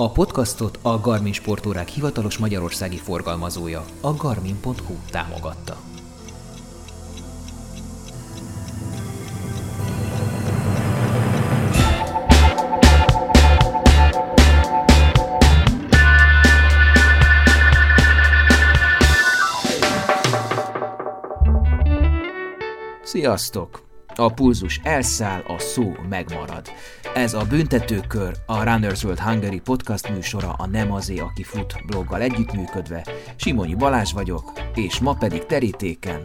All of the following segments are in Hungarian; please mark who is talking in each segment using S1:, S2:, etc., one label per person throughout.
S1: A podcastot a Garmin sportórák hivatalos magyarországi forgalmazója, a garmin.hu támogatta. Sziasztok! A pulzus elszáll, a szó megmarad. Ez a Büntetőkör, a Runners World Hungary podcast műsora a Nem azé, aki fut bloggal együttműködve. Simonyi Balázs vagyok, és ma pedig terítéken.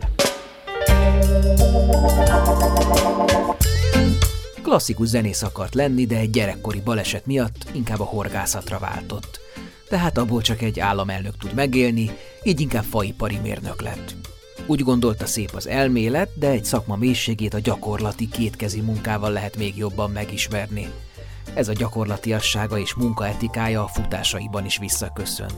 S1: Klasszikus zenész akart lenni, de egy gyerekkori baleset miatt inkább a horgászatra váltott. Tehát abból csak egy államelnök tud megélni, így inkább faipari mérnök lett. Úgy gondolta szép az elmélet, de egy szakma mélységét a gyakorlati kétkezi munkával lehet még jobban megismerni. Ez a gyakorlatiassága és munkaetikája a futásaiban is visszaköszön.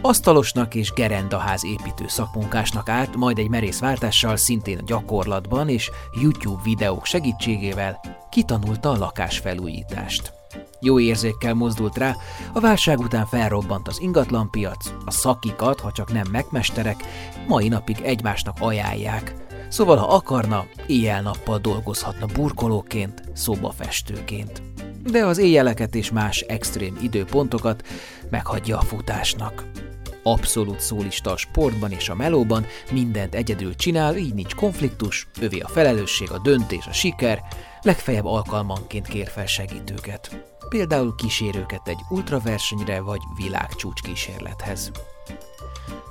S1: Asztalosnak és gerendaház építő szakmunkásnak állt, majd egy merész váltással szintén a gyakorlatban és YouTube videók segítségével kitanulta a lakásfelújítást. Jó érzékkel mozdult rá, a válság után felrobbant az ingatlanpiac, a szakikat, ha csak nem megmesterek, mai napig egymásnak ajánlják. Szóval, ha akarna, éjjel-nappal dolgozhatna burkolóként, szobafestőként. De az éjjeleket és más extrém időpontokat meghagyja a futásnak. Abszolút szólista a sportban és a melóban, mindent egyedül csinál, így nincs konfliktus, övé a felelősség, a döntés, a siker, legfeljebb alkalmanként kér fel segítőket például kísérőket egy ultraversenyre vagy világcsúcs kísérlethez.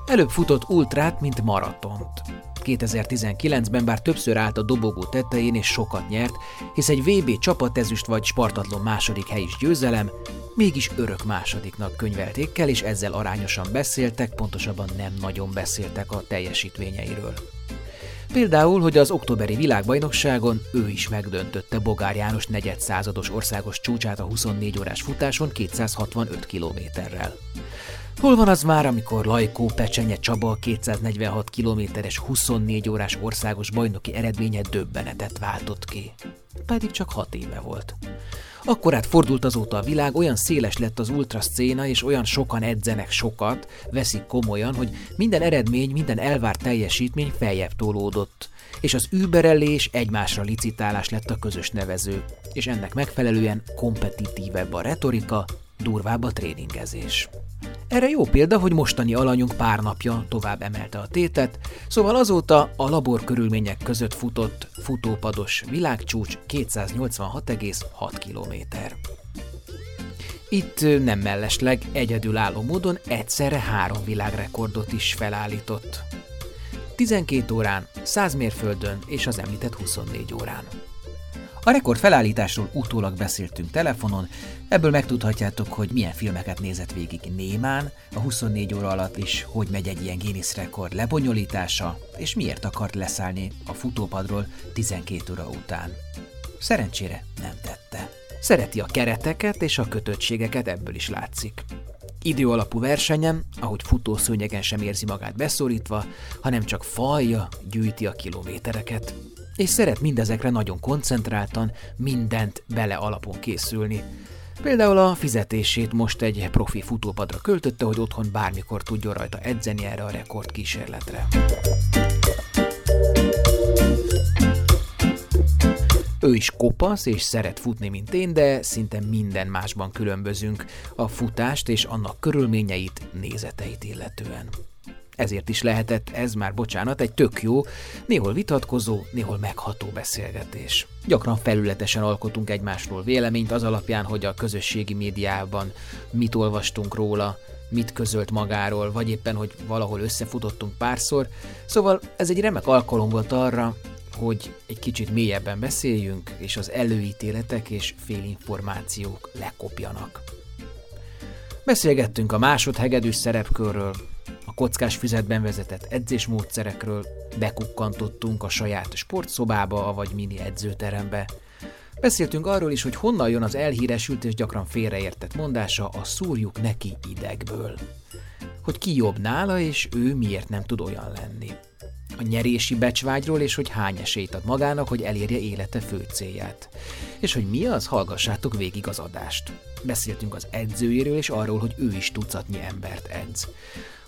S1: Előbb futott ultrát, mint maratont. 2019-ben bár többször állt a dobogó tetején és sokat nyert, hisz egy VB csapatezüst vagy spartatlon második hely is győzelem, mégis örök másodiknak könyvelték el, és ezzel arányosan beszéltek, pontosabban nem nagyon beszéltek a teljesítményeiről. Például, hogy az októberi világbajnokságon ő is megdöntötte Bogár János negyed százados országos csúcsát a 24 órás futáson 265 kilométerrel. Hol van az már, amikor Lajkó Pecsenye Csaba 246 kilométeres 24 órás országos bajnoki eredménye döbbenetet váltott ki? Pedig csak 6 éve volt. Akkor át fordult azóta a világ, olyan széles lett az ultraszcéna, és olyan sokan edzenek sokat, veszik komolyan, hogy minden eredmény, minden elvárt teljesítmény feljebb tolódott. És az überelés, egymásra licitálás lett a közös nevező, és ennek megfelelően kompetitívebb a retorika, durvább a tréningezés. Erre jó példa, hogy mostani alanyunk pár napja tovább emelte a tétet, szóval azóta a labor körülmények között futott futópados világcsúcs 286,6 km. Itt nem mellesleg egyedülálló módon egyszerre három világrekordot is felállított. 12 órán, 100 mérföldön és az említett 24 órán. A rekord felállításról utólag beszéltünk telefonon, ebből megtudhatjátok, hogy milyen filmeket nézett végig Némán, a 24 óra alatt is, hogy megy egy ilyen Guinness rekord lebonyolítása, és miért akart leszállni a futópadról 12 óra után. Szerencsére nem tette. Szereti a kereteket és a kötöttségeket, ebből is látszik. Idő alapú versenyem, ahogy futószőnyegen sem érzi magát beszorítva, hanem csak falja, gyűjti a kilométereket és szeret mindezekre nagyon koncentráltan, mindent bele alapon készülni. Például a fizetését most egy profi futópadra költötte, hogy otthon bármikor tudjon rajta edzeni erre a rekord kísérletre. Ő is kopasz és szeret futni, mint én, de szinte minden másban különbözünk a futást és annak körülményeit, nézeteit illetően. Ezért is lehetett ez már, bocsánat, egy tök jó, néhol vitatkozó, néhol megható beszélgetés. Gyakran felületesen alkotunk egymásról véleményt az alapján, hogy a közösségi médiában mit olvastunk róla, mit közölt magáról, vagy éppen, hogy valahol összefutottunk párszor. Szóval ez egy remek alkalom volt arra, hogy egy kicsit mélyebben beszéljünk, és az előítéletek és félinformációk lekopjanak. Beszélgettünk a másodhegedűs szerepkörről, a kockás füzetben vezetett edzésmódszerekről, bekukkantottunk a saját sportszobába, vagy mini edzőterembe. Beszéltünk arról is, hogy honnan jön az elhíresült és gyakran félreértett mondása a szúrjuk neki idegből. Hogy ki jobb nála, és ő miért nem tud olyan lenni. A nyerési becsvágyról, és hogy hány esélyt ad magának, hogy elérje élete fő célját. És hogy mi az, hallgassátok végig az adást. Beszéltünk az edzőjéről, és arról, hogy ő is tucatnyi embert edz.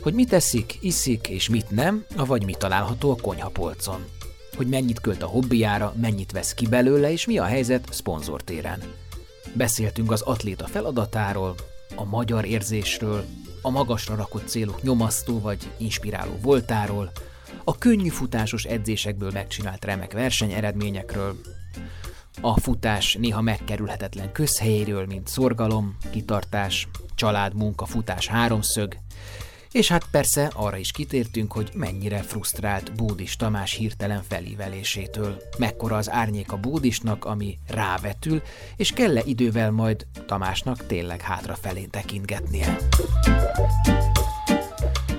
S1: Hogy mit eszik, iszik, és mit nem, vagy mit található a konyhapolcon. Hogy mennyit költ a hobbiára, mennyit vesz ki belőle, és mi a helyzet szponzortéren. Beszéltünk az atléta feladatáról, a magyar érzésről, a magasra rakott célok nyomasztó vagy inspiráló voltáról, a könnyű futásos edzésekből megcsinált remek versenyeredményekről, a futás néha megkerülhetetlen közhelyéről, mint szorgalom, kitartás, család, munka, futás háromszög, és hát persze arra is kitértünk, hogy mennyire frusztrált Bódis Tamás hirtelen felívelésétől. Mekkora az árnyék a Bódisnak, ami rávetül, és kell-e idővel majd Tamásnak tényleg hátrafelé tekintgetnie.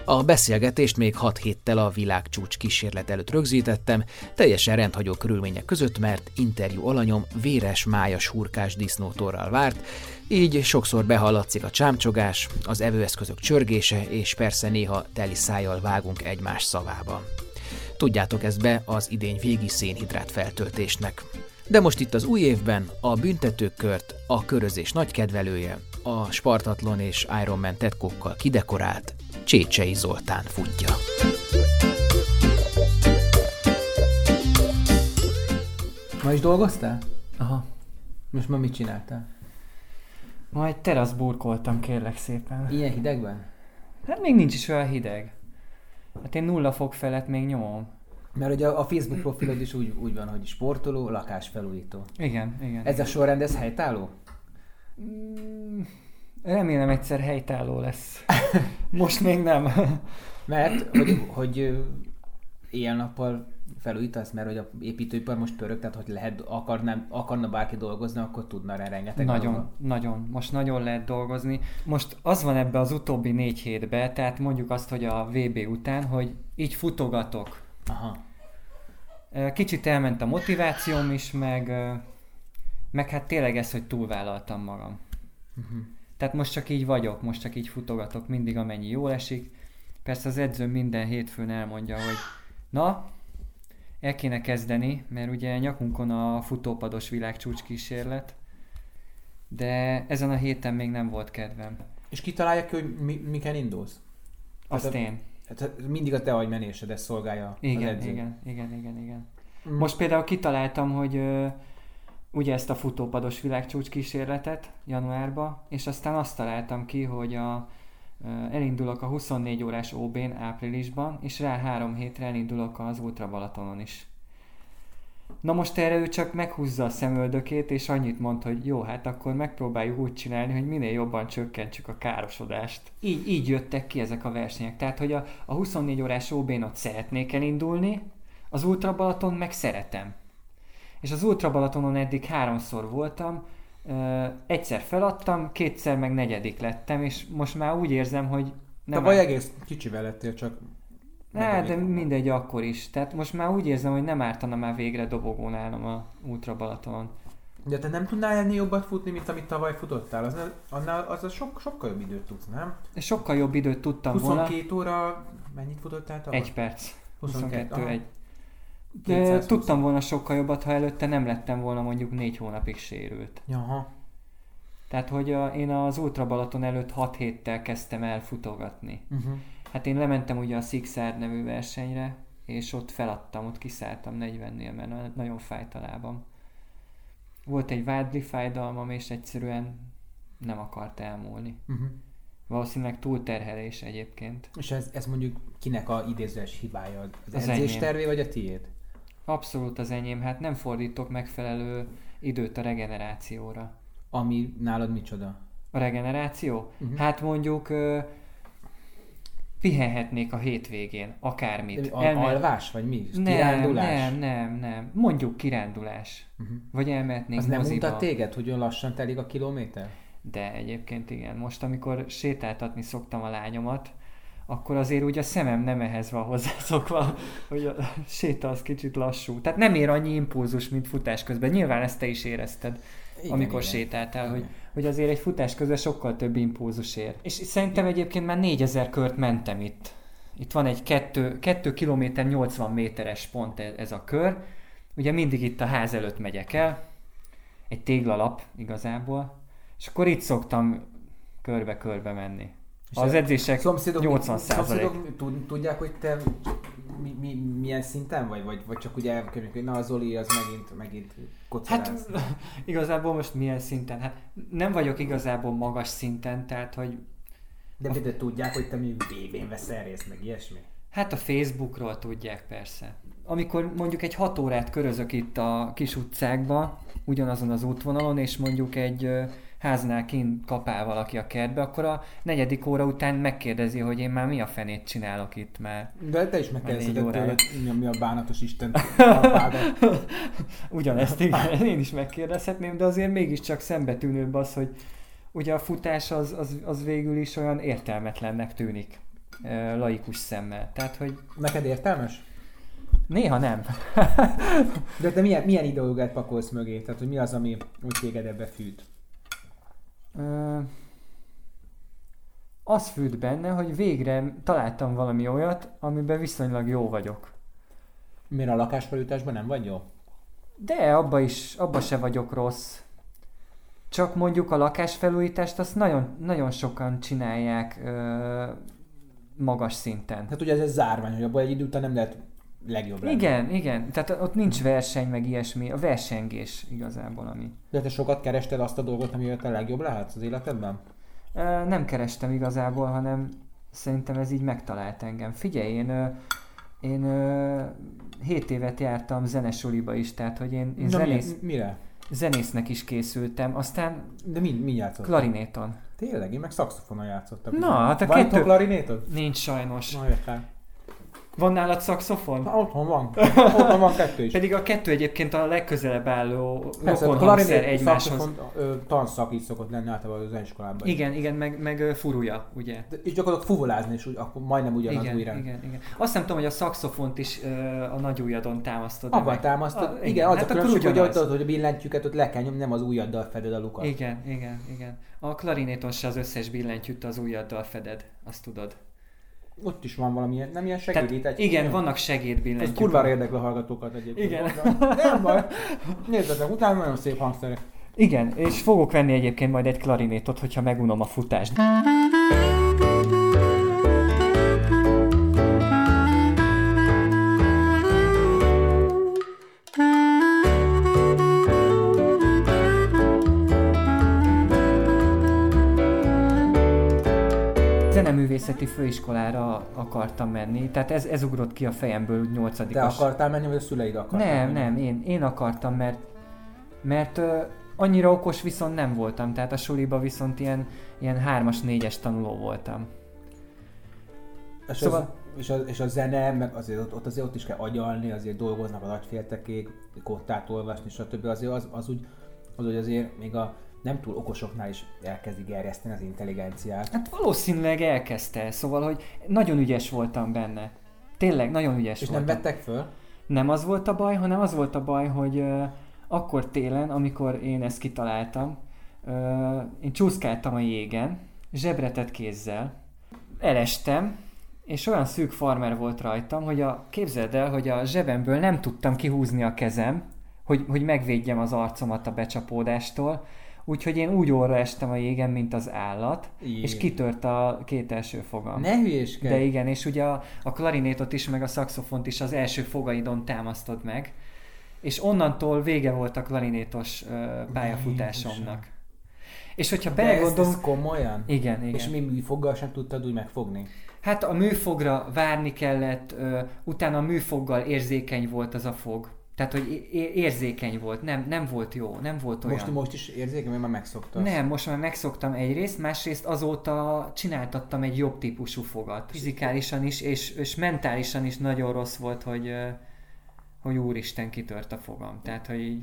S1: A beszélgetést még 6 héttel a világcsúcs kísérlet előtt rögzítettem, teljesen rendhagyó körülmények között, mert interjú alanyom véres májas hurkás disznótorral várt, így sokszor behallatszik a csámcsogás, az evőeszközök csörgése, és persze néha teli szájjal vágunk egymás szavába. Tudjátok ezt be az idény végi szénhidrát feltöltésnek. De most itt az új évben a büntetőkört a körözés nagy kedvelője, a Spartatlon és Ironman tetkókkal kidekorált Csécsei Zoltán futja. Ma is dolgoztál?
S2: Aha.
S1: Most ma mit csináltál?
S2: Ma egy terasz burkoltam, kérlek szépen.
S1: Ilyen hidegben?
S2: Hát még nincs is olyan hideg. Hát én nulla fok felett még nyomom.
S1: Mert ugye a Facebook profilod is úgy, úgy van, hogy sportoló, lakásfelújító.
S2: Igen, igen.
S1: Ez a sorrend, ez helytálló?
S2: Mm, remélem egyszer helytálló lesz. Most még nem.
S1: Mert, hogy, hogy éjjel-nappal felújítasz, mert hogy a építőipar most pörög, tehát hogy lehet, akarna, akarna bárki dolgozni, akkor tudna rá rengeteg
S2: Nagyon,
S1: dolga.
S2: nagyon. Most nagyon lehet dolgozni. Most az van ebbe az utóbbi négy hétbe, tehát mondjuk azt, hogy a VB után, hogy így futogatok.
S1: Aha.
S2: Kicsit elment a motivációm is, meg, meg hát tényleg ez, hogy túlvállaltam magam. Uh-huh. Tehát most csak így vagyok, most csak így futogatok mindig, amennyi jól esik. Persze az edző minden hétfőn elmondja, hogy na, el kéne kezdeni, mert ugye nyakunkon a futópados világcsúcs kísérlet, de ezen a héten még nem volt kedvem.
S1: És kitalálja ki, hogy mi, miken indulsz?
S2: Azt
S1: Hát a-
S2: én.
S1: Hát mindig a te agymenésed, ez szolgálja
S2: Igen, igen, igen, igen, igen.
S1: Mm.
S2: Most például kitaláltam, hogy ö, ugye ezt a futópados világcsúcs kísérletet januárba, és aztán azt találtam ki, hogy a, elindulok a 24 órás OB-n áprilisban, és rá három hétre elindulok az Ultra Balatonon is. Na most erre ő csak meghúzza a szemöldökét, és annyit mond, hogy jó, hát akkor megpróbáljuk úgy csinálni, hogy minél jobban csökkentsük a károsodást. Így, így jöttek ki ezek a versenyek. Tehát, hogy a, a 24 órás OB-n ott szeretnék elindulni, az Ultra Balaton meg szeretem. És az Ultra Balatonon eddig háromszor voltam, egyszer feladtam, kétszer meg negyedik lettem, és most már úgy érzem, hogy
S1: Nem
S2: áll-
S1: vagy egész kicsivel lettél, csak...
S2: Hát, de mindegy akkor is. Tehát most már úgy érzem, hogy nem ártana már végre dobogón állnom a Ultra Balatonon.
S1: De te nem tudnál ennél jobbat futni, mint amit tavaly futottál? Az, annál, az a sok, sokkal jobb időt tudsz, nem?
S2: Sokkal jobb időt tudtam volna.
S1: 22 óra... Mennyit futottál tavaly?
S2: Egy perc.
S1: 22,
S2: 22,
S1: aha.
S2: egy. De
S1: 220.
S2: tudtam volna sokkal jobbat, ha előtte nem lettem volna mondjuk négy hónapig sérült.
S1: Jaha.
S2: Tehát, hogy a, én az Ultra Balaton előtt 6 héttel kezdtem el futogatni.
S1: Uh-huh.
S2: Hát én lementem ugye a Sixard nevű versenyre, és ott feladtam, ott kiszálltam 40-nél, mert na- nagyon fájt a lábam. Volt egy vádli fájdalmam, és egyszerűen nem akart elmúlni.
S1: Uh-huh.
S2: Valószínűleg túlterhelés egyébként.
S1: És ez, ez mondjuk kinek a idézőes hibája? Az,
S2: Az
S1: edzéstervé vagy a tiéd?
S2: Abszolút az enyém, hát nem fordítok megfelelő időt a regenerációra.
S1: Ami nálad micsoda?
S2: A regeneráció? Uh-huh. Hát mondjuk ö, pihenhetnék a hétvégén, akármit.
S1: Al-
S2: Elme-
S1: alvás, vagy mi?
S2: nem,
S1: Kirándulás?
S2: nem, nem, nem. Mondjuk kirándulás.
S1: Uh-huh.
S2: Vagy elmehetnénk
S1: Az nem
S2: moziba.
S1: mutat téged, hogy olyan lassan telik a kilométer?
S2: De egyébként igen. Most, amikor sétáltatni szoktam a lányomat, akkor azért úgy a szemem nem ehhez van hozzászokva, hogy a séta az kicsit lassú. Tehát nem ér annyi impulzus, mint futás közben. Nyilván ezt te is érezted, igen, amikor igen. sétáltál, hogy, hogy azért egy futás közben sokkal több impulzus ér. És szerintem egyébként már 4000 kört mentem itt Itt van egy 2, 2 km 80 méteres pont ez, ez a kör. Ugye mindig itt a ház előtt megyek el, egy téglalap igazából, és akkor itt szoktam körbe-körbe menni.
S1: És
S2: Az
S1: a
S2: edzések
S1: Szomszédok,
S2: 80 százalék.
S1: szomszédok tud- tudják, hogy te mi, mi, milyen szinten vagy? Vagy, vagy csak ugye elkönyvük, hogy na a Zoli az megint, megint
S2: Hát
S1: kocarász.
S2: igazából most milyen szinten? Hát nem vagyok igazából magas szinten, tehát hogy
S1: De például tudják, hogy te mi VB-n veszel részt, meg ilyesmi?
S2: hát a Facebookról tudják persze. Amikor mondjuk egy hat órát körözök itt a kis utcákba, ugyanazon az útvonalon, és mondjuk egy ö, háznál kint kapál valaki a kertbe, akkor a negyedik óra után megkérdezi, hogy én már mi a fenét csinálok itt már.
S1: De te is megkérdezted tőle, mi a, bánatos Isten.
S2: Ugyanezt igen, én is megkérdezhetném, de azért mégiscsak szembetűnőbb az, hogy ugye a futás az, az, az végül is olyan értelmetlennek tűnik laikus szemmel. Tehát, hogy
S1: Neked értelmes?
S2: néha nem.
S1: De te milyen, milyen ideológiát pakolsz mögé? Tehát, hogy mi az, ami úgy téged ebbe fűt?
S2: Ö, az fűt benne, hogy végre találtam valami olyat, amiben viszonylag jó vagyok.
S1: Miért a lakásfelújításban nem vagy jó?
S2: De abba is, abba se vagyok rossz. Csak mondjuk a lakásfelújítást azt nagyon, nagyon sokan csinálják ö, magas szinten.
S1: Hát ugye ez egy zárvány, hogy abban egy idő után nem lehet legjobb lenni.
S2: Igen, igen. Tehát ott nincs verseny, meg ilyesmi. A versengés igazából, ami.
S1: De te sokat kerested azt a dolgot, amivel te legjobb lehetsz az életedben?
S2: Nem kerestem igazából, hanem szerintem ez így megtalált engem. Figyelj, én, én ö, 7 évet jártam zenesuliba is, tehát hogy én, én
S1: Na,
S2: zenész,
S1: mi, mire?
S2: zenésznek is készültem, aztán
S1: De mi, mi játszott?
S2: klarinéton.
S1: Tényleg? Én meg szaxofonon játszottam.
S2: Na, hát a
S1: Van
S2: kettő...
S1: klarinétod?
S2: Nincs sajnos.
S1: Na, értem.
S2: Van nálad szaxofon?
S1: Na, otthon van. Otthon van kettő is.
S2: Pedig a kettő egyébként a legközelebb álló
S1: Persze, a
S2: rokon hangszer
S1: klarinét,
S2: egymáshoz.
S1: ö, tanszak is szokott lenni általában az zeneiskolában.
S2: Igen, igen, meg, meg furúja, ugye?
S1: De, és gyakorlatilag fuvolázni is úgy, akkor majdnem ugyanaz
S2: Igen,
S1: újra.
S2: igen, igen. Azt nem tudom, hogy a szaxofont is ö, a nagy ujjadon támasztod
S1: Abban támasztod.
S2: A-
S1: igen,
S2: igen,
S1: az
S2: hát
S1: a különbség, hogy, ott, hogy a billentyűket ott le kell nyomni, nem az ujjaddal feded a lukat.
S2: Igen, igen, igen. A klarinéton se az összes billentyűt az ujjaddal feded, azt tudod.
S1: Ott is van valami, nem ilyen segédít egy.
S2: igen, vannak
S1: Ez
S2: segédbillentyűk.
S1: kurvára érdekli a hallgatókat egyébként.
S2: Igen.
S1: Nem baj. Nézzetek, utána nagyon szép hangszerek.
S2: Igen, és fogok venni egyébként majd egy klarinétot, hogyha megunom a futást. Főiskolára akartam menni, tehát ez, ez ugrott ki a fejemből úgy
S1: Te
S2: nyolcadikos.
S1: akartál menni, vagy a szüleid akartak
S2: Nem,
S1: menni?
S2: nem, én, én akartam, mert, mert ö, annyira okos viszont nem voltam, tehát a suliba viszont ilyen, ilyen hármas, négyes tanuló voltam.
S1: És,
S2: Szóval-
S1: az, és, a, és a zene, meg azért ott, ott azért ott is kell agyalni, azért dolgoznak az agyféltekék, kottát olvasni, stb. Azért az, az úgy, az úgy azért még a nem túl okosoknál is elkezdi gerjeszteni az intelligenciát.
S2: Hát valószínűleg elkezdte, szóval, hogy nagyon ügyes voltam benne. Tényleg, nagyon ügyes
S1: És nem
S2: voltam.
S1: vettek föl?
S2: Nem az volt a baj, hanem az volt a baj, hogy ö, akkor télen, amikor én ezt kitaláltam, ö, én csúszkáltam a jégen, zsebretett kézzel, elestem, és olyan szűk farmer volt rajtam, hogy a, képzeld el, hogy a zsebemből nem tudtam kihúzni a kezem, hogy, hogy megvédjem az arcomat a becsapódástól, úgyhogy én úgy óra estem a jégen, mint az állat,
S1: Jé.
S2: és kitört a két első fogam.
S1: Ne hülyéskedj!
S2: De igen, és ugye a, a klarinétot is, meg a szaxofont is az első fogaidon támasztod meg, és onnantól vége volt a klarinétos ö, pályafutásomnak. És hogyha belegondolunk...
S1: ezt komolyan?
S2: Igen, igen.
S1: És mi műfoggal sem tudtad úgy megfogni?
S2: Hát a műfogra várni kellett, ö, utána a műfoggal érzékeny volt az a fog. Tehát, hogy érzékeny volt, nem, nem volt jó, nem volt olyan.
S1: Most, most is érzékem, mert már megszoktasz.
S2: Nem, most már megszoktam egyrészt, másrészt azóta csináltattam egy jobb típusú fogat. Fizikálisan is, és, és mentálisan is nagyon rossz volt, hogy, hogy úristen kitört a fogam. Tehát, hogy így,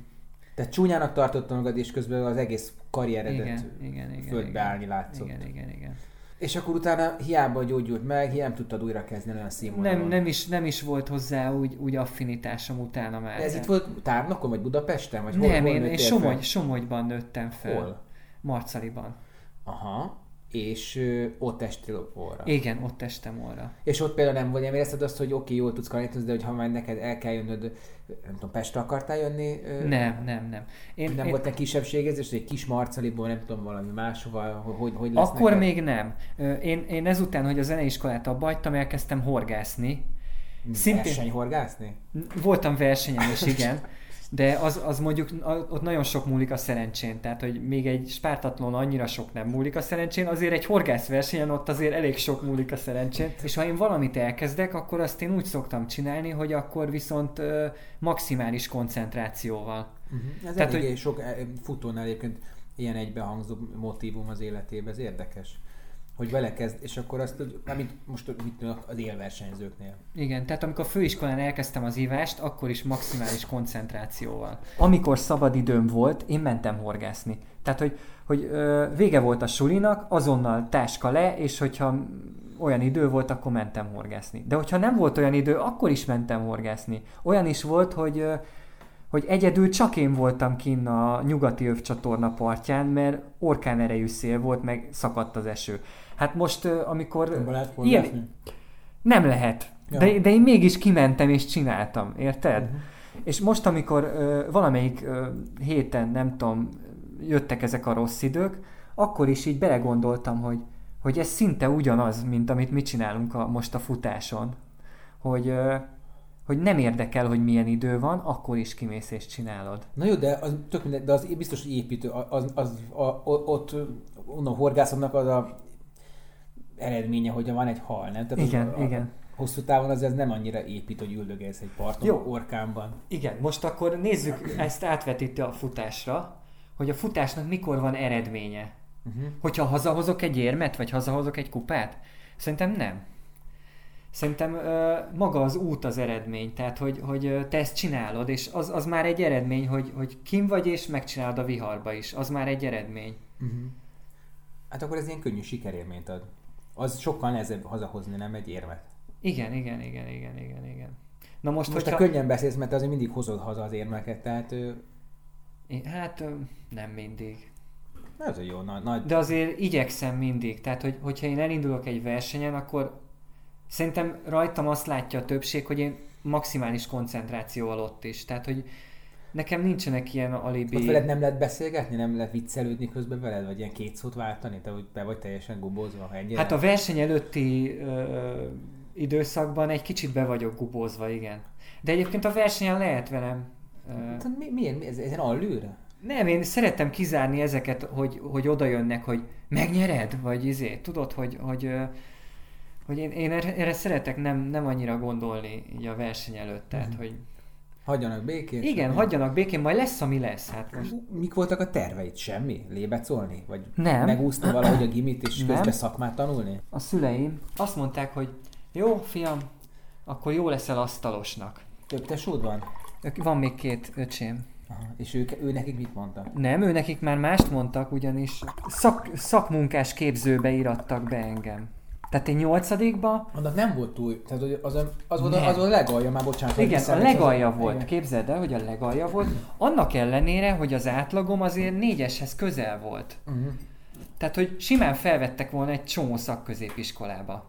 S1: Te csúnyának tartottad magad, és közben az egész karrieredet
S2: igen, igen, igen.
S1: földbe
S2: igen,
S1: állni látszott.
S2: Igen, igen, igen.
S1: És akkor utána hiába gyógyult meg, hiába nem tudtad újra kezdeni olyan színvonalon.
S2: Nem, nem, is, nem is volt hozzá úgy, úgy affinitásom utána már.
S1: De ez itt volt Tárnokon, vagy Budapesten? Vagy hol,
S2: nem,
S1: hol
S2: én, én Somogy? Somogyban nőttem fel.
S1: Hol?
S2: Marcaliban.
S1: Aha. És ö, ott estél orra.
S2: Igen, ott estem orra.
S1: És ott például nem vagy, nem érezted azt, hogy oké, okay, jól tudsz kanítozni, de hogy ha már neked el kell jönnöd, nem tudom, Pestre akartál jönni? ö,
S2: Nem, nem, nem. Én,
S1: nem
S2: én,
S1: volt egy kisebbségezés, egy kis marcaliból, nem tudom, valami máshova, hogy, hogy lesz
S2: Akkor
S1: neked?
S2: még nem. Én, én ezután, hogy a zeneiskolát abba hagytam, elkezdtem horgászni. szintén-
S1: Versenyhorgászni?
S2: Voltam versenyen is, igen. De az, az mondjuk, ott nagyon sok múlik a szerencsén. Tehát, hogy még egy spártatlon annyira sok nem múlik a szerencsén, azért egy horgászversenyen ott azért elég sok múlik a szerencsén. És ha én valamit elkezdek, akkor azt én úgy szoktam csinálni, hogy akkor viszont ö, maximális koncentrációval.
S1: Uh-huh. Ez
S2: Tehát,
S1: eléggé
S2: hogy-
S1: sok eh, futónál egyébként ilyen egybehangzó motívum az életében, ez érdekes. Hogy belekezd, és akkor azt, hogy, amit most mit tudom, az élversenyzőknél.
S2: Igen, tehát amikor főiskolán elkezdtem az ívást, akkor is maximális koncentrációval. Amikor szabad időm volt, én mentem horgászni. Tehát, hogy, hogy ö, vége volt a sulinak, azonnal táska le, és hogyha olyan idő volt, akkor mentem horgászni. De hogyha nem volt olyan idő, akkor is mentem horgászni. Olyan is volt, hogy ö, hogy egyedül csak én voltam kinn a nyugati övcsatorna partján, mert orkán erejű szél volt, meg szakadt az eső. Hát most, amikor...
S1: Abba lehet
S2: ilyen, nem lehet.
S1: Ja.
S2: De, de én mégis kimentem és csináltam, érted?
S1: Mhm.
S2: És most, amikor ö, valamelyik ö, héten, nem tudom, jöttek ezek a rossz idők, akkor is így belegondoltam, hogy, hogy ez szinte ugyanaz, mint amit mi csinálunk a, most a futáson. Hogy, ö, hogy nem érdekel, hogy milyen idő van, akkor is kimész és csinálod.
S1: Na jó, de az tök minden, de az biztos, hogy építő, az, az a, o- ott onnan horgászatnak az a eredménye, hogy van egy hal, nem? Tehát
S2: Igen,
S1: az,
S2: igen.
S1: A, hosszú távon az ez nem annyira épít, hogy üldögélsz egy parton,
S2: Jó.
S1: orkánban.
S2: Igen, most akkor nézzük ezt átvetítő a futásra, hogy a futásnak mikor van eredménye.
S1: Uh-huh.
S2: Hogyha hazahozok egy érmet, vagy hazahozok egy kupát? Szerintem nem. Szerintem ö, maga az út az eredmény, tehát hogy, hogy te ezt csinálod, és az, az már egy eredmény, hogy, hogy kim vagy, és megcsinálod a viharba is, az már egy eredmény.
S1: Uh-huh. Hát akkor ez ilyen könnyű sikerélményt ad. Az sokkal nehezebb hazahozni, nem egy érmet.
S2: Igen, igen, igen, igen, igen, igen. Na most,
S1: Most
S2: hogyha...
S1: te könnyen beszélsz, mert azért mindig hozod haza az érmeket, tehát
S2: Hát nem mindig.
S1: ez a jó nagy, nagy
S2: De azért igyekszem mindig. Tehát, hogy, hogyha én elindulok egy versenyen, akkor szerintem rajtam azt látja a többség, hogy én maximális koncentrációval ott is. Tehát, hogy nekem nincsenek ilyen alibi...
S1: Ott veled nem lehet beszélgetni, nem lehet viccelődni közben veled, vagy ilyen két szót váltani, te hogy be vagy teljesen gubózva, ha egyre.
S2: Hát a verseny előtti ö, időszakban egy kicsit be vagyok gubózva, igen. De egyébként a versenyen lehet velem... Ö,
S1: Hát mi, milyen, mi, ez, ezen allőre?
S2: nem, én szerettem kizárni ezeket, hogy, hogy oda jönnek, hogy megnyered, vagy izé, tudod, hogy, hogy, hogy én, én erre, szeretek nem, nem annyira gondolni így a verseny előtt, tehát,
S1: Mhm.
S2: hogy
S1: Hagyjanak békén.
S2: igen,
S1: semmi?
S2: hagyjanak békén, majd lesz, ami lesz, hát most.
S1: Mik voltak a terveid? Semmi? Lébecolni? Vagy
S2: Nem.
S1: megúszni valahogy a gimit és
S2: Nem.
S1: közben szakmát tanulni?
S2: A szüleim azt mondták, hogy jó, fiam, akkor jó leszel asztalosnak.
S1: Több tesód van?
S2: Van még két öcsém.
S1: Aha. És ők, ő nekik mit mondta?
S2: Nem, ő nekik már mást mondtak, ugyanis szak, szakmunkás képzőbe irattak be engem. Tehát én nyolcadikba,
S1: Annak nem volt túl, tehát az, az, volt,
S2: Nem.
S1: az volt a legalja, már bocsánat.
S2: igen, a legalja
S1: az-
S2: volt,
S1: igen.
S2: képzeld el, hogy a legalja volt, annak ellenére, hogy az átlagom azért négyeshez közel volt.
S1: Uh-huh.
S2: Tehát, hogy simán felvettek volna egy csomó szakközépiskolába.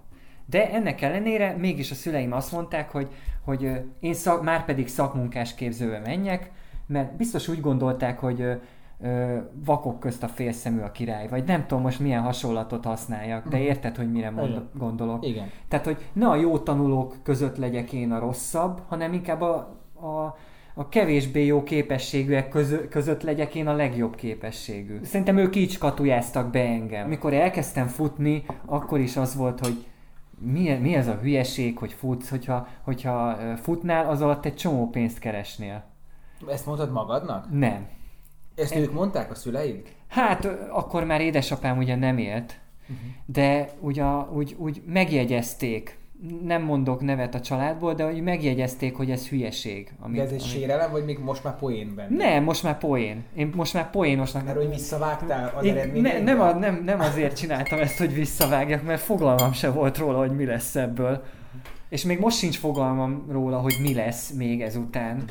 S2: De ennek ellenére mégis a szüleim azt mondták, hogy, hogy én szak, már pedig szakmunkás képzőbe menjek, mert biztos úgy gondolták, hogy ö, vakok közt a félszemű a király, vagy nem tudom most milyen hasonlatot használjak, de
S1: Mhm.
S2: érted, hogy mire mond,
S1: Igen.
S2: gondolok.
S1: Igen.
S2: Tehát, hogy ne a jó tanulók között legyek én a rosszabb, hanem inkább a, a, a kevésbé jó képességűek közö, között legyek én a legjobb képességű. Szerintem ők így skatujáztak be engem. Amikor elkezdtem futni, akkor is az volt, hogy mi, mi ez a hülyeség, hogy futsz, hogyha, hogyha futnál, az alatt egy csomó pénzt keresnél.
S1: Ezt mondtad magadnak?
S2: Nem.
S1: Ezt ők mondták a szüleid?
S2: Hát akkor már édesapám ugye nem élt,
S1: Uh-huh.
S2: de ugye, úgy, úgy megjegyezték, nem mondok nevet a családból, de úgy megjegyezték, hogy ez hülyeség.
S1: De ez egy
S2: amit-
S1: sérelem, vagy még most már poén benne?
S2: Nem, most már poén. Én most már poénosnak...
S1: Mert hogy visszavágtál az
S2: Én- ne, nem, a, nem, nem azért csináltam ezt, hogy visszavágjak, mert fogalmam se volt róla, hogy mi lesz ebből. És még most sincs fogalmam róla, hogy mi lesz még ezután.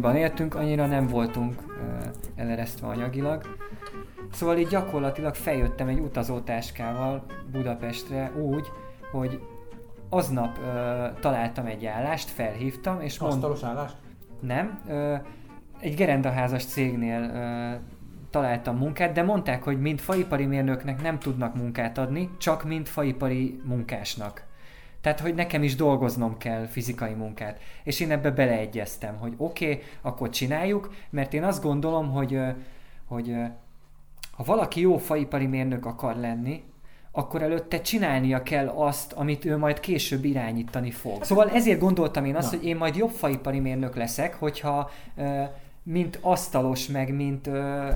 S2: Suliban éltünk, annyira nem voltunk eleresztve anyagilag. Szóval így gyakorlatilag feljöttem egy utazótáskával Budapestre úgy, hogy aznap uh, találtam egy állást, felhívtam, és
S1: Asztalos állást?
S2: Nem, uh, egy gerendaházas cégnél uh, találtam munkát, de mondták, hogy mint faipari mérnöknek nem tudnak munkát adni, csak mint faipari munkásnak. Tehát, hogy nekem is dolgoznom kell fizikai munkát. És én ebbe beleegyeztem, hogy oké, okay, akkor csináljuk, mert én azt gondolom, hogy, hogy ha valaki jó faipari mérnök akar lenni, akkor előtte csinálnia kell azt, amit ő majd később irányítani fog. Szóval ezért gondoltam én azt, Na. hogy én majd jobb faipari mérnök leszek, hogyha mint asztalos, meg mint,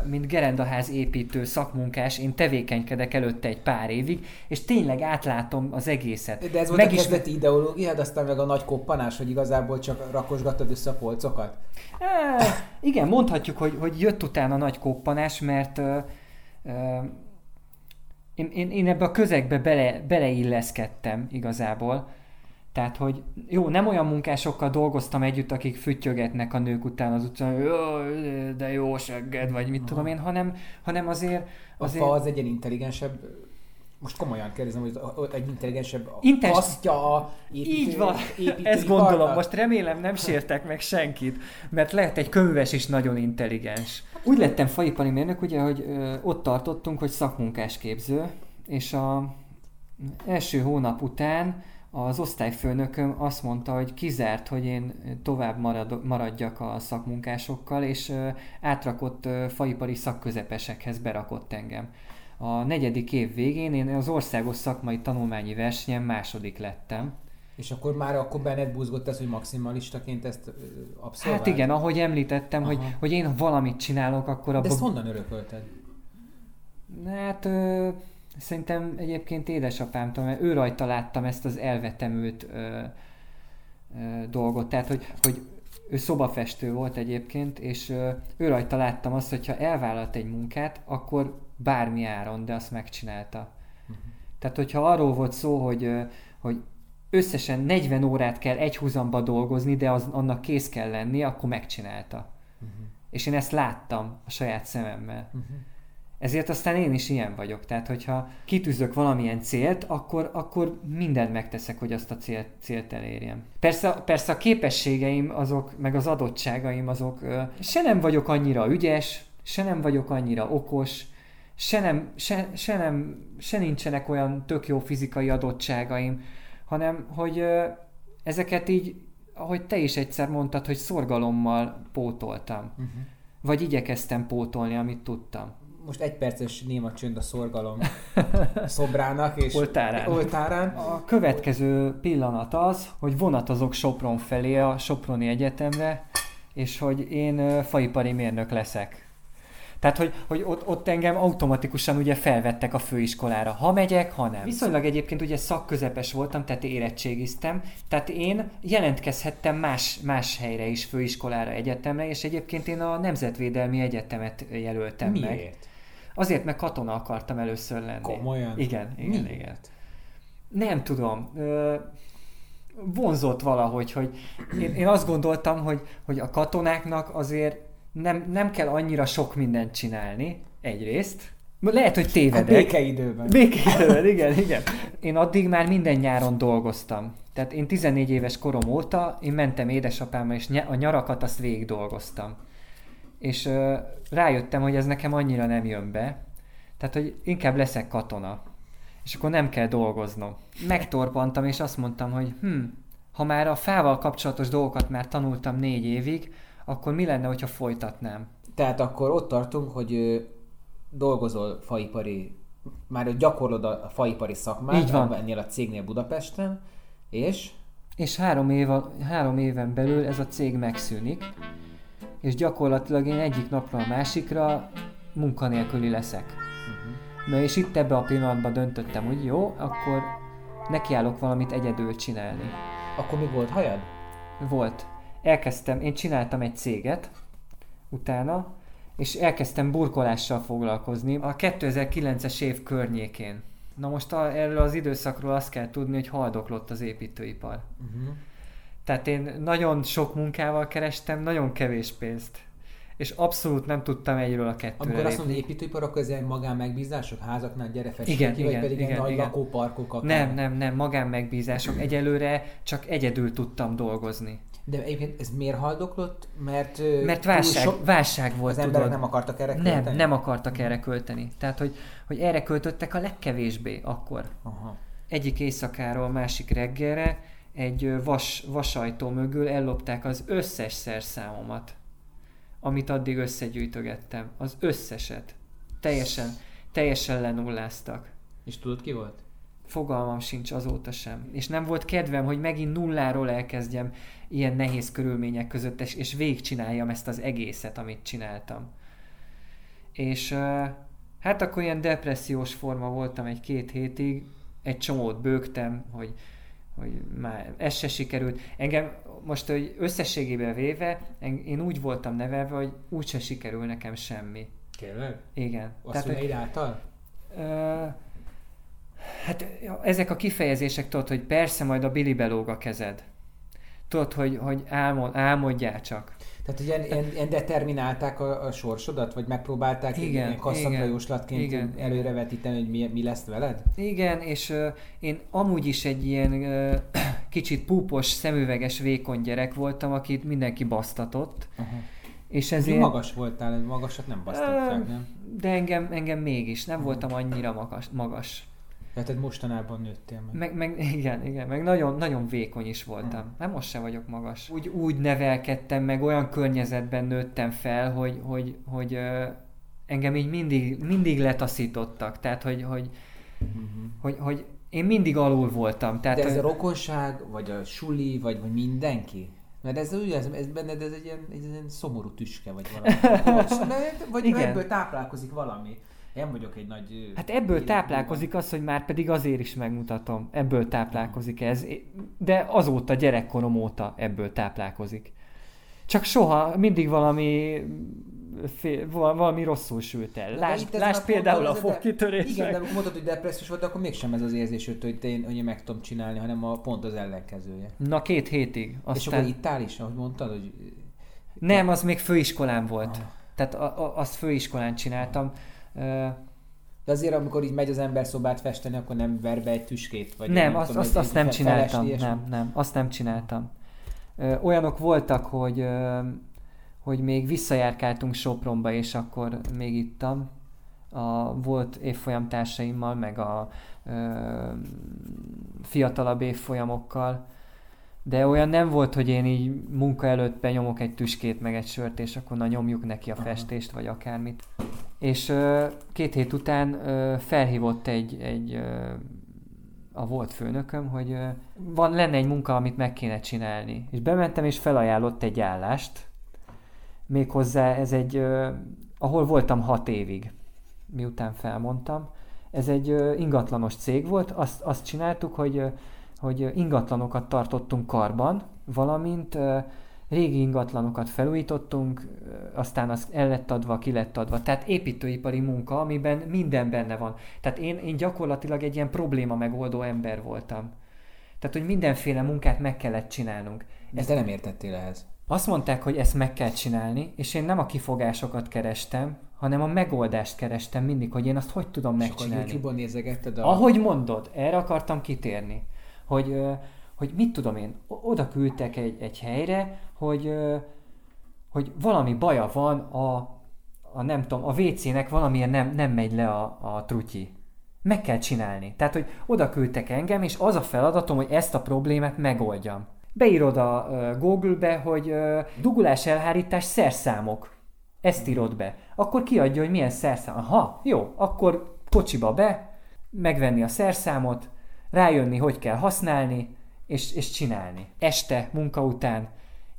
S2: mint gerendaház építő szakmunkás, én tevékenykedek előtte egy pár évig, és tényleg átlátom az egészet.
S1: De ez volt Megismer... a kezdeti ideológiád, aztán meg a nagy koppanás, hogy igazából csak rakosgattad össze a polcokat?
S2: E, igen, mondhatjuk, hogy, hogy jött utána a nagy koppanás, mert ö, ö, én, én, én ebbe a közegbe bele, beleilleszkedtem igazából tehát, hogy jó, nem olyan munkásokkal dolgoztam együtt, akik füttyögetnek a nők után az utcán, de jó segged, vagy mit Aha. tudom én, hanem, hanem azért...
S1: azért... A fa az egy intelligensebb most komolyan kérdezem, hogy egy intelligensebb Intes... kasztja a építő,
S2: Így van, ezt gondolom. Most remélem nem sértek meg senkit, mert lehet egy könyves is nagyon intelligens. Úgy lettem faipari mérnök, ugye, hogy ö, ott tartottunk, hogy szakmunkásképző, és a első hónap után az osztályfőnököm azt mondta, hogy kizárt, hogy én tovább marad, maradjak a szakmunkásokkal, és átrakott faipari szakközepesekhez berakott engem. A negyedik év végén én az országos szakmai tanulmányi versenyen második lettem.
S1: És akkor már akkor benned búzgott ez, hogy maximalistaként ezt abszolvált?
S2: Hát igen, ahogy említettem, hogy, hogy én valamit csinálok, akkor
S1: abban... De ezt honnan örökölted?
S2: Hát... Ö Szerintem egyébként édesapámtól, mert ő rajta láttam ezt az elvetemült ö, ö, dolgot. Tehát, hogy, hogy ő szobafestő volt egyébként, és ö, ő rajta láttam azt, hogy ha elvállalt egy munkát, akkor bármi áron, de azt megcsinálta. Uh-huh. Tehát, hogyha arról volt szó, hogy, ö, hogy összesen 40 órát kell egy húzamba dolgozni, de az, annak kész kell lenni, akkor megcsinálta. Uh-huh. És én ezt láttam a saját szememmel. Uh-huh. Ezért aztán én is ilyen vagyok. Tehát, hogyha kitűzök valamilyen célt, akkor, akkor mindent megteszek, hogy azt a célt, célt elérjem. Persze, persze a képességeim azok, meg az adottságaim azok, se nem vagyok annyira ügyes, se nem vagyok annyira okos, se, nem, se, se, nem, se nincsenek olyan tök jó fizikai adottságaim, hanem hogy ezeket így, ahogy te is egyszer mondtad, hogy szorgalommal pótoltam. Uh-huh. Vagy igyekeztem pótolni, amit tudtam
S1: most egy perces néma csönd a szorgalom szobrának és
S2: oltárán.
S1: oltárán.
S2: A következő pillanat az, hogy vonatozok Sopron felé, a Soproni Egyetemre, és hogy én faipari mérnök leszek. Tehát, hogy, hogy ott, ott engem automatikusan ugye felvettek a főiskolára. Ha megyek, ha nem. Viszonylag egyébként ugye szakközepes voltam, tehát érettségiztem, tehát én jelentkezhettem más, más helyre is, főiskolára, egyetemre, és egyébként én a Nemzetvédelmi Egyetemet jelöltem
S1: Miért?
S2: meg. Azért, mert katona akartam először lenni.
S1: Komolyan?
S2: Igen, igen, Miért? igen. Nem tudom. Ö, vonzott valahogy, hogy én, én azt gondoltam, hogy, hogy a katonáknak azért nem, nem kell annyira sok mindent csinálni, egyrészt. Lehet, hogy tévedek.
S1: A békeidőben.
S2: Békeidőben, igen, igen. Én addig már minden nyáron dolgoztam. Tehát én 14 éves korom óta, én mentem édesapámmal, és a nyarakat azt végig dolgoztam és ö, rájöttem, hogy ez nekem annyira nem jön be, tehát, hogy inkább leszek katona, és akkor nem kell dolgoznom. Megtorpantam, és azt mondtam, hogy hm, ha már a fával kapcsolatos dolgokat már tanultam négy évig, akkor mi lenne, hogyha folytatnám?
S1: Tehát akkor ott tartunk, hogy ö, dolgozol faipari, már gyakorlod a faipari szakmát, Így van. ennél a cégnél Budapesten, és?
S2: És három, év, három éven belül ez a cég megszűnik, és gyakorlatilag én egyik napra a másikra munkanélküli leszek. Uh-huh. Na és itt ebbe a pillanatban döntöttem, hogy jó, akkor nekiállok valamit egyedül csinálni.
S1: Akkor mi volt hajad?
S2: Volt. Elkezdtem, én csináltam egy céget utána, és elkezdtem burkolással foglalkozni a 2009-es év környékén. Na most a, erről az időszakról azt kell tudni, hogy haldoklott az építőipar. Uh-huh. Tehát én nagyon sok munkával kerestem, nagyon kevés pénzt. És abszolút nem tudtam egyről a kettőre
S1: Amikor azt mondod, építőipar, akkor ez ilyen magán megbízások, házaknál gyere fessék
S2: Igen,
S1: ki, vagy
S2: igen,
S1: pedig
S2: igen,
S1: nagy
S2: igen.
S1: lakóparkok akár.
S2: Nem, nem, nem, magán megbízások. Egyelőre csak egyedül tudtam dolgozni.
S1: De egyébként ez miért haldoklott? Mert,
S2: Mert válság,
S1: sok-
S2: válság volt,
S1: az emberek
S2: tudod.
S1: nem akartak erre
S2: nem,
S1: költeni?
S2: nem akartak erre költeni. Tehát, hogy, hogy erre költöttek a legkevésbé akkor.
S1: Aha.
S2: Egyik éjszakáról másik reggelre egy vas, vasajtó mögül ellopták az összes szerszámomat, amit addig összegyűjtögettem. Az összeset. Teljesen, teljesen lenulláztak.
S1: És tudod ki volt?
S2: Fogalmam sincs azóta sem. És nem volt kedvem, hogy megint nulláról elkezdjem ilyen nehéz körülmények között, és, és végigcsináljam ezt az egészet, amit csináltam. És hát akkor ilyen depressziós forma voltam egy-két hétig, egy csomót bőgtem, hogy, hogy már ez se sikerült. Engem most, hogy összességében véve, én úgy voltam nevelve, hogy úgyse sikerül nekem semmi.
S1: Tényleg?
S2: Igen.
S1: Azt
S2: hogy-
S1: szüleid által?
S2: Ö, Hát ezek a kifejezések, tudod, hogy persze majd a Billy belóg a kezed. Tudod, hogy, hogy álmod, álmodjál csak.
S1: Tehát ilyen, ilyen, ilyen determinálták a, a sorsodat, vagy megpróbálták
S2: Igen,
S1: ilyen kasszandra
S2: igen,
S1: előrevetíteni, hogy mi, mi lesz veled?
S2: Igen, és ö, én amúgy is egy ilyen ö, kicsit púpos, szemüveges, vékony gyerek voltam, akit mindenki basztatott.
S1: Aha.
S2: És
S1: Ezért... Magas voltál, magasat nem basztatták,
S2: Ö,
S1: nem?
S2: De engem, engem mégis, nem voltam annyira magas. magas.
S1: Tehát mostanában nőttél meg.
S2: Meg, meg, igen, igen, meg nagyon, nagyon vékony is voltam. Nem most sem vagyok magas. Úgy, úgy nevelkedtem, meg olyan környezetben nőttem fel, hogy, hogy, hogy ö, engem így mindig, mindig letaszítottak. Tehát, hogy, hogy,
S1: Uh-huh.
S2: hogy, hogy én mindig alul voltam. Tehát,
S1: De ez a rokonság, vagy a suli, vagy, vagy mindenki? Mert ez, ugye, ez, ez benned ez egy ilyen, egy ilyen szomorú tüske, vagy valami. vagy, vagy
S2: Igen.
S1: ebből táplálkozik valami. Én vagyok egy nagy...
S2: Hát ebből táplálkozik az, hogy már pedig azért is megmutatom. Ebből táplálkozik ez. De azóta, gyerekkorom óta ebből táplálkozik. Csak soha, mindig valami fél, val- valami rosszul sült el.
S1: De
S2: Lásd, lásd például a
S1: ez de-
S2: fogkitörések.
S1: Igen, de amikor mondtad, hogy depressziós volt, akkor mégsem ez az érzés jött, hogy én, hogy én meg tudom csinálni, hanem a pont az ellenkezője.
S2: Na két hétig.
S1: És
S2: Aztán...
S1: akkor itt áll is, ahogy mondtad, hogy...
S2: Nem, az még főiskolán volt.
S1: Ah.
S2: Tehát a, a, azt főiskolán csináltam. Ö,
S1: De azért, amikor így megy az ember szobát festeni, akkor nem ver be egy tüskét? Vagy
S2: nem,
S1: tudom,
S2: azt,
S1: egy-
S2: azt,
S1: egy
S2: azt nem csináltam.
S1: és-
S2: Nem, nem, azt nem csináltam. Ö, olyanok voltak, hogy, ö, hogy még visszajárkáltunk Sopronba, és akkor még ittam. A volt évfolyamtársaimmal, meg a ö, fiatalabb évfolyamokkal. De olyan nem volt, hogy én így munka előtt benyomok egy tüskét, meg egy sört, és akkor na nyomjuk neki a
S1: Aha.
S2: festést, vagy akármit. És két hét után felhívott egy, egy a volt főnököm, hogy van, lenne egy munka, amit meg kéne csinálni. És bementem, és felajánlott egy állást. Méghozzá ez egy, ahol voltam hat évig, miután felmondtam. Ez egy ingatlanos cég volt, azt, azt csináltuk, hogy, hogy ingatlanokat tartottunk karban, valamint régi ingatlanokat felújítottunk, aztán az el lett adva, ki lett adva. Tehát építőipari munka, amiben minden benne van. Tehát én, én gyakorlatilag egy ilyen probléma megoldó ember voltam. Tehát, hogy mindenféle munkát meg kellett csinálnunk.
S1: De te nem értettél ehhez.
S2: Azt mondták, hogy ezt meg kell csinálni, és én nem a kifogásokat kerestem, hanem a megoldást kerestem mindig, hogy én azt hogy tudom
S1: És akkor
S2: megcsinálni.
S1: YouTube-on nézegetted a...
S2: Ahogy mondod, erre akartam kitérni, hogy, hogy mit tudom én, oda küldtek egy, egy helyre, hogy, hogy valami baja van a, a nem tudom, a WC-nek valamilyen nem, nem megy le a, a trutyi. Meg kell csinálni. Tehát, hogy oda küldtek engem, és az a feladatom, hogy ezt a problémát megoldjam. Beírod a Google-be, hogy dugulás elhárítás szerszámok. Ezt írod be. Akkor kiadja, hogy milyen szerszám. Aha, jó, akkor kocsiba be, megvenni a szerszámot, rájönni, hogy kell használni, és, és csinálni. Este, munka után,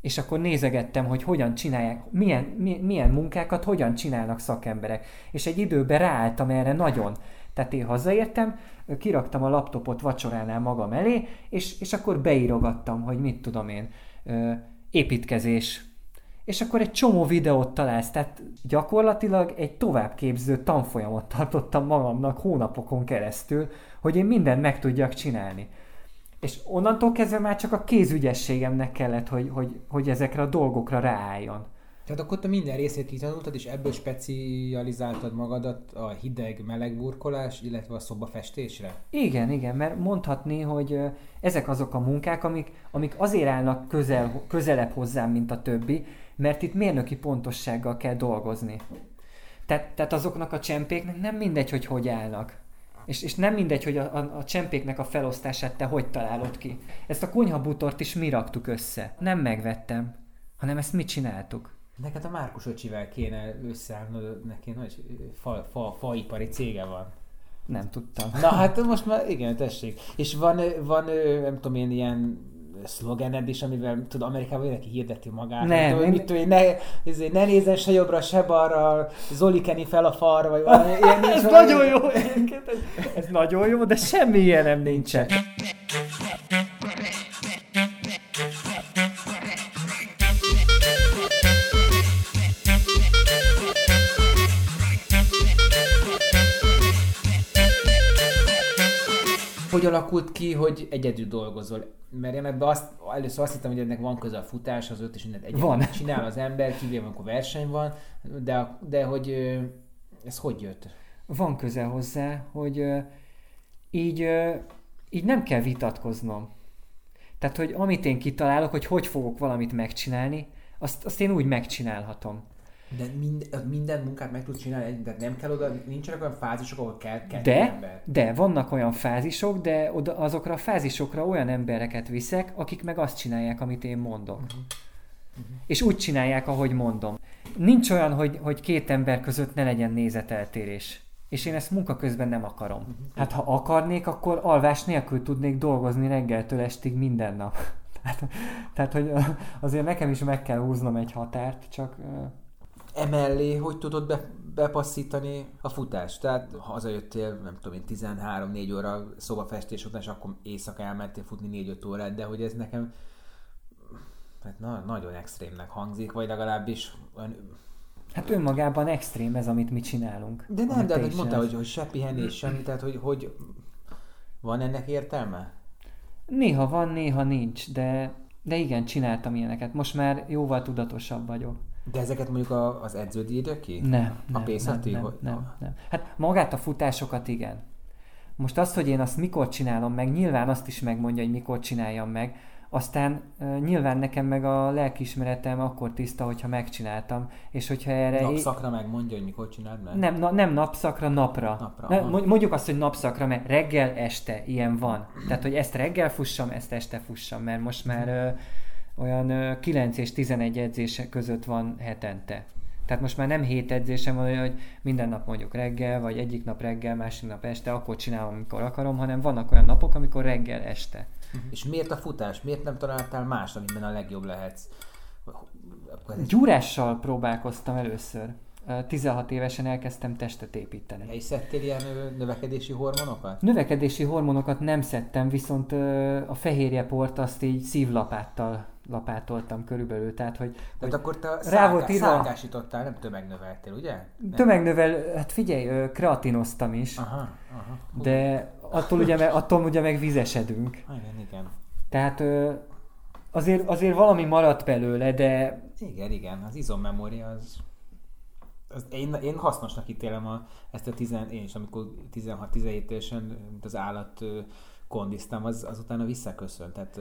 S2: és akkor nézegettem, hogy hogyan csinálják, milyen, mi, milyen munkákat hogyan csinálnak szakemberek. És egy időben ráálltam erre nagyon. Tehát én hazaértem, kiraktam a laptopot vacsoránál magam elé, és, és akkor beírogattam, hogy mit tudom én, építkezés, és akkor egy csomó videót találsz, tehát gyakorlatilag egy továbbképző tanfolyamot tartottam magamnak hónapokon keresztül, hogy én mindent meg tudjak csinálni. És onnantól kezdve már csak a kézügyességemnek kellett, hogy, hogy, hogy ezekre a dolgokra ráálljon.
S1: Tehát akkor te minden részét kitanultad, és ebből specializáltad magadat a hideg-meleg burkolás, illetve a szobafestésre?
S2: Igen, igen, mert mondhatni, hogy ezek azok a munkák, amik, amik azért állnak közel, közelebb hozzám, mint a többi, mert itt mérnöki pontossággal kell dolgozni. Tehát, tehát azoknak a csempéknek nem mindegy, hogy hogy állnak. És, és nem mindegy, hogy a, a, a csempéknek a felosztását te hogy találod ki. Ezt a konyhabutort is mi raktuk össze. Nem megvettem, hanem ezt mi csináltuk.
S1: Neked a Márkus öcsivel kéne összeállnod, neki nagy fa, fa, faipari cége van.
S2: Nem tudtam.
S1: Na hát most már igen, tessék. És van, van nem tudom én, ilyen szlogened is, amivel tud Amerikában mindenki hirdeti magát.
S2: Nem,
S1: tudom,
S2: én-
S1: mit tudom, ne, ezért ne nézzen se jobbra, se balra, Zoli keni fel a farra, vagy valami ilyen nincs
S2: Ez
S1: valami-
S2: nagyon jó egyébként, ez, ez nagyon jó, de semmi ilyenem nincsen.
S1: Hogy alakult ki, hogy egyedül dolgozol? Mert én ebben azt, először azt hittem, hogy ennek van köze a futás, az öt és mindent egyedül
S2: Van.
S1: csinál az ember, kivéve amikor verseny van, de, de hogy ez hogy jött?
S2: Van köze hozzá, hogy így, így nem kell vitatkoznom. Tehát, hogy amit én kitalálok, hogy hogy fogok valamit megcsinálni, azt, azt én úgy megcsinálhatom.
S1: De mind, minden munkát meg tudsz csinálni, de nem kell oda, nincsenek olyan fázisok, ahol kell, kell
S2: De,
S1: ember.
S2: de vannak olyan fázisok, de oda, azokra a fázisokra olyan embereket viszek, akik meg azt csinálják, amit én mondok. Uh-huh. És úgy csinálják, ahogy mondom. Nincs olyan, hogy, hogy két ember között ne legyen nézeteltérés. És én ezt munka közben nem akarom. Uh-huh. Hát ha akarnék, akkor alvás nélkül tudnék dolgozni reggeltől estig minden nap. tehát, tehát, hogy azért nekem is meg kell húznom egy határt, csak
S1: Emellé, hogy tudod be, bepasszítani a futást? Tehát ha hazajöttél, nem tudom én, 13-4 óra szobafestés után, és akkor éjszaka elmentél futni 4-5 órát, de hogy ez nekem hát na, nagyon extrémnek hangzik, vagy legalábbis olyan...
S2: hát önmagában extrém ez, amit mi csinálunk.
S1: De nem, de hogy
S2: csinálsz.
S1: hogy, hogy se pihenés, semmi, tehát hogy, hogy van ennek értelme?
S2: Néha van, néha nincs, de, de igen, csináltam ilyeneket. Most már jóval tudatosabb vagyok.
S1: De ezeket mondjuk a, az edződ írja ki?
S2: Nem,
S1: A
S2: nem,
S1: Pészati,
S2: nem, nem,
S1: hogy-
S2: nem, nem. Hát magát a futásokat igen. Most azt, hogy én azt mikor csinálom meg, nyilván azt is megmondja, hogy mikor csináljam meg. Aztán uh, nyilván nekem meg a lelkiismeretem akkor tiszta, hogyha megcsináltam. És hogyha erre...
S1: Napszakra megmondja, hogy mikor csináld meg?
S2: Nem, na, nem napszakra, napra.
S1: Napra, aha.
S2: mond- mondjuk azt, hogy napszakra, mert reggel, este ilyen van. Tehát, hogy ezt reggel fussam, ezt este fussam, mert most már ö, olyan ö, 9 és 11 edzése között van hetente. Tehát most már nem hét edzésem van, hogy minden nap mondjuk reggel, vagy egyik nap reggel, másik nap este, akkor csinálom, amikor akarom, hanem vannak olyan napok, amikor reggel, este.
S1: És miért a futás? Miért nem találtál más, amiben a legjobb lehetsz? Ez
S2: Gyúrással próbálkoztam először. Ö, 16 évesen elkezdtem testet építeni.
S1: és szedtél ilyen növekedési hormonokat?
S2: Növekedési hormonokat nem szedtem, viszont a fehérjeport azt így szívlapáttal lapátoltam körülbelül, tehát hogy,
S1: Tehát
S2: hogy
S1: akkor te
S2: rá
S1: szálká,
S2: volt írva-
S1: szálkásítottál, nem tömegnöveltél, ugye? Nem.
S2: tömegnövel, hát figyelj, kreatinoztam is,
S1: Aha, aha. Hú,
S2: de attól ugye, meg, attól ugye meg vizesedünk.
S1: Igen, igen.
S2: Tehát azért, azért valami maradt belőle, de
S1: Igen, igen, az izommemória az... az én, én hasznosnak ítélem a, ezt a tizen, én is, amikor 16-17 évesen, mint az állat kondiztam, az, az utána visszaköszönt. Tehát,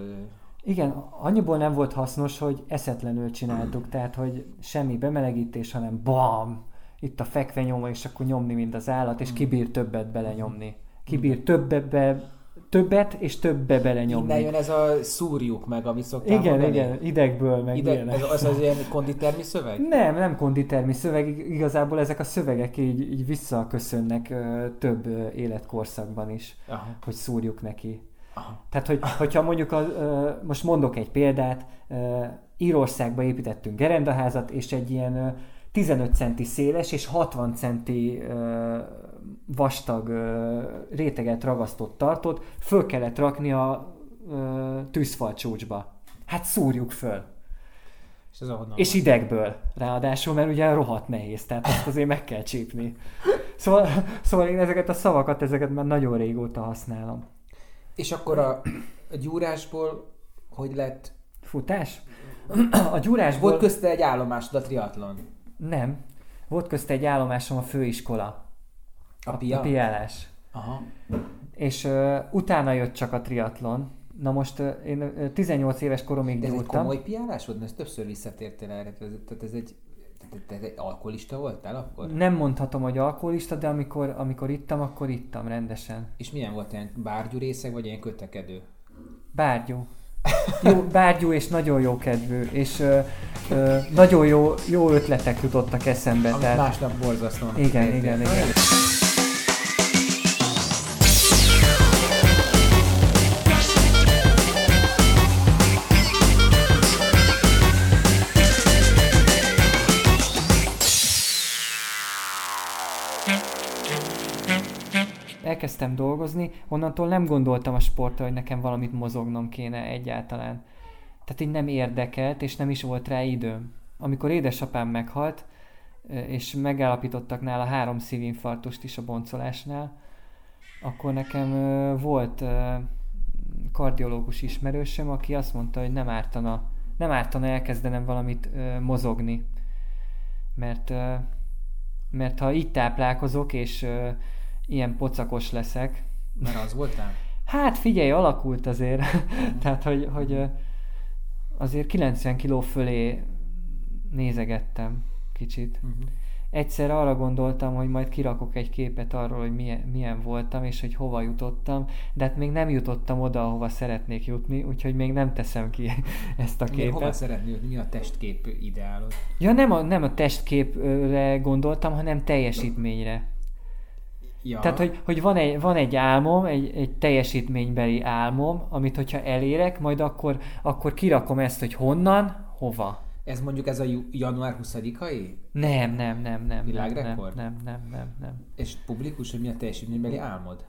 S2: igen, annyiból nem volt hasznos, hogy eszetlenül csináltuk, tehát hogy semmi bemelegítés, hanem bam! Itt a fekvenyoma, és akkor nyomni, mint az állat, és kibír többet belenyomni. Kibír többet, be, többet és többe belenyomni.
S1: innen jön ez a szúrjuk meg, ami szoktam
S2: Igen,
S1: mondani.
S2: igen, idegből meg
S1: Ide,
S2: ilyenek.
S1: ez az az ilyen konditermi szöveg?
S2: Nem, nem konditermi szöveg, ig- igazából ezek a szövegek így, így visszaköszönnek ö, több életkorszakban is,
S1: Aha,
S2: hogy szúrjuk neki.
S1: Aha.
S2: Tehát, hogy, hogyha mondjuk, a, most mondok egy példát, Írországba építettünk gerendaházat, és egy ilyen ö, 15 centi széles és 60 centi vastag réteget ragasztott tartót föl kellett rakni a ö, tűzfalcsúcsba. Hát szúrjuk föl.
S1: És ez
S2: És idegből ráadásul, mert ugye rohadt nehéz, tehát azt azért meg kell csípni. Szóval, szóval én ezeket a szavakat, ezeket már nagyon régóta használom.
S1: És akkor a, a gyúrásból hogy lett?
S2: Futás? A gyúrásból...
S1: Volt közte egy állomásod a triatlon.
S2: Nem. Volt közte egy állomásom a főiskola.
S1: A pia?
S2: A piálás.
S1: Aha.
S2: És uh, utána jött csak a triatlon. Na most uh, én uh, 18 éves koromig
S1: De ez egy
S2: gyúrtam.
S1: komoly piálás volt? Mert többször visszatértél erre. Tehát ez egy... Te egy alkoholista voltál akkor?
S2: Nem mondhatom, hogy alkoholista, de amikor, amikor ittam, akkor ittam rendesen.
S1: És milyen volt ilyen bárgyú részeg, vagy ilyen kötekedő?
S2: Bárgyú. Jó, bárgyú és nagyon jó kedvű, és ö, ö, nagyon jó, jó ötletek jutottak eszembe.
S1: Amit
S2: Tehát,
S1: másnap borzasztóan.
S2: igen,
S1: értél.
S2: igen, igen. Elkezdtem dolgozni, onnantól nem gondoltam a sportra, hogy nekem valamit mozognom kéne egyáltalán. Tehát így nem érdekelt, és nem is volt rá időm. Amikor édesapám meghalt, és megállapítottak nála három szívinfarktust is a boncolásnál, akkor nekem volt kardiológus ismerősöm, aki azt mondta, hogy nem ártana, nem ártana elkezdenem valamit mozogni. Mert, mert ha így táplálkozok, és ilyen pocakos leszek,
S1: Mert az voltál?
S2: Hát figyelj, alakult azért. Tehát, hogy, hogy azért 90 kiló fölé nézegettem kicsit.
S1: Uh-huh.
S2: Egyszer arra gondoltam, hogy majd kirakok egy képet arról, hogy milyen, milyen voltam, és hogy hova jutottam, de hát még nem jutottam oda, ahova szeretnék jutni, úgyhogy még nem teszem ki ezt a
S1: Mi, hova
S2: képet.
S1: szeretnél, mi a testkép ideálod?
S2: Ja, nem a, nem a testképre gondoltam, hanem teljesítményre.
S1: Ja.
S2: Tehát, hogy, hogy van, egy, van egy álmom, egy, egy teljesítménybeli álmom, amit hogyha elérek, majd akkor, akkor kirakom ezt, hogy honnan, hova.
S1: Ez mondjuk ez a január 20-ai?
S2: Nem, nem, nem, nem.
S1: Világrekord?
S2: Nem, nem, nem, nem, nem.
S1: És publikus, hogy mi a teljesítménybeli álmod?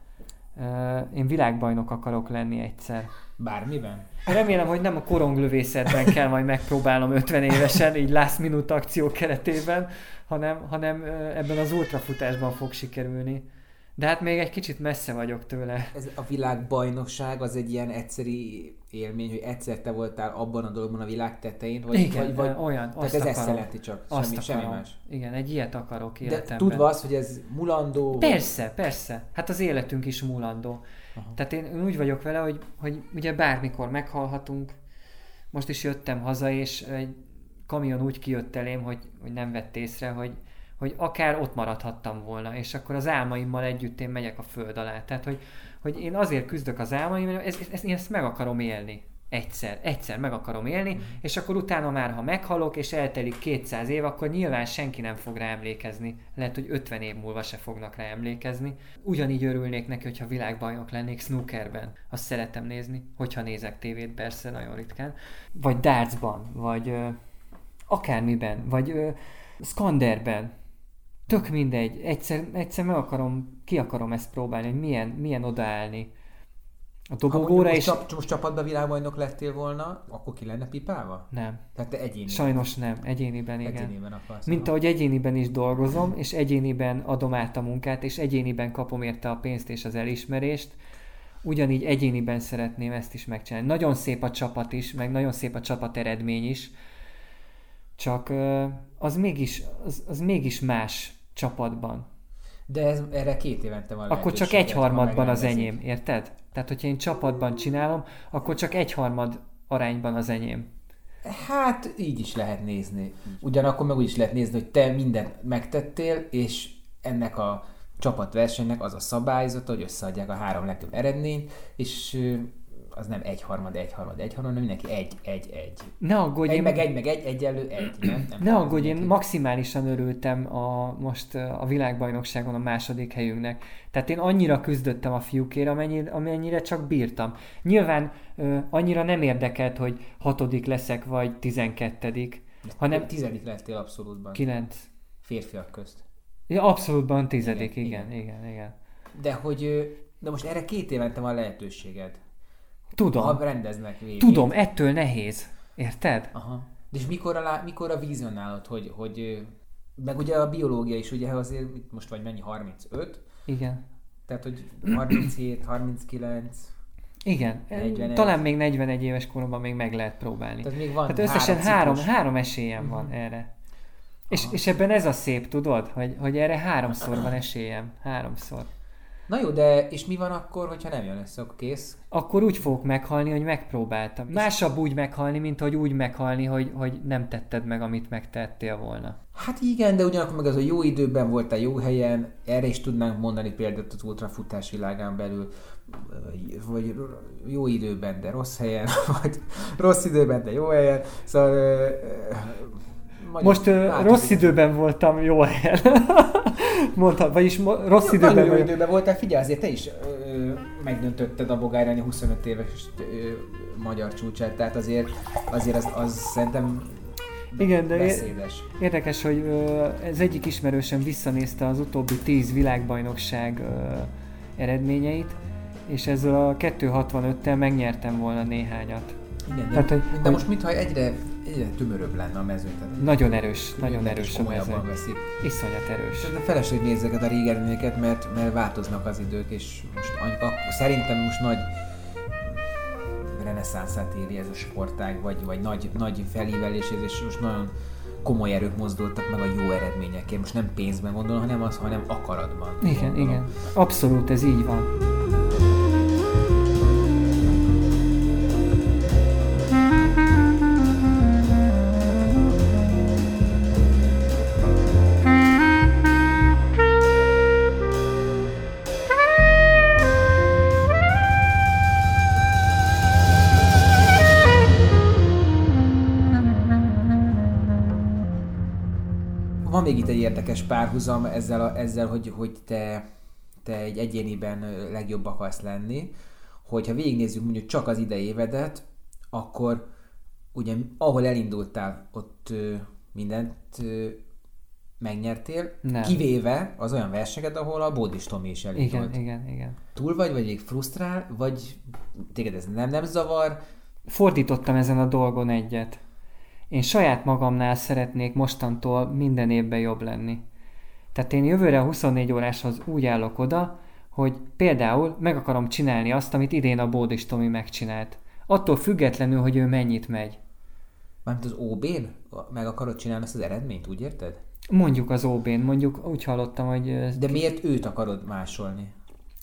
S2: Én világbajnok akarok lenni egyszer.
S1: Bármiben?
S2: Remélem, hogy nem a koronglövészetben kell majd megpróbálnom 50 évesen, így last minute akció keretében, hanem, hanem ebben az ultrafutásban fog sikerülni. De hát még egy kicsit messze vagyok tőle.
S1: Ez a világbajnokság az egy ilyen egyszeri élmény, hogy egyszer te voltál abban a dologban a világ tetején, vagy,
S2: Igen,
S1: vagy, vagy
S2: olyan,
S1: tehát ez ezt jelenti csak,
S2: Azt
S1: semmi, semmi más.
S2: Igen, egy ilyet akarok
S1: De
S2: életemben.
S1: tudva azt, hogy ez mulandó,
S2: Persze, persze. Hát az életünk is múlandó.
S1: Aha.
S2: Tehát én úgy vagyok vele, hogy, hogy ugye bármikor meghalhatunk. Most is jöttem haza, és egy kamion úgy kijött elém, hogy, hogy nem vett észre, hogy, hogy akár ott maradhattam volna, és akkor az álmaimmal együtt én megyek a föld alá. Tehát, hogy, hogy én azért küzdök az álmaimmal, ez, ez, én ezt meg akarom élni. Egyszer, egyszer meg akarom élni,
S1: Mhm.
S2: és akkor utána már, ha meghalok, és eltelik 200 év, akkor nyilván senki nem fog rá emlékezni. Lehet, hogy 50 év múlva se fognak rá emlékezni. Ugyanígy örülnék neki, hogyha világbajnok lennék snookerben. Azt szeretem nézni, hogyha nézek tévét, persze, nagyon ritkán. Vagy dartsban, vagy ö, akármiben, vagy ö, skanderben. Tök mindegy. Egyszer, egyszer meg akarom, ki akarom ezt próbálni, hogy milyen, milyen odaállni. A
S1: ha
S2: dobogóra
S1: mondjuk
S2: és...
S1: most, csap, most csapatban világbajnok lettél volna, akkor ki lenne pipálva?
S2: Nem.
S1: Tehát te egyéni.
S2: Sajnos nem. Egyéniben igen.
S1: Egyéniben akarsz.
S2: Mint ahogy egyéniben is dolgozom, és egyéniben adom át a munkát, és egyéniben kapom érte a pénzt és az elismerést, ugyanígy egyéniben szeretném ezt is megcsinálni. Nagyon szép a csapat is, meg nagyon szép a csapat eredmény is, csak az mégis, az, az mégis más csapatban.
S1: De ez, erre két évente van
S2: Akkor csak egyharmadban az enyém, érted? Tehát, hogyha én csapatban csinálom, akkor csak egyharmad arányban az enyém.
S1: Hát így is lehet nézni. Ugyanakkor meg úgy is lehet nézni, hogy te mindent megtettél, és ennek a csapatversenynek az a szabályzata, hogy összeadják a három legtöbb eredményt, és az nem egyharmad, egyharmad, egyharmad, hanem mindenki egy, egy, egy.
S2: Ne aggódj,
S1: Egy
S2: én-
S1: meg egy, meg egy, egyenlő egy. Nem, nem
S2: Ne aggódj, én maximálisan örültem a, most a világbajnokságon a második helyünknek. Tehát én annyira küzdöttem a fiúkért, amennyire, amennyire csak bírtam. Nyilván ö, annyira nem érdekelt, hogy hatodik leszek, vagy tizenkettedik, hanem
S1: Tizedik lettél abszolútban.
S2: kilenc.
S1: Férfiak közt.
S2: Ja, abszolútban tizedik,
S1: Igen,
S2: igen, igen, igen. igen.
S1: De hogy, de most erre két évente van lehetőséged.
S2: Tudom,
S1: Ha rendeznek végig.
S2: tudom, ettől nehéz. Érted?
S1: Aha. De és mikor a, mikor a vizionálod, hogy, hogy meg ugye a biológia is, ugye azért most vagy mennyi, 35?
S2: Igen.
S1: Tehát, hogy 37, 39,
S2: Igen,
S1: 41.
S2: talán még 41 éves koromban még meg lehet próbálni.
S1: Tehát még van
S2: Tehát összesen
S1: három
S2: három,
S1: ciklus.
S2: három esélyem van
S1: Mhm.
S2: erre. És, és ebben ez a szép, tudod, hogy, hogy erre háromszor van esélyem. Háromszor.
S1: Na jó, de és mi van akkor, hogyha nem jön össze, akkor kész?
S2: Akkor úgy fogok meghalni, hogy megpróbáltam. Másabb úgy meghalni, mint hogy úgy meghalni, hogy, hogy nem tetted meg, amit megtettél volna.
S1: Hát igen, de ugyanakkor meg az a jó időben voltál jó helyen, erre is tudnánk mondani példát az ultrafutás világán belül, vagy jó időben, de rossz helyen, vagy rossz időben, de jó helyen. Szóval...
S2: Most ö, rossz időben voltam jó helyen. Mondtam, vagyis mo- rossz időben
S1: Nagyon jó időben voltál, figyelj, azért te is ö, megdöntötted a Bogárányi 25 éves ö, magyar csúcsát, tehát azért, azért az, az szerintem
S2: Igen, de-
S1: beszédes.
S2: Érdekes, hogy ö, ez egyik ismerősöm visszanézte az utóbbi 10 világbajnokság ö, eredményeit, és ezzel a 265-tel megnyertem volna néhányat.
S1: Igen, de,
S2: Tehát, hogy-
S1: de
S2: hogy-
S1: most mintha egyre, egyre tömöröbb lenne a mező. Tehát
S2: Nagyon erős, nagyon erős a mező.
S1: veszik.
S2: Iszonyat erős.
S1: A feleség nézzeket a régi eredményeket, mert, mert változnak az idők, és most anyka, szerintem most nagy reneszánszát éri ez a sportág, vagy, vagy nagy, nagy felívelés ez, és most nagyon komoly erők mozdultak meg a jó eredményekért. Most nem pénzben gondolom, hanem az, hanem akaratban.
S2: Igen,
S1: gondolom.
S2: igen. Abszolút ez így van.
S1: Még itt egy érdekes párhuzam ezzel, a, ezzel hogy, hogy te, te egy egyéniben legjobb akarsz lenni, hogyha végignézzük mondjuk csak az idei évedet, akkor ugye ahol elindultál, ott ö, mindent ö, megnyertél,
S2: Nem.
S1: kivéve az olyan versenyeket, ahol a Bódis Tomi is elindult.
S2: Igen, igen, igen.
S1: Túl vagy, vagy még frusztrál, vagy téged ez nem, nem zavar,
S2: Fordítottam ezen a dolgon egyet. Én saját magamnál szeretnék mostantól minden évben jobb lenni. Tehát én jövőre a 24 óráshoz úgy állok oda, hogy például meg akarom csinálni azt, amit idén a Bódis Tomi megcsinált. Attól függetlenül, hogy ő mennyit megy.
S1: mármint az OB-n meg akarod csinálni ezt az eredményt, úgy érted?
S2: Mondjuk az OB-n, mondjuk úgy hallottam, hogy...
S1: De miért őt akarod másolni?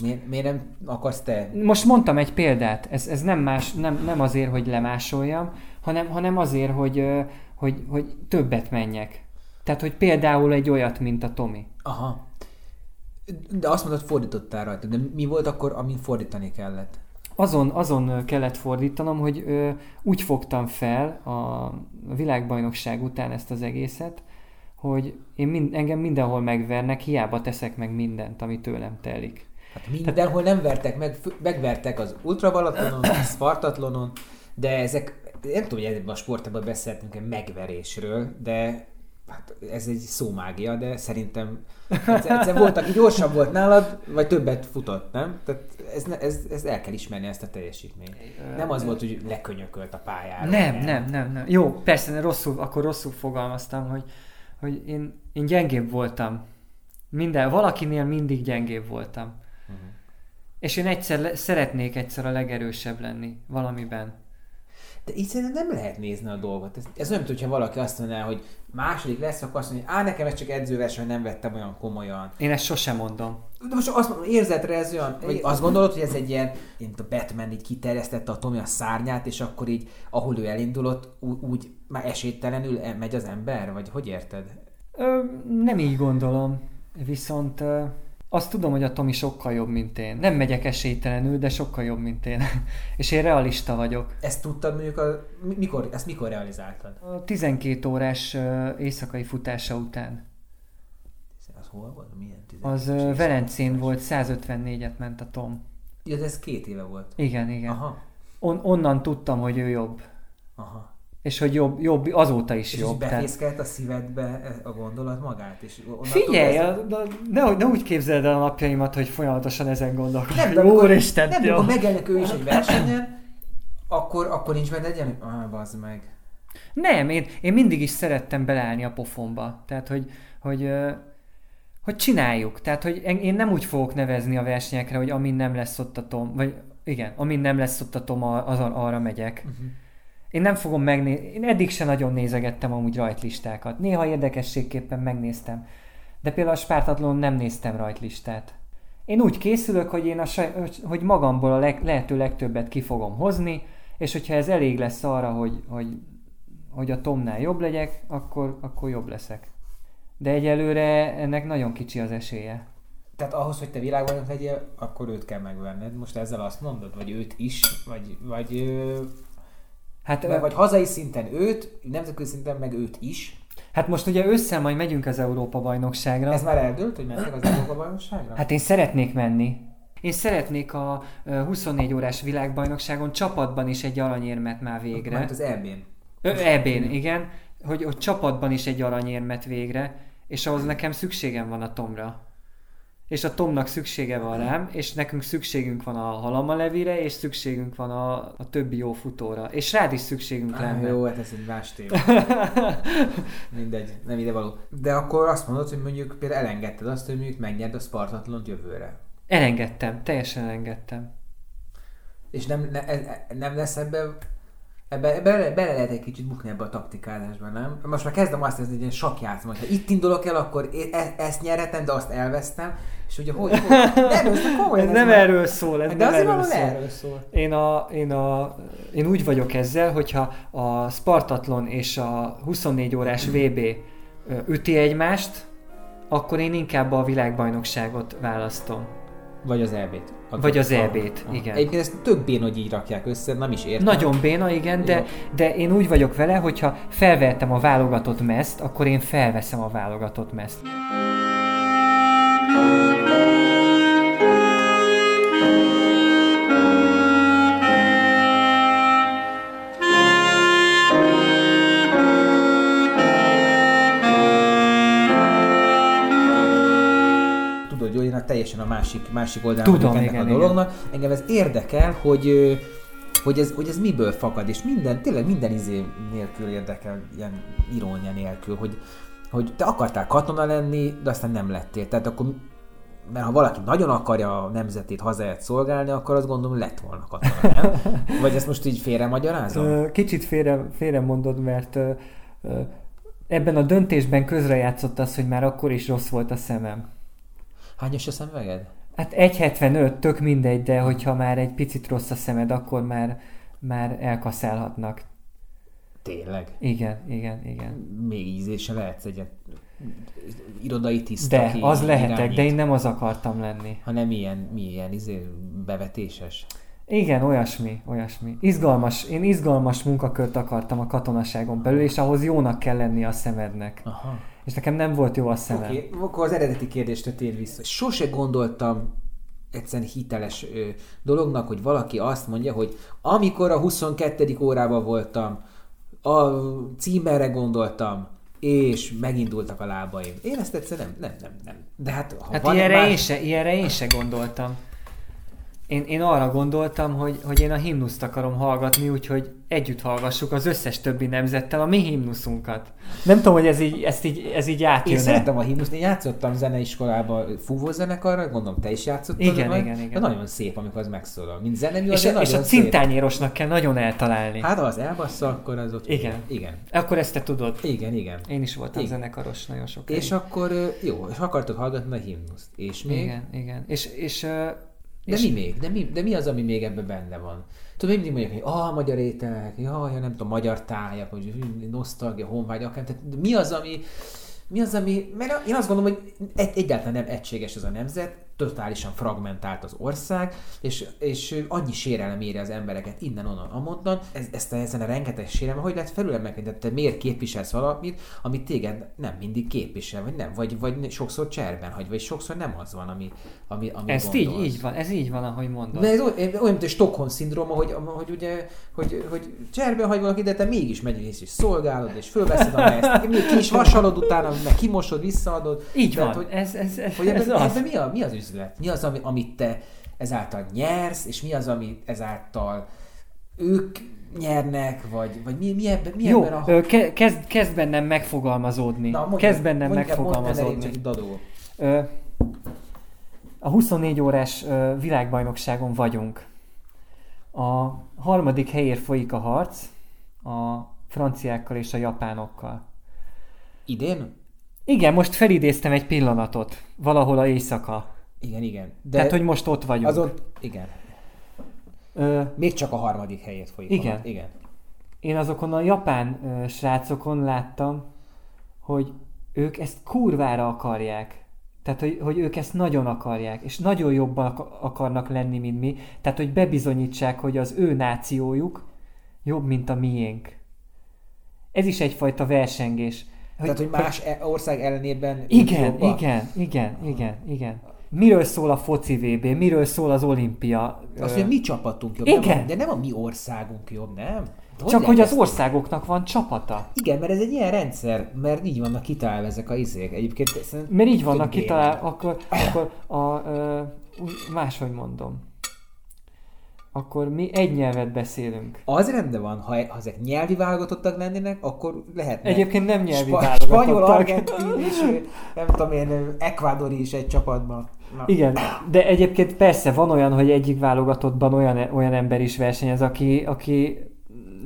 S1: Miért, miért nem akarsz te?
S2: Most mondtam egy példát, ez, ez nem, más, nem, nem azért, hogy lemásoljam, hanem, hanem azért, hogy, hogy, hogy többet menjek. Tehát, hogy például egy olyat, mint a Tomi.
S1: Aha. De azt mondod, fordítottál rajta. De mi volt akkor, amin fordítani kellett?
S2: Azon, azon kellett fordítanom, hogy ö, úgy fogtam fel a világbajnokság után ezt az egészet, hogy én mind, engem mindenhol megvernek, hiába teszek meg mindent, ami tőlem telik.
S1: Hát mindenhol nem vertek meg, megvertek az ultrabalatonon, a Spartatlonon, de ezek, nem tudom, hogy ebben a sportban beszéltünk egy megverésről, de hát ez egy szómágia, de szerintem egyszer, egyszer volt, aki gyorsabb volt nálad, vagy többet futott, nem? Tehát ez, ez, ez el kell ismerni ezt a teljesítményt. Nem az volt, hogy lekönyökölt a pályára.
S2: Nem, nem, nem, nem. Jó, persze, rosszul, akkor rosszul fogalmaztam, hogy, hogy én, én gyengébb voltam. Minden, valakinél mindig gyengébb voltam.
S1: Mhm.
S2: És én egyszer le, szeretnék egyszer a legerősebb lenni valamiben.
S1: De így szerintem nem lehet nézni a dolgot. Ez, ez olyan, mintha valaki azt mondaná, hogy második lesz, akkor azt mondja, á, nekem ez csak edzőverseny, nem vettem olyan komolyan.
S2: Én ezt sosem mondom.
S1: De most azt mondom, érzetre ez olyan, vagy azt gondolod, hogy ez egy ilyen, mint a Batman így kiterjesztette a Tomi a szárnyát, és akkor így, ahol ő elindulott, úgy, úgy már esélytelenül e- megy az ember? Vagy hogy érted?
S2: Ö, nem így gondolom, viszont azt tudom, hogy a Tomi sokkal jobb, mint én. Nem megyek esélytelenül, de sokkal jobb, mint én. És én realista vagyok.
S1: Ezt tudtad mondjuk, a, mi- mikor, ezt mikor realizáltad?
S2: A 12 órás éjszakai futása után.
S1: Az hol volt? Milyen
S2: Az ö, Velencén volt, 154-et ment a Tom.
S1: Ja, de ez két éve volt.
S2: Igen, igen.
S1: Aha,
S2: On, onnan tudtam, hogy ő jobb.
S1: aha.
S2: És hogy jobb, jobb azóta is
S1: És
S2: jobb. Tehát...
S1: befészkelt a szívedbe a gondolat magát? És
S2: Figyelj, a, ne, ne, úgy képzeld el a napjaimat, hogy folyamatosan ezen gondolkodom.
S1: Nem, de amikor,
S2: Úristen,
S1: nem, amikor megjelenik ő is egy versenyen, akkor, akkor nincs benne egy ilyen, ah, bazd meg.
S2: Nem, én, én mindig is szerettem beleállni a pofomba. Tehát, hogy, hogy, hogy csináljuk. Tehát, hogy én nem úgy fogok nevezni a versenyekre, hogy amin nem lesz ott a Tom, vagy igen, amin nem lesz ott a Tom, az, arra megyek. Uh-huh. Én nem fogom megnézni, én eddig se nagyon nézegettem amúgy rajtlistákat. Néha érdekességképpen megnéztem. De például a Spártatlon nem néztem rajtlistát. Én úgy készülök, hogy én a saj, hogy magamból a leg, lehető legtöbbet ki fogom hozni, és hogyha ez elég lesz arra, hogy, hogy, hogy a Tomnál jobb legyek, akkor, akkor jobb leszek. De egyelőre ennek nagyon kicsi az esélye.
S1: Tehát ahhoz, hogy te világbajnok legyél, akkor őt kell megverned. Most ezzel azt mondod? Vagy őt is? Vagy, vagy, hát, vagy, vagy hazai szinten őt, nemzetközi szinten meg őt is?
S2: Hát most ugye össze majd megyünk az Európa-bajnokságra.
S1: Ez már eldőlt, hogy mentek az Európa-bajnokságra?
S2: Hát én szeretnék menni. Én szeretnék a 24 órás világbajnokságon csapatban is egy aranyérmet már végre.
S1: Mert az EB-n.
S2: EB-n, igen. Hogy, hogy csapatban is egy aranyérmet végre, és ahhoz nekem szükségem van a Tomra és a Tomnak szüksége van rám, és nekünk szükségünk van a Halamalevi-re, és szükségünk van a, a többi jó futóra. És rád is szükségünk lenne.
S1: Jó, hát ez egy más téma. Mindegy, nem ide való. De akkor azt mondod, hogy mondjuk például elengedted azt, hogy mondjuk megnyerd a Spartatlont jövőre.
S2: Elengedtem, teljesen elengedtem.
S1: És nem, ne, nem lesz ebben Ebbe, bele, bele lehet egy kicsit bukni ebbe a taktikázásba, nem? Most már kezdem azt hogy egy ilyen sakjátszom, hogy ha itt indulok el, akkor e, ezt nyerhetem, de azt elvesztem, és ugye hogy, hogy nem, ez
S2: komoly, ez nem már... erről szól, ez
S1: de
S2: nem
S1: erről szól. erről szól.
S2: Én, a, én, a, én úgy vagyok ezzel, hogyha a Spartatlon és a 24 órás VB üti egymást, akkor én inkább a világbajnokságot választom.
S1: Vagy az EB-t.
S2: Vagy az EB-t, igen.
S1: Egyébként ezt tök béna, hogy így rakják össze, nem is értem.
S2: Nagyon béna, igen, de, de én úgy vagyok vele, hogyha felvettem a válogatott meszt, akkor én felveszem a válogatott meszt.
S1: Teljesen a másik, másik oldalán Tudom, ennek igen, a dolognak. Igen. Engem ez érdekel, hogy hogy ez, hogy ez miből fakad, és minden, tényleg minden izé nélkül érdekel, ilyen irónia nélkül, hogy, hogy te akartál katona lenni, de aztán nem lettél. Tehát akkor, mert ha valaki nagyon akarja a nemzetét, hazáját szolgálni, akkor azt gondolom lett volna katona, nem? Vagy ezt most így félre magyarázom?
S2: Kicsit félre, félre mondod, mert ebben a döntésben közrejátszott az, hogy már akkor is rossz volt a szemem.
S1: Hányos a szemüveged?
S2: Hát 1,75, tök mindegy, de hogyha már egy picit rossz a szemed, akkor már, már elkaszálhatnak.
S1: Tényleg?
S2: Igen, igen, igen.
S1: Még ízése lehetsz egy irodai
S2: tiszta, De, az lehetek, irányít. de én nem az akartam lenni.
S1: Hanem ilyen, milyen izé, bevetéses.
S2: Igen, olyasmi, olyasmi. Izgalmas, én izgalmas munkakört akartam a katonaságon belül, és ahhoz jónak kell lenni a szemednek. Aha. És nekem nem volt jó a szemem. Oké,
S1: okay, akkor az eredeti kérdésre tér vissza. Sose gondoltam egyszerűen hiteles ö, dolognak, hogy valaki azt mondja, hogy amikor a 22. órában voltam, a címerre gondoltam, és megindultak a lábaim. Én ezt egyszerűen nem, nem, nem, nem. De hát,
S2: ha hát van ilyenre, más... én se, ilyenre én se gondoltam én, én arra gondoltam, hogy, hogy én a himnuszt akarom hallgatni, úgyhogy együtt hallgassuk az összes többi nemzettel a mi himnuszunkat. Nem tudom, hogy ez így, ezt így, ez így átjön.
S1: Én szeretem a himnuszt, én játszottam zeneiskolában fúvó zenekarra, gondolom te is játszottad.
S2: Igen, majd, igen, igen.
S1: De nagyon szép, amikor az megszólal. Mint zenemű,
S2: és, a, és a cintányérosnak kell nagyon eltalálni.
S1: Hát ha az elbassza, akkor az ott.
S2: Igen.
S1: igen.
S2: Akkor ezt te tudod.
S1: Igen, igen.
S2: Én is voltam igen. zenekaros nagyon sok.
S1: És akkor jó, és akartad hallgatni a himnuszt. És még?
S2: Igen, igen. És, és
S1: de és... mi még? De mi, de mi az, ami még ebben benne van? Tudom, mindig mondják, hogy ah, magyar ételek, jaj, nem tudom, magyar tájak, vagy nosztalgia, honvágy, akár. Tehát mi az, ami, mi az, ami, mert én azt gondolom, hogy egy, egyáltalán nem egységes ez a nemzet, totálisan fragmentált az ország, és, és annyi sérelem éri az embereket innen, onnan, amonnan, ez, ezt ezen a rengeteg sérelem, hogy lehet felülemelkedni, te miért képviselsz valamit, amit téged nem mindig képvisel, vagy nem, vagy, vagy sokszor cserben hagy, vagy sokszor nem az van, ami, ami, ami
S2: Ez így, így van, ez így van, ahogy mondod.
S1: De ez olyan, mint a Stockholm szindróma, hogy, hogy ugye, hogy, hogy cserben hagy valaki, de te mégis megy és szolgálod, és fölveszed a mezt, még ki is vasalod utána, meg kimosod, visszaadod.
S2: Így Tehát, van, hogy, ez, ez, ez,
S1: hogy ebben, ez az. Ebben mi, a, mi az üzlet? Mi az, ami, amit te ezáltal nyersz, és mi az, ami ezáltal ők nyernek, vagy, vagy mi, mi, ebben, mi
S2: Jó,
S1: ebben a...
S2: Ke- kezd, kezd bennem megfogalmazódni. Na, mondj, kezd bennem mondj, megfogalmazódni.
S1: Mondj,
S2: ö, a 24 órás ö, világbajnokságon vagyunk. A harmadik helyért folyik a harc a franciákkal és a japánokkal.
S1: Idén?
S2: Igen, most felidéztem egy pillanatot. Valahol a éjszaka.
S1: Igen, igen.
S2: De Tehát, hogy most ott vagyunk.
S1: Azon, igen. Ö, Még csak a harmadik helyét folyik.
S2: Igen.
S1: A, igen.
S2: Én azokon a japán ö, srácokon láttam, hogy ők ezt kurvára akarják. Tehát, hogy, hogy ők ezt nagyon akarják, és nagyon jobban akarnak lenni, mint mi. Tehát, hogy bebizonyítsák, hogy az ő nációjuk jobb, mint a miénk. Ez is egyfajta versengés.
S1: Hogy, Tehát, hogy más hogy... E- ország ellenében
S2: Igen, igen, igen, igen, igen. Miről szól a foci VB, miről szól az olimpia?
S1: Azt, hogy mi csapatunk jobb, igen. Nem, de nem a mi országunk jobb, nem?
S2: Hogy Csak hogy az országoknak van csapata.
S1: Igen, mert ez egy ilyen rendszer, mert így vannak kitalálva ezek a izék. Egyébként
S2: Mert így vannak kitalálva, akkor, akkor a, ö, máshogy mondom akkor mi egy nyelvet beszélünk.
S1: Az rendben van, ha, ha ezek nyelvi válogatottak lennének, akkor lehet.
S2: Egyébként nem nyelvi Spa- válogatottak.
S1: Spanyol, argentin és nem tudom én, ekvádori is egy csapatban.
S2: Na. Igen, de egyébként persze van olyan, hogy egyik válogatottban olyan, olyan ember is versenyez, aki, aki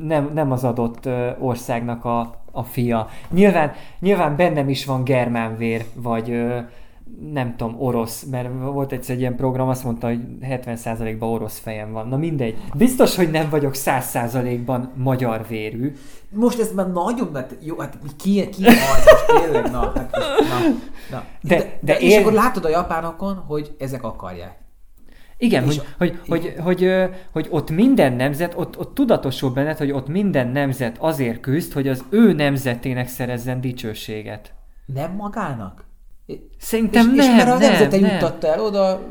S2: nem, nem az adott országnak a, a fia. Nyilván, nyilván bennem is van germán vér, vagy nem tudom, orosz, mert volt egyszer egy ilyen program, azt mondta, hogy 70%-ban orosz fejem van. Na mindegy. Biztos, hogy nem vagyok 100%-ban magyar vérű.
S1: Most ez már nagyon, mert jó, hát ki, ki az tényleg, na, hát, na, na. De, de, de, én... És akkor látod a japánokon, hogy ezek akarják.
S2: Igen, hogy, hogy, hogy, hogy, hogy, hogy ott minden nemzet, ott, ott tudatosul benned, hogy ott minden nemzet azért küzd, hogy az ő nemzetének szerezzen dicsőséget.
S1: Nem magának?
S2: Szerintem
S1: és,
S2: nem,
S1: és mert
S2: a
S1: nemzete
S2: nem.
S1: juttatta el oda,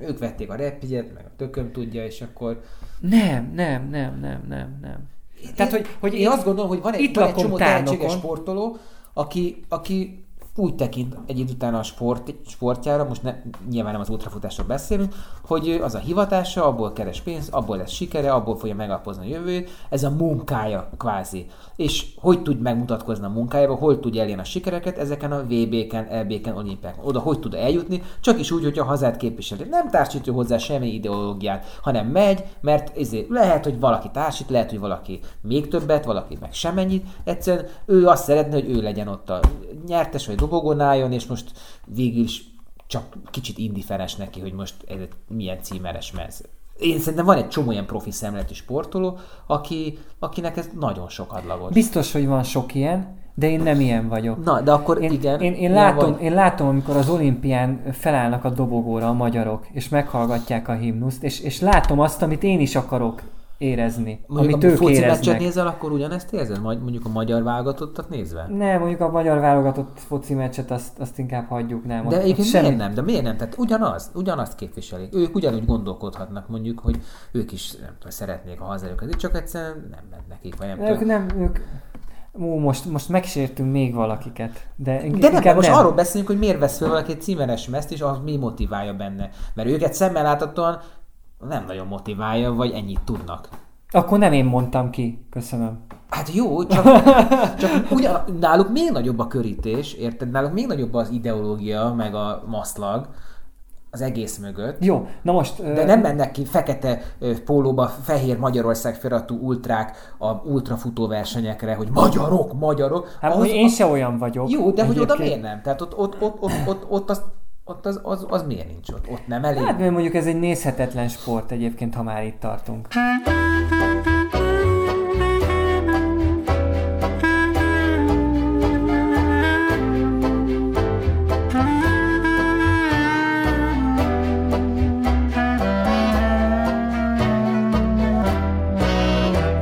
S1: ők vették a repjegyet, meg a tököm tudja, és akkor...
S2: Nem, nem, nem, nem, nem, nem.
S1: Én, Tehát, hogy, hogy én, én azt gondolom, hogy van egy, van egy csomó tehetséges sportoló, aki, aki úgy tekint egy idő után a sport, sportjára, most ne, nyilván nem az ultrafutásról beszélünk, hogy az a hivatása, abból keres pénzt, abból lesz sikere, abból fogja megalapozni a jövőt, ez a munkája kvázi. És hogy tud megmutatkozni a munkájában, hol tud elérni a sikereket ezeken a VB-ken, LB-ken, olimpiákon. Oda hogy tud eljutni, csak is úgy, hogy a hazát képviseli. Nem társítja hozzá semmi ideológiát, hanem megy, mert ezért lehet, hogy valaki társít, lehet, hogy valaki még többet, valaki meg semennyit. Egyszerűen ő azt szeretné, hogy ő legyen ott a nyertes vagy dobogón álljon, és most végül is csak kicsit indiferens neki, hogy most ez milyen címeres mez. Én szerintem van egy csomó ilyen profi szemletű sportoló, aki, akinek ez nagyon sok adlagot.
S2: Biztos, hogy van sok ilyen, de én nem ilyen vagyok.
S1: Na, de akkor
S2: én,
S1: igen.
S2: Én, én, látom, én látom, amikor az olimpián felállnak a dobogóra a magyarok, és meghallgatják a himnuszt, és, és látom azt, amit én is akarok érezni.
S1: Mondjuk amit a ők foci meccset nézel, akkor ugyanezt érzed? Mondjuk a magyar válogatottat nézve?
S2: Nem, mondjuk a magyar válogatott foci meccset azt, azt inkább hagyjuk, nem.
S1: De egyébként semmi... miért nem? De miért nem? Tehát ugyanaz, ugyanazt képviselik. Ők ugyanúgy gondolkodhatnak mondjuk, hogy ők is nem tudom, szeretnék a hazájukat, csak egyszerűen nem ment nekik, vagy nem
S2: Ők nem, ők... Ó, most, most megsértünk még valakiket. De,
S1: de nem, most nem. arról beszélünk, hogy miért vesz fel valaki egy címeres mezt, és az mi motiválja benne. Mert őket szemmel láthatóan nem nagyon motiválja, vagy ennyit tudnak.
S2: Akkor nem én mondtam ki, köszönöm.
S1: Hát jó, csak, csak ugyan, náluk még nagyobb a körítés, érted? Náluk még nagyobb az ideológia, meg a maszlag az egész mögött.
S2: Jó, na most...
S1: De nem mennek ki fekete pólóba, fehér Magyarország felatú ultrák a ultrafutó versenyekre, hogy magyarok, magyarok.
S2: Hát, hogy én se olyan vagyok.
S1: Jó, de hogy oda miért nem? Tehát ott, ott, ott, ott, ott, ott azt ott az, az, az miért nincs ott? Ott nem elég?
S2: Hát mondjuk ez egy nézhetetlen sport egyébként, ha már itt tartunk.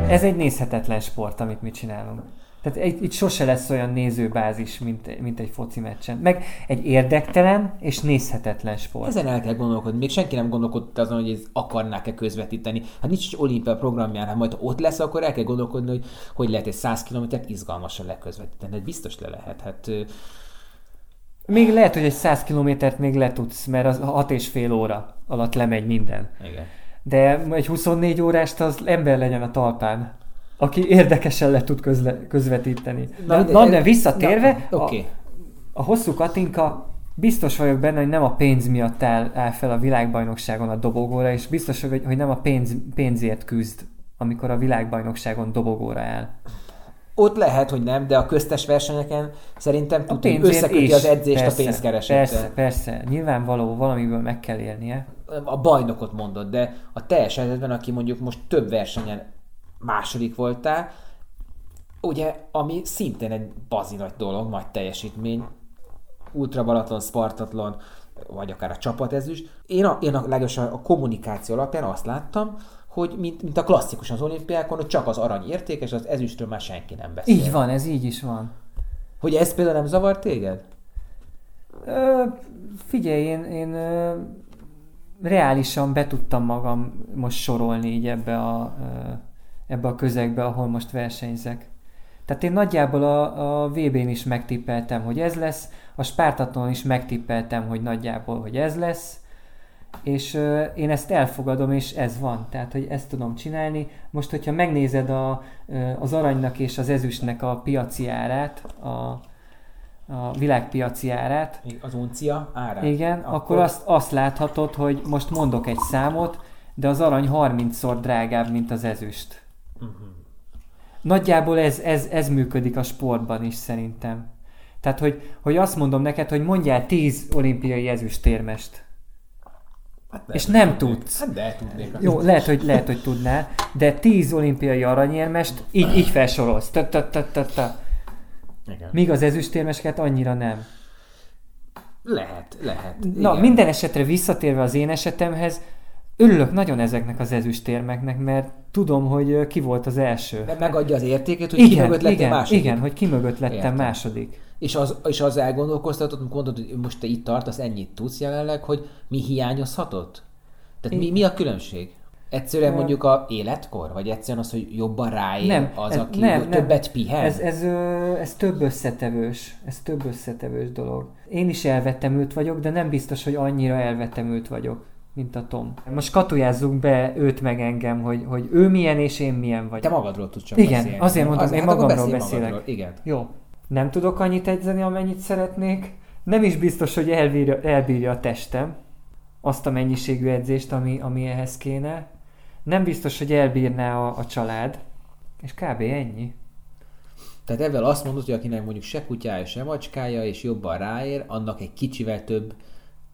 S2: Ez egy nézhetetlen sport, amit mi csinálunk. Tehát egy, itt sose lesz olyan nézőbázis, mint, mint egy foci meccsen. Meg egy érdektelen és nézhetetlen sport.
S1: Ezen el kell gondolkodni. Még senki nem gondolkodott azon, hogy ez akarnák-e közvetíteni. Hát nincs egy olimpia programján, hát majd ha ott lesz, akkor el kell gondolkodni, hogy hogy lehet egy 100 kilométert izgalmasan leközvetíteni. Hát biztos le lehet. Hát,
S2: még lehet, hogy egy 100 kilométert még letudsz, mert az 6 és fél óra alatt lemegy minden.
S1: Igen.
S2: De egy 24 órást az ember legyen a talpán aki érdekesen le tud közle, közvetíteni. Na, na, na de visszatérve,
S1: na, okay.
S2: a, a hosszú Katinka biztos vagyok benne, hogy nem a pénz miatt áll, áll fel a világbajnokságon a dobogóra, és biztos vagyok, hogy nem a pénz, pénzért küzd, amikor a világbajnokságon dobogóra áll.
S1: Ott lehet, hogy nem, de a köztes versenyeken szerintem tud, összeköti az edzést
S2: persze,
S1: a pénzkeresettel.
S2: Persze, persze. Nyilvánvaló, valamiből meg kell élnie.
S1: A bajnokot mondod, de a teljes esetben, aki mondjuk most több versenyen második voltál, ugye, ami szintén egy bazi nagy dolog, nagy teljesítmény, Ultra Balaton, Spartatlon, vagy akár a csapatezüst. Én a, én a, legalábbis a, a kommunikáció alapján azt láttam, hogy mint, mint a klasszikus az olimpiákon, hogy csak az arany értékes, az ezüstről már senki nem beszél.
S2: Így van, ez így is van.
S1: Hogy ez például nem zavar téged?
S2: Ö, figyelj, én, én ö, reálisan be tudtam magam most sorolni így ebbe a, ö, ebbe a közegbe, ahol most versenyzek. Tehát én nagyjából a, a VB-n is megtippeltem, hogy ez lesz, a Spártaton is megtippeltem, hogy nagyjából, hogy ez lesz, és ö, én ezt elfogadom, és ez van. Tehát, hogy ezt tudom csinálni. Most, hogyha megnézed a, az aranynak és az ezüstnek a piaci árát, a, a világpiaci árát,
S1: Az uncia árát?
S2: igen, akkor, akkor azt, azt láthatod, hogy most mondok egy számot, de az arany 30-szor drágább, mint az ezüst.
S1: Uh-huh.
S2: Nagyjából ez, ez, ez működik a sportban is szerintem. Tehát, hogy, hogy azt mondom neked, hogy mondjál 10 olimpiai ezüstérmest.
S1: Hát
S2: És
S1: hogy
S2: nem
S1: tudnék.
S2: tudsz.
S1: Hát de tudnék.
S2: Jó, lehet, hogy, lehet, hogy tudnál, de 10 olimpiai aranyérmest így, így felsorolsz. Ta, ta, ta, ta, ta.
S1: Igen.
S2: Míg az ezüstérmeseket annyira nem.
S1: Lehet, lehet.
S2: Na,
S1: Igen.
S2: minden esetre visszatérve az én esetemhez, örülök nagyon ezeknek az ezüstérmeknek, mert tudom, hogy ki volt az első.
S1: De megadja az értékét, hogy ki
S2: Igen,
S1: mögött lettél
S2: igen,
S1: második.
S2: igen, hogy ki mögött lettem
S1: Értem.
S2: második.
S1: És az, és az elgondolkoztatott, amikor mondod, hogy most te itt tartasz, ennyit tudsz jelenleg, hogy mi hiányozhatott? Tehát mi, mi a különbség? Egyszerűen mondjuk a életkor? Vagy egyszerűen az, hogy jobban ráér
S2: Nem,
S1: az, aki
S2: nem, nem.
S1: többet pihen?
S2: Ez, ez, ez több összetevős, ez több összetevős dolog. Én is elvetemült vagyok, de nem biztos, hogy annyira elvetemült vagyok, mint a Tom. Most katujázzunk be őt meg engem, hogy, hogy ő milyen és én milyen
S1: Te
S2: vagyok.
S1: magadról tudsz csak
S2: Igen,
S1: beszélni.
S2: azért mondom, én
S1: hát
S2: magamról beszélek.
S1: Magadról. Igen.
S2: Jó. Nem tudok annyit edzeni, amennyit szeretnék. Nem is biztos, hogy elbírja, elbírja a testem azt a mennyiségű edzést, ami, ami ehhez kéne. Nem biztos, hogy elbírná a, a család. És kb. ennyi.
S1: Tehát ebben azt mondod, hogy akinek mondjuk se kutyája, se macskája, és jobban ráér, annak egy kicsivel több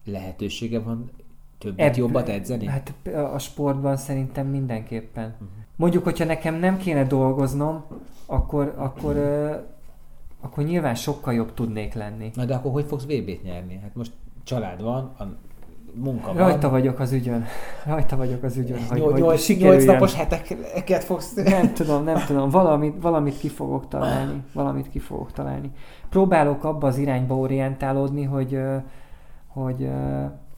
S1: lehetősége van többet
S2: Ebb-
S1: jobbat edzeni?
S2: Hát a- sportban szerintem mindenképpen. Mondjuk, hogyha nekem nem kéne dolgoznom, akkor, akkor, ö, akkor nyilván sokkal jobb tudnék lenni.
S1: Na de akkor hogy fogsz VB-t nyerni? Hát most család van, a munka van.
S2: Rajta vagyok az ügyön. Rajta vagyok az ügyön, hogy,
S1: Nyolc-
S2: hogy sikerüljön.
S1: nyolc napos heteket fogsz...
S2: Nem tudom, nem tudom. Valamit, valamit ki fogok találni. Valamit ki fogok találni. Próbálok abba az irányba orientálódni, hogy, hogy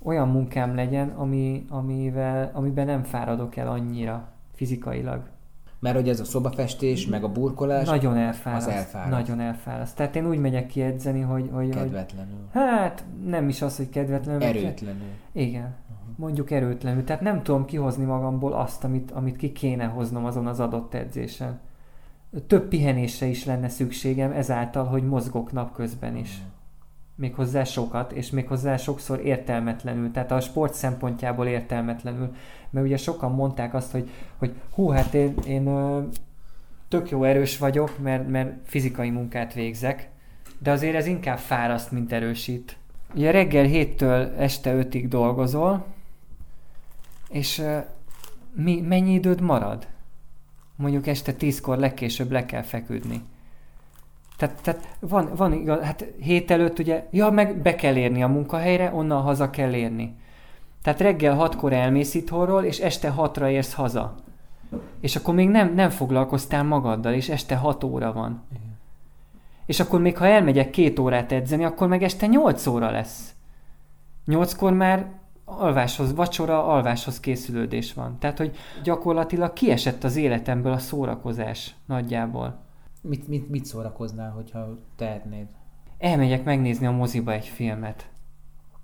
S2: olyan munkám legyen, ami, amivel, amiben nem fáradok el annyira fizikailag.
S1: Mert hogy ez a szobafestés, meg a burkolás
S2: Nagyon elfáraszt.
S1: az elfáraszt.
S2: Nagyon elfáraszt. Tehát én úgy megyek ki edzeni, hogy, hogy, hogy
S1: kedvetlenül,
S2: hát nem is az, hogy kedvetlenül. mert-
S1: erőtlenül.
S2: Igen. Mondjuk erőtlenül. Tehát nem tudom kihozni magamból azt, amit, amit ki kéne hoznom azon az adott edzésen. Több pihenésre is lenne szükségem ezáltal, hogy mozgok napközben is. Méghozzá sokat, és méghozzá sokszor értelmetlenül, tehát a sport szempontjából értelmetlenül. Mert ugye sokan mondták azt, hogy, hogy hú, hát én, én tök jó erős vagyok, mert, mert fizikai munkát végzek, de azért ez inkább fáraszt, mint erősít. Ugye reggel 7-től este 5-ig dolgozol, és mi, mennyi időd marad? Mondjuk este 10-kor legkésőbb le kell feküdni. Tehát, tehát van, van igaz, hát hét előtt ugye, ja, meg be kell érni a munkahelyre, onnan haza kell érni. Tehát reggel hatkor elmész itthonról, és este hatra érsz haza. És akkor még nem, nem foglalkoztál magaddal, és este 6 óra van. És akkor még ha elmegyek két órát edzeni, akkor meg este 8 óra lesz. Nyolckor már alváshoz, vacsora, alváshoz készülődés van. Tehát, hogy gyakorlatilag kiesett az életemből a szórakozás nagyjából.
S1: Mit, mit, mit szórakoznál, hogyha tehetnéd?
S2: Elmegyek megnézni a moziba egy filmet.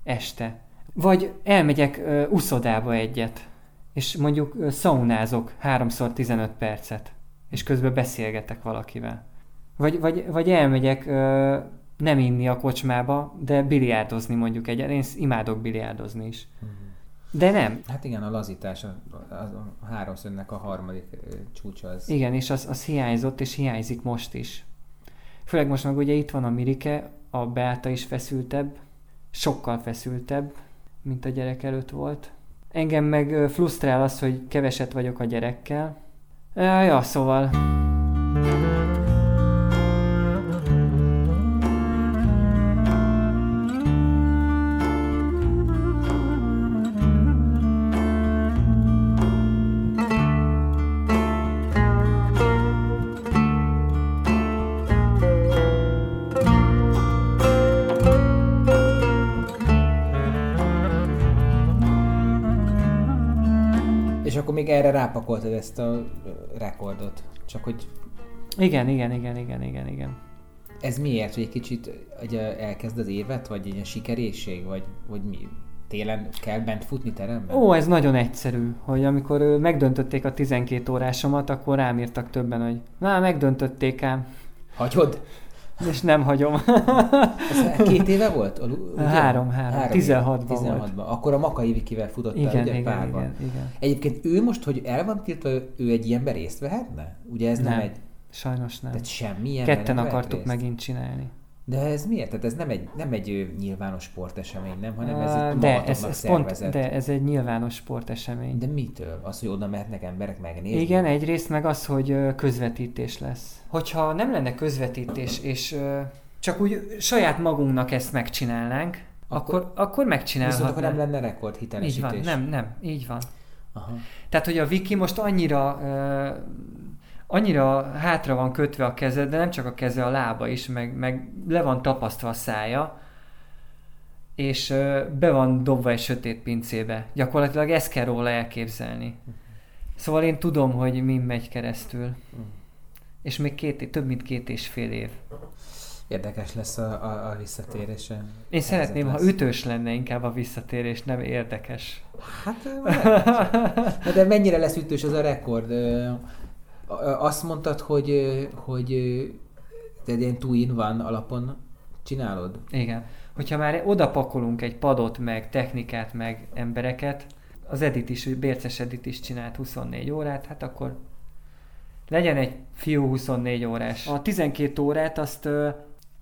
S2: Este. Vagy elmegyek ö, uszodába egyet. És mondjuk ö, szaunázok 3x15 percet. És közben beszélgetek valakivel. Vagy, vagy, vagy elmegyek ö, nem inni a kocsmába, de biliárdozni mondjuk egy. Én imádok biliárdozni is. De nem.
S1: Hát igen, a lazítás, a, a, a háromszögnek a harmadik csúcsa az.
S2: Igen, és az, az hiányzott, és hiányzik most is. Főleg most meg ugye itt van a Mirike, a Beáta is feszültebb, sokkal feszültebb, mint a gyerek előtt volt. Engem meg frusztrál az, hogy keveset vagyok a gyerekkel. Ja, ja szóval...
S1: még ezt a rekordot. Csak hogy...
S2: Igen, igen, igen, igen, igen, igen.
S1: Ez miért? Hogy egy kicsit hogy elkezd az évet? Vagy egy ilyen sikerészség? Vagy, vagy mi? Télen kell bent futni teremben?
S2: Ó, ez nagyon egyszerű, hogy amikor megdöntötték a 12 órásomat, akkor rám írtak többen, hogy na, megdöntötték ám.
S1: Hagyod?
S2: És nem hagyom.
S1: Ez két éve volt?
S2: Ugye? Három, három. három 16-ban 16
S1: volt. Akkor a Makai Vikivel futottál,
S2: igen,
S1: ugye,
S2: igen,
S1: párban.
S2: Igen, igen.
S1: Egyébként ő most, hogy el van tiltva, ő egy ilyenben részt vehetne? Ugye ez nem,
S2: nem
S1: egy...
S2: Sajnos nem.
S1: Tehát semmilyen
S2: Ketten akartuk részt. megint csinálni.
S1: De ez miért? Tehát ez nem egy, nem egy nyilvános sportesemény, nem? Hanem ez
S2: egy de ez, ez pont, de ez egy nyilvános sportesemény.
S1: De mitől? Az, hogy oda mehetnek emberek megnézni?
S2: Igen, egyrészt meg az, hogy közvetítés lesz. Hogyha nem lenne közvetítés, és csak úgy saját magunknak ezt megcsinálnánk, akkor, akkor, akkor megcsinálhatnánk.
S1: Viszont akkor nem lenne rekord hitelesítés.
S2: Így van, nem, nem, így van. Aha. Tehát, hogy a Viki most annyira uh, annyira hátra van kötve a keze, de nem csak a keze, a lába is, meg, meg le van tapasztva a szája, és be van dobva egy sötét pincébe. Gyakorlatilag ezt kell róla elképzelni. Szóval én tudom, hogy mi megy keresztül. Uh. És még két, több mint két és fél év.
S1: Érdekes lesz a, a, a visszatérése.
S2: Én szeretném, lesz. ha ütős lenne inkább a visszatérés, nem érdekes.
S1: Hát, de mennyire lesz ütős az a rekord? Azt mondtad, hogy, hogy te ilyen two van alapon csinálod?
S2: Igen. Hogyha már oda pakolunk egy padot, meg technikát, meg embereket, az Edit is, Bérces Edit is csinált 24 órát, hát akkor legyen egy fiú 24 órás. A 12 órát azt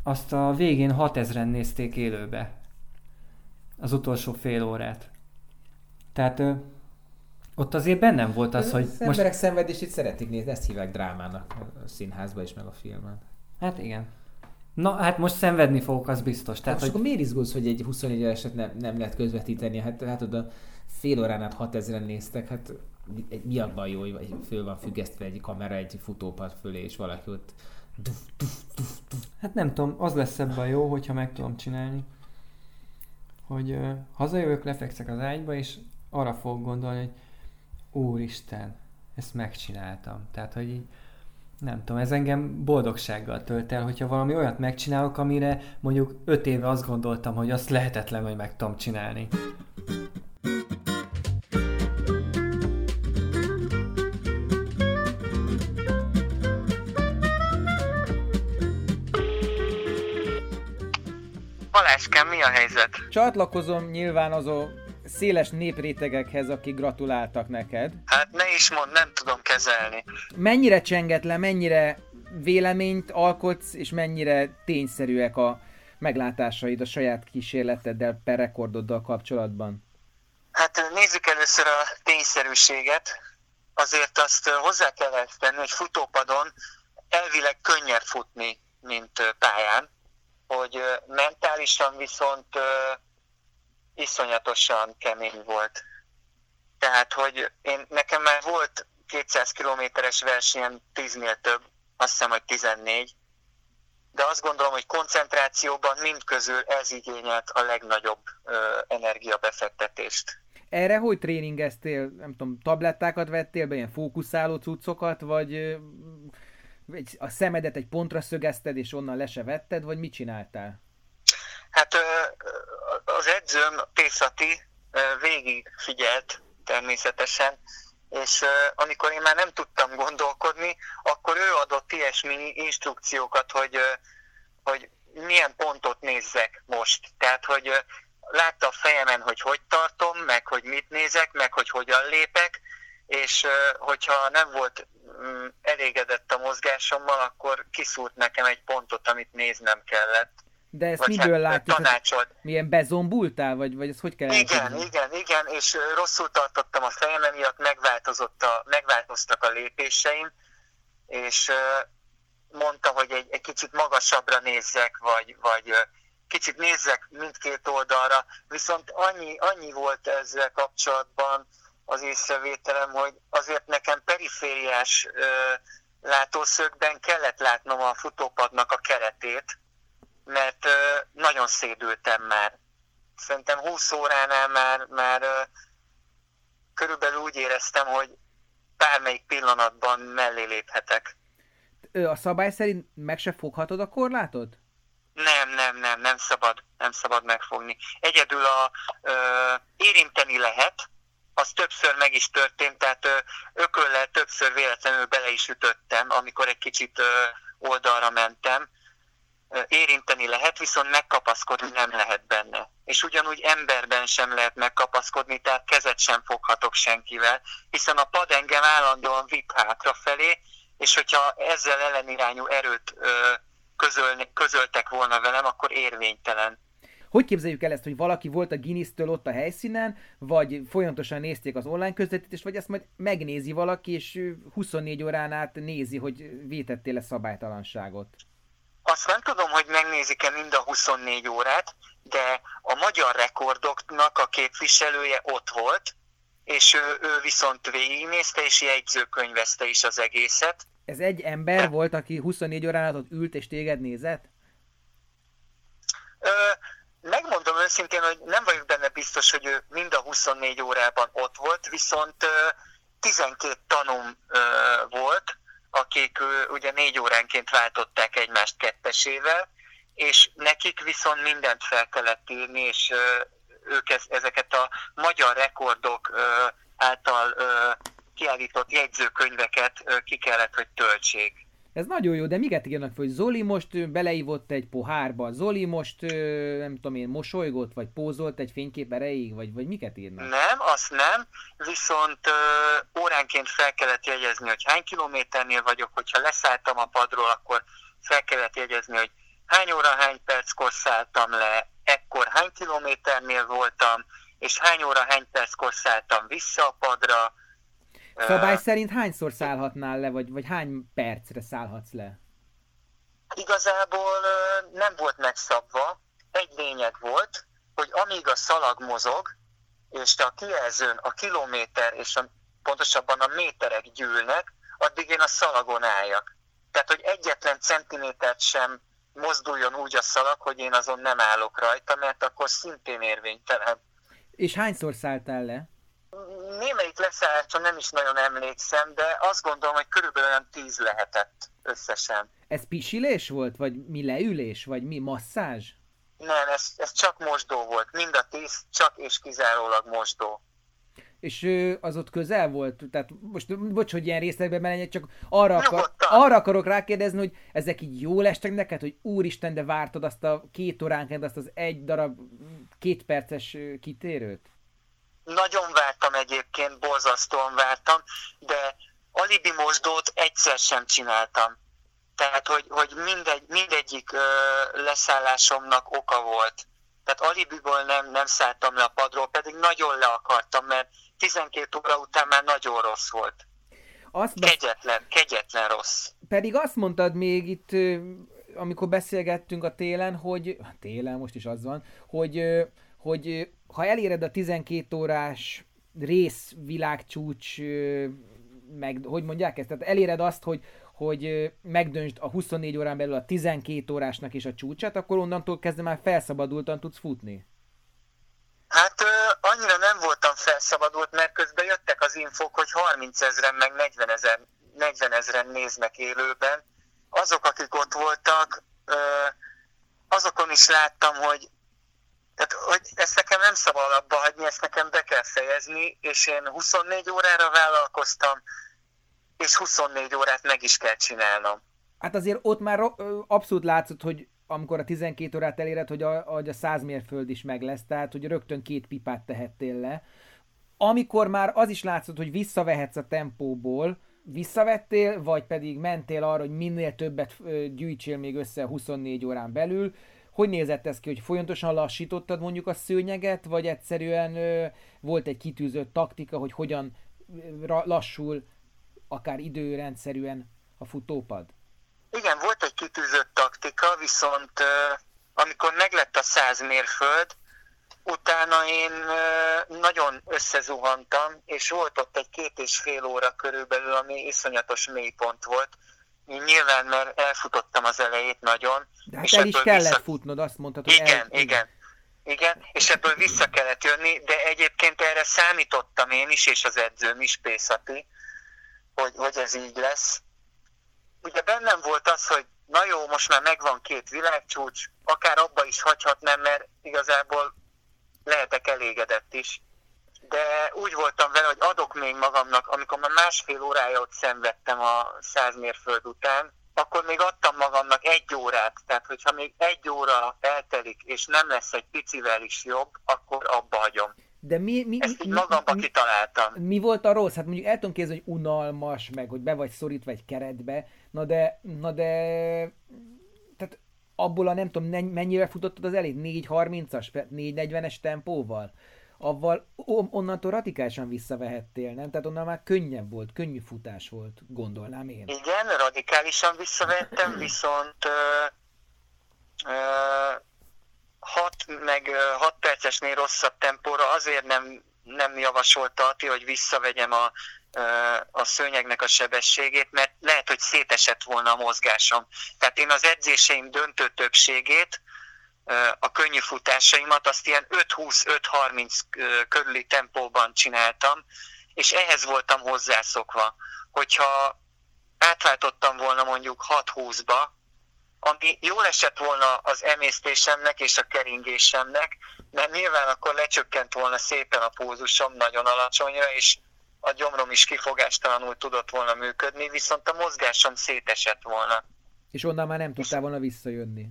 S2: azt a végén 6000-en nézték élőbe. Az utolsó fél órát. Tehát ott azért bennem volt az, hogy...
S1: Az most... emberek szenvedését szeretik nézni, ezt hívják drámának a színházba is, meg a filmen.
S2: Hát igen. Na, hát most szenvedni fogok, az biztos.
S1: Tehát, hát, hogy... akkor miért izgulsz, hogy egy 24 éveset nem, nem lehet közvetíteni? Hát látod, a fél órán át 6000-en néztek, hát mi abban jó, hogy föl van függesztve egy kamera egy futópad fölé, és valaki ott Duf, duf,
S2: duf, duf. Hát nem tudom, az lesz ebben jó, hogyha meg tudom csinálni, hogy uh, hazajövök, lefekszek az ágyba, és arra fogok gondolni, hogy úristen, ezt megcsináltam. Tehát, hogy így, nem tudom, ez engem boldogsággal tölt el, hogyha valami olyat megcsinálok, amire mondjuk öt éve azt gondoltam, hogy azt lehetetlen, hogy meg tudom csinálni.
S3: Baláskám, mi a helyzet?
S1: Csatlakozom nyilván azó széles néprétegekhez, akik gratuláltak neked.
S3: Hát ne is mond, nem tudom kezelni.
S1: Mennyire csenget le, mennyire véleményt alkotsz, és mennyire tényszerűek a meglátásaid a saját kísérleteddel per rekordoddal kapcsolatban?
S3: Hát nézzük először a tényszerűséget. Azért azt hozzá kell tenni, hogy futópadon elvileg könnyebb futni, mint pályán hogy mentálisan viszont iszonyatosan kemény volt. Tehát, hogy én, nekem már volt 200 kilométeres versenyem 10-nél több, azt hiszem, hogy 14, de azt gondolom, hogy koncentrációban mind közül ez igényelt a legnagyobb ö, energiabefektetést.
S1: Erre hogy tréningeztél? Nem tudom, tablettákat vettél be, ilyen fókuszáló cuccokat, vagy a szemedet egy pontra szögezted, és onnan le se vetted, vagy mit csináltál?
S3: Hát az edzőm, Pészati, végig figyelt természetesen, és amikor én már nem tudtam gondolkodni, akkor ő adott ilyesmi instrukciókat, hogy, hogy milyen pontot nézzek most. Tehát, hogy látta a fejemen, hogy hogy tartom, meg hogy mit nézek, meg hogy hogyan lépek, és hogyha nem volt mm, elégedett a mozgásommal, akkor kiszúrt nekem egy pontot, amit néznem kellett.
S1: De ezt vagy miből hát, látjuk?
S3: Tanácsolt.
S1: Milyen bezombultál, vagy, vagy ez hogy kell
S3: Igen, elkezdeni? igen, igen, és rosszul tartottam a fejem, miatt megváltozott a, megváltoztak a lépéseim, és mondta, hogy egy, egy kicsit magasabbra nézzek, vagy, vagy kicsit nézzek mindkét oldalra, viszont annyi, annyi volt ezzel kapcsolatban az észrevételem, hogy azért nekem perifériás ö, látószögben kellett látnom a futópadnak a keretét, mert nagyon szédültem már. Szerintem 20 óránál már, már körülbelül úgy éreztem, hogy bármelyik pillanatban mellé léphetek.
S1: A szabály szerint meg se foghatod a korlátot?
S3: Nem, nem, nem, nem szabad, nem szabad megfogni. Egyedül a ö, érinteni lehet, az többször meg is történt, tehát ö, ököllel többször véletlenül bele is ütöttem, amikor egy kicsit ö, oldalra mentem. Érinteni lehet, viszont megkapaszkodni nem lehet benne. És ugyanúgy emberben sem lehet megkapaszkodni, tehát kezet sem foghatok senkivel, hiszen a pad engem állandóan vitt hátrafelé, és hogyha ezzel ellenirányú erőt közölni, közöltek volna velem, akkor érvénytelen.
S1: Hogy képzeljük el ezt, hogy valaki volt a Guinness-től ott a helyszínen, vagy folyamatosan nézték az online közvetítést, vagy ezt majd megnézi valaki, és 24 órán át nézi, hogy vétettél-e szabálytalanságot?
S3: Azt nem tudom, hogy megnézik-e mind a 24 órát, de a magyar rekordoknak a képviselője ott volt, és ő, ő viszont végignézte, és jegyzőkönyvezte is az egészet.
S1: Ez egy ember volt, aki 24 órán ott ült és téged nézett?
S3: Ö, megmondom őszintén, hogy nem vagyok benne biztos, hogy ő mind a 24 órában ott volt, viszont ö, 12 tanum ö, volt, akik ugye négy óránként váltották egymást kettesével, és nekik viszont mindent fel kellett írni, és ők ezeket a magyar rekordok által kiállított jegyzőkönyveket ki kellett, hogy töltsék.
S1: Ez nagyon jó, de miket írnak fel, hogy Zoli most beleívott egy pohárba, Zoli most nem tudom én, mosolygott, vagy pózolt egy fénykép erejéig, vagy, vagy miket írnak?
S3: Nem, azt nem, viszont ö, óránként fel kellett jegyezni, hogy hány kilométernél vagyok, hogyha leszálltam a padról, akkor fel kellett jegyezni, hogy hány óra, hány perckor szálltam le, ekkor hány kilométernél voltam, és hány óra, hány perckor szálltam vissza a padra,
S1: Szabály szerint hányszor szállhatnál le, vagy, vagy hány percre szállhatsz le?
S3: Igazából nem volt megszabva. Egy lényeg volt, hogy amíg a szalag mozog, és a kijelzőn a kilométer és a, pontosabban a méterek gyűlnek, addig én a szalagon álljak. Tehát, hogy egyetlen centimétert sem mozduljon úgy a szalag, hogy én azon nem állok rajta, mert akkor szintén érvénytelen.
S1: És hányszor szálltál le?
S3: Némelyik leszálláson nem is nagyon emlékszem, de azt gondolom, hogy körülbelül olyan tíz lehetett összesen.
S1: Ez pisilés volt, vagy mi leülés, vagy mi masszázs?
S3: Nem, ez, ez csak mosdó volt. Mind a tíz csak és kizárólag mosdó.
S1: És az ott közel volt? Tehát most, bocs, hogy ilyen részletekbe menjek, csak arra, akar, arra akarok rákérdezni, hogy ezek így jól estek neked, hogy úristen, de vártad azt a két óránként, azt az egy darab két perces kitérőt?
S3: Nagyon vártam egyébként, borzasztóan vártam, de alibi mosdót egyszer sem csináltam. Tehát, hogy, hogy mindegy, mindegyik ö, leszállásomnak oka volt. Tehát alibiból nem, nem szálltam le a padról, pedig nagyon le akartam, mert 12 óra után már nagyon rossz volt. Azt kegyetlen, kegyetlen rossz.
S1: Pedig azt mondtad még itt, amikor beszélgettünk a télen, hogy, télen most is az van, hogy, hogy ha eléred a 12 órás rész világcsúcs, meg, hogy mondják ezt, tehát eléred azt, hogy, hogy megdöntsd a 24 órán belül a 12 órásnak is a csúcsát, akkor onnantól kezdve már felszabadultan tudsz futni.
S3: Hát annyira nem voltam felszabadult, mert közben jöttek az infók, hogy 30 ezeren meg 40 ezer 40 ezeren néznek élőben. Azok, akik ott voltak, azokon is láttam, hogy tehát, hogy ezt nekem nem szabad abba hagyni, ezt nekem be kell fejezni, és én 24 órára vállalkoztam, és 24 órát meg is kell csinálnom.
S1: Hát azért ott már abszolút látszott, hogy amikor a 12 órát eléred, hogy a, hogy a 100 mérföld is meg lesz, tehát hogy rögtön két pipát tehettél le. Amikor már az is látszott, hogy visszavehetsz a tempóból, visszavettél, vagy pedig mentél arra, hogy minél többet gyűjtsél még össze a 24 órán belül. Hogy nézett ez ki, hogy folyamatosan lassítottad mondjuk a szőnyeget, vagy egyszerűen ö, volt egy kitűzött taktika, hogy hogyan lassul akár időrendszerűen a futópad?
S3: Igen, volt egy kitűzött taktika, viszont amikor meglett a 100 mérföld, utána én nagyon összezuhantam, és volt ott egy két és fél óra körülbelül, ami iszonyatos mélypont volt. Nyilván, mert elfutottam az elejét nagyon.
S1: De hát és el is kellett vissza... futnod, azt mondtad, hogy
S3: Igen, el... igen. Igen, és ebből vissza kellett jönni, de egyébként erre számítottam én is, és az edzőm is, Pészati, hogy, hogy ez így lesz. Ugye bennem volt az, hogy na jó, most már megvan két világcsúcs, akár abba is hagyhatnám, mert igazából lehetek elégedett is. De úgy voltam vele, hogy adok még magamnak, amikor már másfél órája ott szenvedtem a száz mérföld után, akkor még adtam magamnak egy órát. Tehát, hogyha még egy óra eltelik, és nem lesz egy picivel is jobb, akkor abba hagyom.
S1: De mi, mi,
S3: Ezt mi, magamba mi, kitaláltam.
S1: Mi volt a rossz? Hát mondjuk el tudom képzelni, hogy unalmas, meg hogy be vagy szorítva egy keretbe, na de, na de tehát abból a nem tudom, mennyire futottad az elég? 4.30-as, 4.40-es tempóval? Avval onnantól radikálisan visszavehettél, nem? Tehát onnan már könnyebb volt, könnyű futás volt, gondolnám én.
S3: Igen, radikálisan visszavettem, viszont ö, ö, 6 meg 6 percesnél rosszabb tempóra azért nem, nem javasolta Ati, hogy visszavegyem a, a szőnyegnek a sebességét, mert lehet, hogy szétesett volna a mozgásom. Tehát én az edzéseim döntő többségét, a könnyű futásaimat, azt ilyen 5-20-5-30 körüli tempóban csináltam, és ehhez voltam hozzászokva. Hogyha átváltottam volna mondjuk 6-20-ba, ami jól esett volna az emésztésemnek és a keringésemnek, mert nyilván akkor lecsökkent volna szépen a pózusom nagyon alacsonyra, és a gyomrom is kifogástalanul tudott volna működni, viszont a mozgásom szétesett volna.
S1: És onnan már nem tudtál volna visszajönni.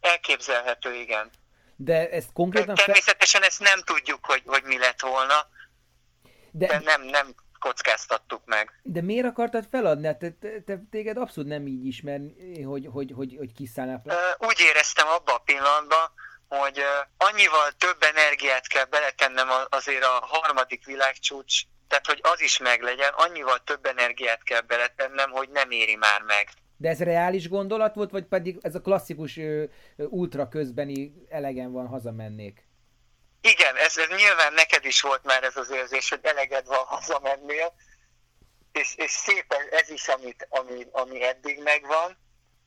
S3: Elképzelhető, igen.
S1: De ezt konkrétan...
S3: Természetesen ezt nem tudjuk, hogy, hogy mi lett volna, de, de nem, nem kockáztattuk meg.
S1: De miért akartad feladni? Hát te, te, téged abszolút nem így ismerni, hogy, hogy, hogy, hogy kiszállnál.
S3: Úgy éreztem abban a pillanatban, hogy annyival több energiát kell beletennem azért a harmadik világcsúcs, tehát hogy az is meglegyen, annyival több energiát kell beletennem, hogy nem éri már meg.
S1: De ez reális gondolat volt, vagy pedig ez a klasszikus ö, ultra közbeni elegen van, hazamennék?
S3: Igen, ez, ez nyilván neked is volt már ez az érzés, hogy eleged van hazamennél, és, és szépen ez is, amit, ami, ami eddig megvan,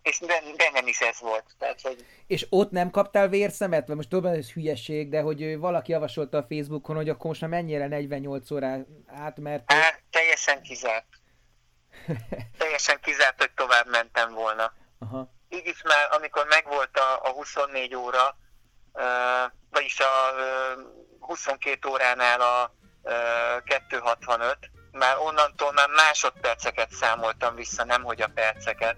S3: és bennem is ez volt. Tehát, hogy...
S1: És ott nem kaptál vérszemet? Vagy most tudom, ez hülyeség, de hogy valaki javasolta a Facebookon, hogy akkor most már mennyire 48 órá át, mert...
S3: Á, teljesen kizárt. teljesen kizárt, hogy tovább mentem volna. Aha. Így is már, amikor megvolt a, a 24 óra, vagyis a 22 óránál a 265, már onnantól már másodperceket számoltam vissza, nem hogy a perceket.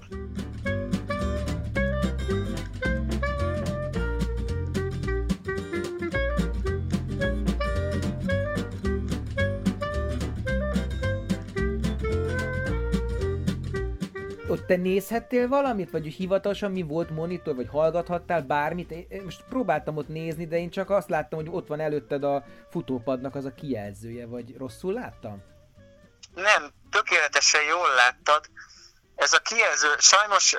S1: Te nézhettél valamit, vagy hivatalosan mi volt monitor, vagy hallgathattál bármit? Én most próbáltam ott nézni, de én csak azt láttam, hogy ott van előtted a futópadnak az a kijelzője, vagy rosszul láttam?
S3: Nem, tökéletesen jól láttad. Ez a kijelző, sajnos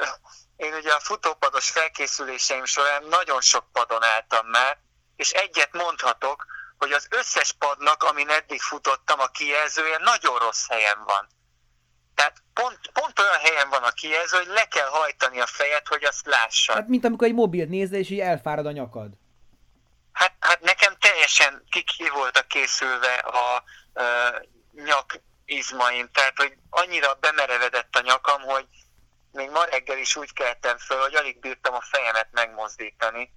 S3: én ugye a futópados felkészüléseim során nagyon sok padon álltam már, és egyet mondhatok, hogy az összes padnak, amin eddig futottam, a kijelzője nagyon rossz helyen van. Tehát pont, pont olyan helyen van a kijelző, hogy le kell hajtani a fejed, hogy azt lássad.
S1: Hát mint amikor egy mobilt nézze, és így elfárad a nyakad.
S3: Hát, hát nekem teljesen ki, ki voltak készülve a uh, nyak izmaim, tehát hogy annyira bemerevedett a nyakam, hogy még ma reggel is úgy keltem föl, hogy alig bírtam a fejemet megmozdítani.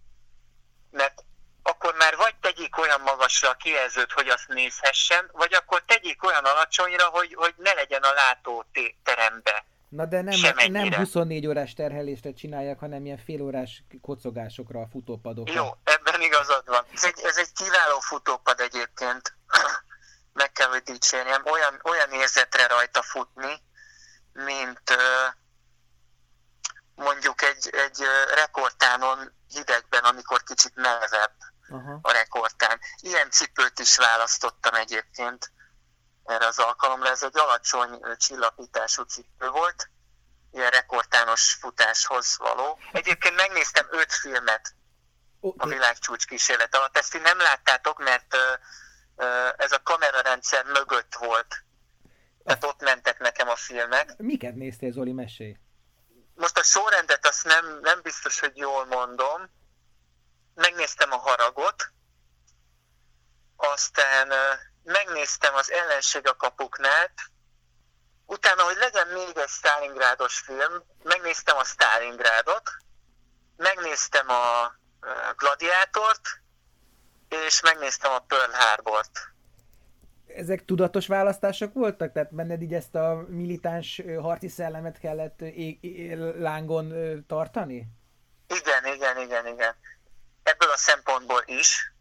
S3: Mert akkor már vagy tegyék olyan magasra a kijelzőt, hogy azt nézhessen, vagy akkor tegyék olyan alacsonyra, hogy, hogy ne legyen a látó terembe.
S1: Na de nem, nem 24 órás terhelésre csinálják, hanem ilyen félórás kocogásokra a futópadokra.
S3: Jó, ebben igazad van. Ez egy, ez egy kiváló futópad egyébként. Meg kell, hogy dicsérjem. Olyan, olyan érzetre rajta futni, mint mondjuk egy, egy rekordtánon hidegben, amikor kicsit melegebb Aha. a rekordtán. Ilyen cipőt is választottam egyébként erre az alkalomra. Ez egy alacsony csillapítású cipő volt, ilyen rekordtános futáshoz való. Egyébként megnéztem öt filmet a világcsúcs kísérlet alatt. Ezt ti nem láttátok, mert ez a kamerarendszer mögött volt. Tehát ott mentek nekem a filmek.
S1: Miket néztél, Zoli, mesélj?
S3: Most a sorrendet azt nem, nem biztos, hogy jól mondom. Megnéztem a haragot, aztán megnéztem az ellenség a kapuknál, utána, hogy legyen még egy Stalingrádos film, megnéztem a Stalingrádot, megnéztem a Gladiátort, és megnéztem a Pearl Harbort.
S1: Ezek tudatos választások voltak? Tehát benned így ezt a militáns harci szellemet kellett lángon tartani?
S3: Igen, igen, igen, igen. Ebből a szempontból is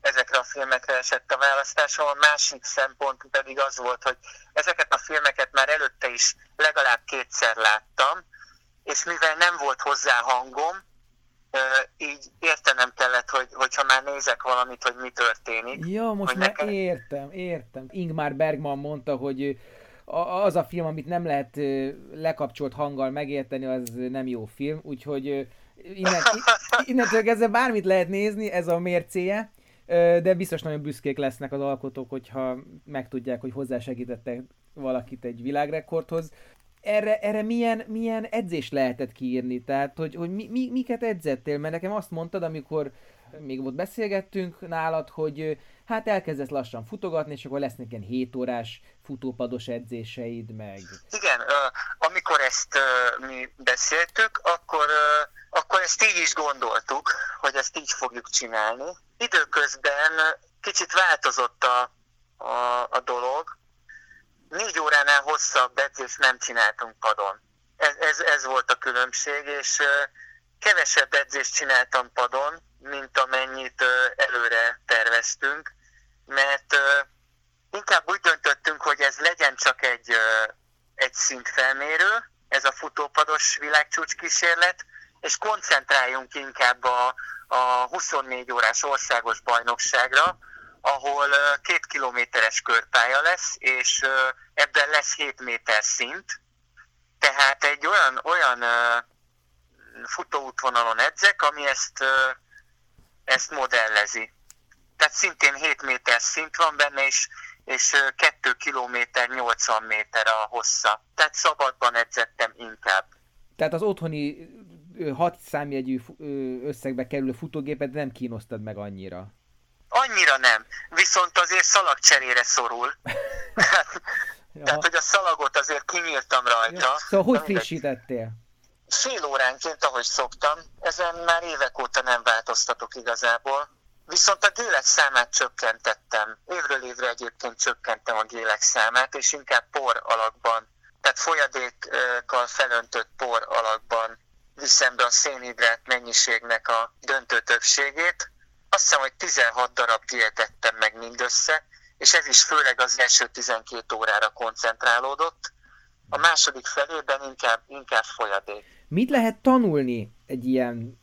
S3: ezekre a filmekre esett a választásom. A másik szempont pedig az volt, hogy ezeket a filmeket már előtte is legalább kétszer láttam, és mivel nem volt hozzá hangom, így értenem kellett, hogy, hogyha már nézek valamit, hogy mi történik.
S1: Ja, most már nekem... értem, értem. Ingmar Bergman mondta, hogy az a film, amit nem lehet lekapcsolt hanggal megérteni, az nem jó film, úgyhogy innen, innentől kezdve bármit lehet nézni, ez a mércéje de biztos nagyon büszkék lesznek az alkotók, hogyha megtudják, hogy hozzásegítettek valakit egy világrekordhoz. Erre, erre milyen, milyen edzés lehetett kiírni? Tehát, hogy, hogy mi, miket edzettél? Mert nekem azt mondtad, amikor még ott beszélgettünk nálad, hogy hát elkezdesz lassan futogatni, és akkor lesznek ilyen 7 órás futópados edzéseid, meg...
S3: Igen, amikor ezt mi beszéltük, akkor, akkor ezt így is gondoltuk, hogy ezt így fogjuk csinálni. Időközben kicsit változott a, a, a dolog. Négy óránál hosszabb edzést nem csináltunk padon. Ez, ez, ez volt a különbség, és kevesebb edzést csináltam padon, mint amennyit előre terveztünk, mert inkább úgy döntöttünk, hogy ez legyen csak egy, egy szintfelmérő, ez a futópados világcsúcs kísérlet, és koncentráljunk inkább a, a 24 órás országos bajnokságra, ahol két kilométeres körpálya lesz, és ebben lesz 7 méter szint, tehát egy olyan, olyan futóútvonalon edzek, ami ezt, ezt modellezi. Tehát szintén 7 méter szint van benne, és, és 2 kilométer 80 méter a hossza. Tehát szabadban edzettem inkább.
S1: Tehát az otthoni hat számjegyű összegbe kerülő futógépet nem kínoztad meg annyira?
S3: Annyira nem, viszont azért szalagcserére szorul. ja. Tehát, hogy a szalagot azért kinyírtam rajta. Ja.
S1: Szóval hogy frissítettél?
S3: Fél óránként, ahogy szoktam, ezen már évek óta nem változtatok igazából. Viszont a gélek számát csökkentettem. Évről évre egyébként csökkentem a gélek számát, és inkább por alakban, tehát folyadékkal felöntött por alakban viszem be a szénhidrát mennyiségnek a döntő többségét. Azt hiszem, hogy 16 darab dietettem meg mindössze, és ez is főleg az első 12 órára koncentrálódott. A második felében inkább, inkább folyadék.
S1: Mit lehet tanulni egy ilyen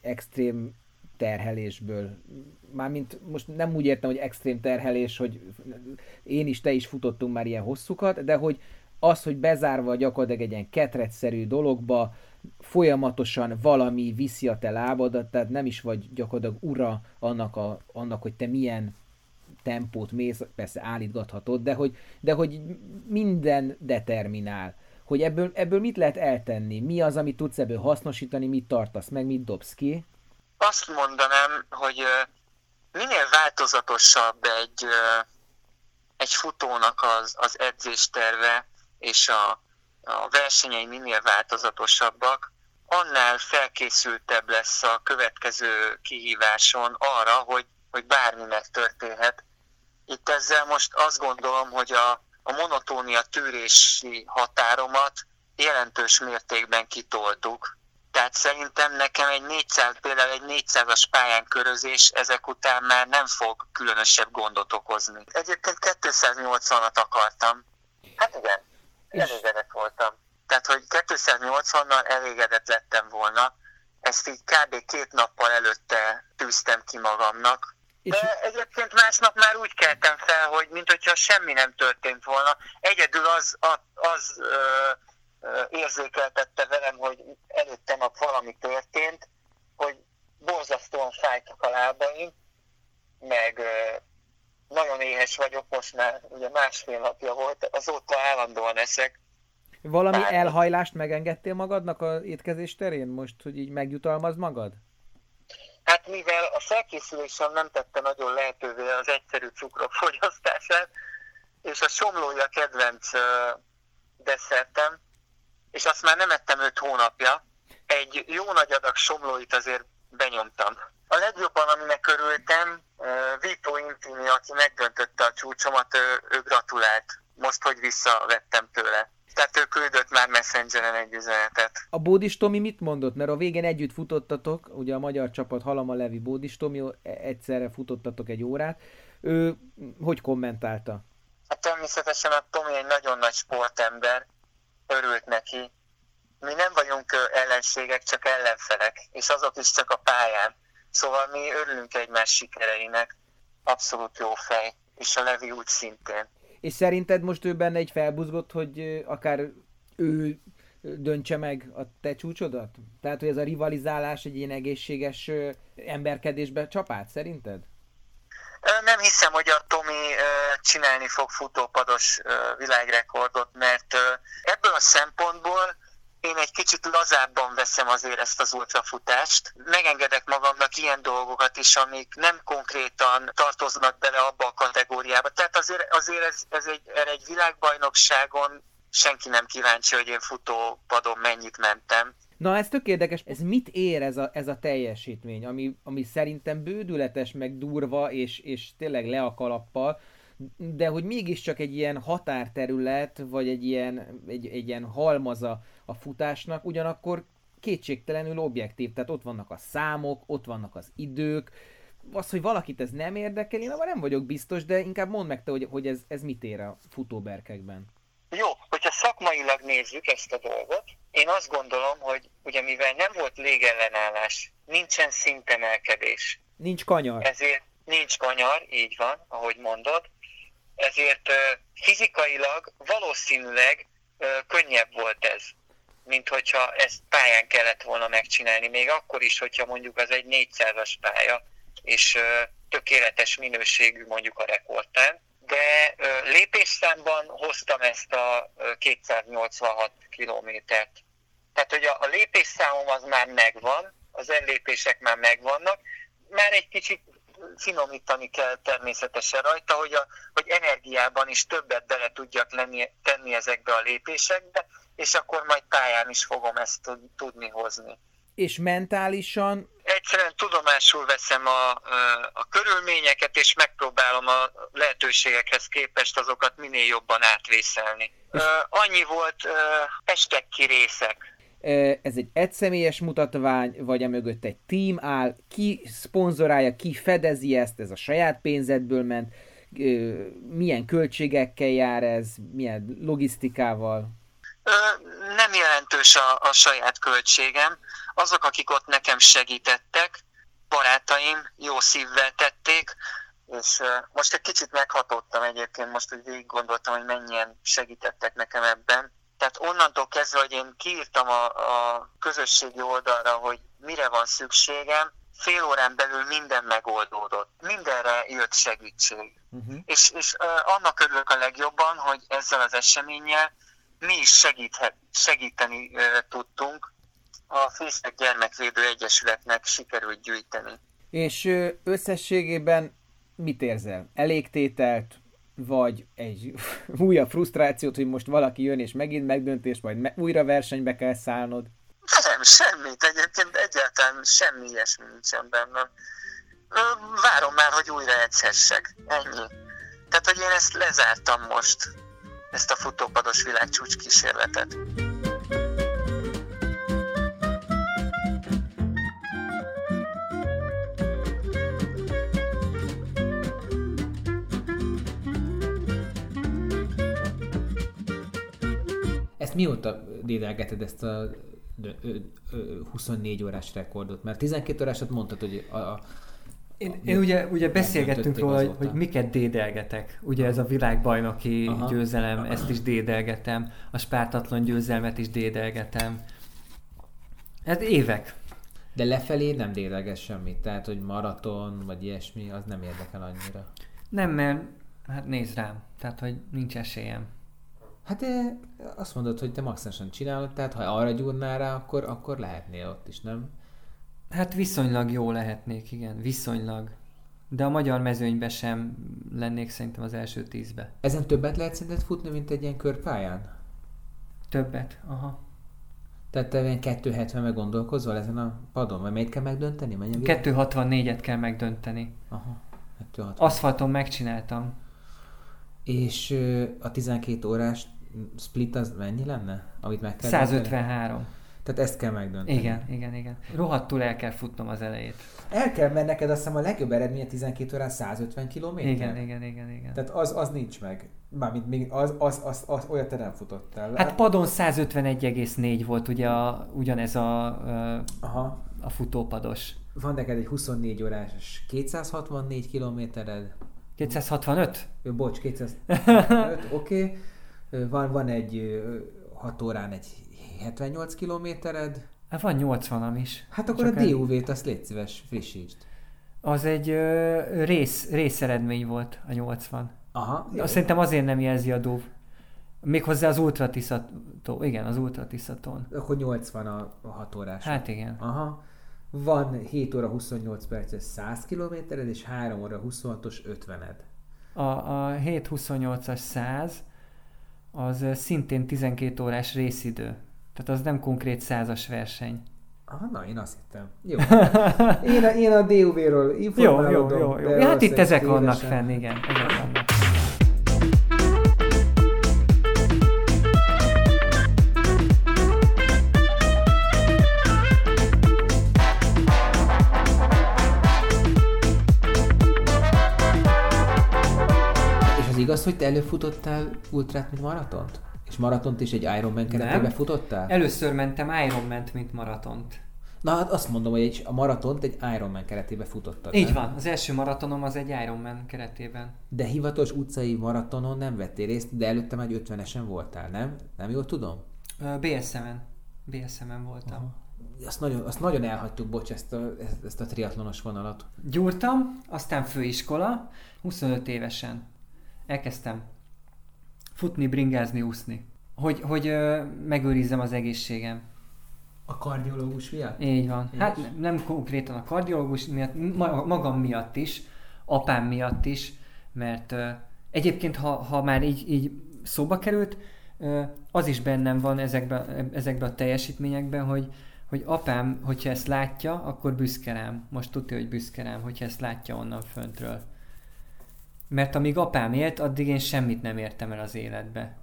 S1: extrém terhelésből? Mármint most nem úgy értem, hogy extrém terhelés, hogy én is, te is futottunk már ilyen hosszukat, de hogy az, hogy bezárva gyakorlatilag egy ilyen ketrecszerű dologba, folyamatosan valami viszi a te lábadat, tehát nem is vagy gyakorlatilag ura annak, a, annak hogy te milyen tempót mész, persze állítgathatod, de hogy, de hogy minden determinál. Hogy ebből, ebből mit lehet eltenni? Mi az, amit tudsz ebből hasznosítani, mit tartasz meg, mit dobsz ki?
S3: Azt mondanám, hogy minél változatosabb egy, egy futónak az, az edzésterve és a, a versenyei minél változatosabbak, annál felkészültebb lesz a következő kihíváson arra, hogy, hogy bármi megtörténhet. Itt ezzel most azt gondolom, hogy a, a monotónia tűrési határomat jelentős mértékben kitoltuk. Tehát szerintem nekem egy 400, például egy 400-as pályán körözés ezek után már nem fog különösebb gondot okozni. Egyébként 280-at akartam. Hát igen, elégedett voltam. Tehát, hogy 280-nal elégedett lettem volna, ezt így kb. két nappal előtte tűztem ki magamnak. De egyébként másnap már úgy keltem fel, hogy mint hogyha semmi nem történt volna. Egyedül az, az, az ö, érzékeltette velem, hogy előtte nap valami történt, hogy borzasztóan fájtak a lábaim, meg nagyon éhes vagyok, most már ugye másfél napja volt, azóta állandóan eszek,
S1: valami Bár... elhajlást megengedtél magadnak a étkezés terén most, hogy így megjutalmazd magad?
S3: Hát mivel a felkészülésem nem tette nagyon lehetővé az egyszerű cukrok fogyasztását, és a somlója kedvenc desszertem, és azt már nem ettem 5 hónapja, egy jó nagy adag somlóit azért benyomtam. A legjobban, aminek örültem, Vito Intini, aki megdöntötte a csúcsomat, ő, ő gratulált, most, hogy visszavettem tőle. Tehát ő küldött már Messengeren egy üzenetet.
S1: A Bódis Tomi mit mondott? Mert a végén együtt futottatok, ugye a magyar csapat Halama Levi Bódis Tomi, egyszerre futottatok egy órát. Ő hogy kommentálta?
S3: Hát természetesen a Tomi egy nagyon nagy sportember, örült neki. Mi nem vagyunk ellenségek, csak ellenfelek, és azok is csak a pályán. Szóval mi örülünk egymás sikereinek. Abszolút jó fej, és a Levi úgy szintén.
S1: És szerinted most ő benne egy felbuzgott, hogy akár ő döntse meg a te csúcsodat? Tehát, hogy ez a rivalizálás egy ilyen egészséges emberkedésbe csapát, szerinted?
S3: Nem hiszem, hogy a Tomi csinálni fog futópados világrekordot, mert ebből a szempontból én egy kicsit lazábban veszem azért ezt az ultrafutást. Megengedek magamnak ilyen dolgokat is, amik nem konkrétan tartoznak bele abba a kategóriába. Tehát azért, azért ez, ez egy, egy világbajnokságon senki nem kíváncsi, hogy én futópadon mennyit mentem.
S1: Na ez tök érdekes, ez mit ér ez a, ez a teljesítmény, ami, ami szerintem bődületes, meg durva, és, és tényleg le a kalappal, de hogy mégiscsak egy ilyen határterület, vagy egy ilyen, egy, egy ilyen halmaza a futásnak, ugyanakkor kétségtelenül objektív, tehát ott vannak a számok, ott vannak az idők, az, hogy valakit ez nem érdekel, én abban nem vagyok biztos, de inkább mondd meg te, hogy, hogy ez, ez mit ér a futóberkekben.
S3: Jó, hogyha szakmailag nézzük ezt a dolgot, én azt gondolom, hogy ugye mivel nem volt légellenállás, nincsen szintemelkedés.
S1: Nincs kanyar.
S3: Ezért nincs kanyar, így van, ahogy mondod, ezért fizikailag valószínűleg könnyebb volt ez mint hogyha ezt pályán kellett volna megcsinálni, még akkor is, hogyha mondjuk az egy 400-as pálya, és tökéletes minőségű mondjuk a rekordtán, de lépésszámban hoztam ezt a 286 kilométert. Tehát, hogy a, a lépésszámom az már megvan, az ellépések már megvannak, már egy kicsit finomítani kell természetesen rajta, hogy, a, hogy energiában is többet bele tudjak lenni, tenni ezekbe a lépésekbe, és akkor majd pályán is fogom ezt tudni hozni.
S1: És mentálisan?
S3: Egyszerűen tudomásul veszem a, a körülményeket, és megpróbálom a lehetőségekhez képest azokat minél jobban átvészelni. Annyi volt, estek ki részek.
S1: Ez egy egyszemélyes mutatvány, vagy a mögött egy team áll, ki szponzorálja, ki fedezi ezt, ez a saját pénzedből ment, milyen költségekkel jár ez, milyen logisztikával?
S3: Nem jelentős a, a saját költségem. Azok, akik ott nekem segítettek, barátaim jó szívvel tették, és most egy kicsit meghatottam egyébként, most úgy végig gondoltam, hogy mennyien segítettek nekem ebben. Tehát onnantól kezdve, hogy én kiírtam a, a közösségi oldalra, hogy mire van szükségem, fél órán belül minden megoldódott. Mindenre jött segítség. Uh-huh. És, és uh, annak örülök a legjobban, hogy ezzel az eseménnyel mi is segíthet, segíteni tudtunk. A Fészek Gyermekvédő Egyesületnek sikerült gyűjteni.
S1: És összességében mit érzel? Elégtételt, vagy egy újabb frusztrációt, hogy most valaki jön és megint megdöntés, majd me- újra versenybe kell szállnod?
S3: Nem, semmit. Egyébként egyáltalán semmi ilyesmi nincsen bennem. Várom már, hogy újra egyszersek. Ennyi. Tehát, hogy én ezt lezártam most. Ezt a futópados világcsúcs kísérletet.
S1: Ezt mióta dédelgeted ezt a 24 órás rekordot? Mert 12 órásat mondtad, hogy a, a
S2: én, én ugye, ugye beszélgettünk róla, hogy, hogy miket dédelgetek. Ugye ez a világbajnoki Aha. győzelem, ezt is dédelgetem. A spártatlan győzelmet is dédelgetem. Ez évek.
S1: De lefelé nem dédelges semmit? Tehát, hogy maraton, vagy ilyesmi, az nem érdekel annyira?
S2: Nem, mert hát nézd rám. Tehát, hogy nincs esélyem.
S1: Hát de azt mondod, hogy te maximálisan csinálod, tehát ha arra gyúrnál rá, akkor, akkor lehetnél ott is, nem?
S2: Hát viszonylag jó lehetnék, igen, viszonylag. De a magyar mezőnybe sem lennék szerintem az első tízbe.
S1: Ezen többet lehet szerinted futni, mint egy ilyen körpályán?
S2: Többet, aha.
S1: Tehát te ilyen 270 meg gondolkozol ezen a padon? Vagy melyet kell megdönteni?
S2: 264-et kell megdönteni.
S1: Aha.
S2: 260. Aszfalton megcsináltam.
S1: És a 12 órás split az mennyi lenne? Amit meg kell
S2: 153. Dönteni?
S1: Tehát ezt kell megdönteni.
S2: Igen, igen, igen. Rohadtul el kell futnom az elejét.
S1: El kell, mert neked azt hiszem a legjobb eredmény 12 órán 150 km.
S2: Igen, igen, igen, igen.
S1: Tehát az, az nincs meg. Mármint még az, az, az, az, olyat te nem futottál.
S2: Hát padon 151,4 volt ugye a, ugyanez a, a, Aha. a futópados.
S1: Van neked egy 24 órás 264 kilométered.
S2: 265?
S1: Bocs, 265, oké. Okay. Van, van egy 6 órán egy 78 kilométered.
S2: Hát van 80-am is.
S1: Hát akkor Csak a DUV-t azt légy szíves, frissítsd.
S2: Az egy ö, rész, részeredmény volt a 80.
S1: Aha.
S2: Azt szerintem azért nem jelzi a DUV. Méghozzá az Ultra Tiszató. Igen, az Ultra Tiszatón.
S1: Akkor 80 a, a 6 órás.
S2: Hát igen.
S1: Aha. Van 7 óra 28 perces 100 kilométered, és 3 óra 26-os 50-ed.
S2: A, a 7-28-as 100 az szintén 12 órás részidő. Tehát az nem konkrét százas verseny.
S1: Ah, na, én azt hittem. Jó. Én a, én a DUV-ról informálodom.
S2: Jó, jó, jó. jó. Hát itt ezek vannak fenn, igen. Ezek vannak.
S1: És az igaz, hogy te előfutottál ultrát, mint maratont? És maratont is egy Ironman keretében futottál?
S2: Először mentem Ironman-t, mint maratont.
S1: Na hát azt mondom, hogy egy, a maratont egy Ironman keretében futottad.
S2: Így nem? van, az első maratonom az egy Ironman keretében.
S1: De hivatalos utcai maratonon nem vettél részt, de előtte már 50-esen voltál, nem? Nem jól tudom?
S2: BSM-en. BSM-en voltam. Aha.
S1: Azt nagyon, azt nagyon elhagytuk, bocs, ezt a, ezt a triatlonos vonalat.
S2: Gyúrtam, aztán főiskola, 25 évesen. Elkezdtem futni, bringázni, úszni. Hogy, hogy ö, megőrizzem az egészségem.
S1: A kardiológus miatt?
S2: Így van. És? Hát nem konkrétan a kardiológus miatt, magam miatt is, apám miatt is, mert ö, egyébként, ha, ha már így, így szóba került, ö, az is bennem van ezekben, ezekben a teljesítményekben, hogy, hogy apám, hogyha ezt látja, akkor büszke rám. Most tudja, hogy büszke rám, hogyha ezt látja onnan föntről. Mert amíg apám élt, addig én semmit nem értem el az életbe.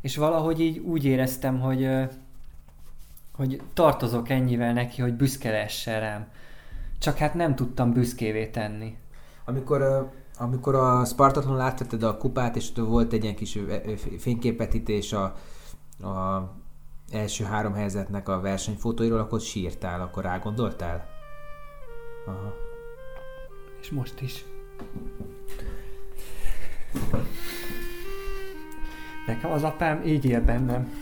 S2: És valahogy így úgy éreztem, hogy, hogy tartozok ennyivel neki, hogy büszke lehessen rám. Csak hát nem tudtam büszkévé tenni.
S1: Amikor, amikor a Spartatlan láthatod a kupát, és volt egy ilyen kis fényképetítés a, a első három helyzetnek a versenyfotóiról, akkor sírtál, akkor rágondoltál?
S2: Aha. És most is. Nekem az apám így él bennem.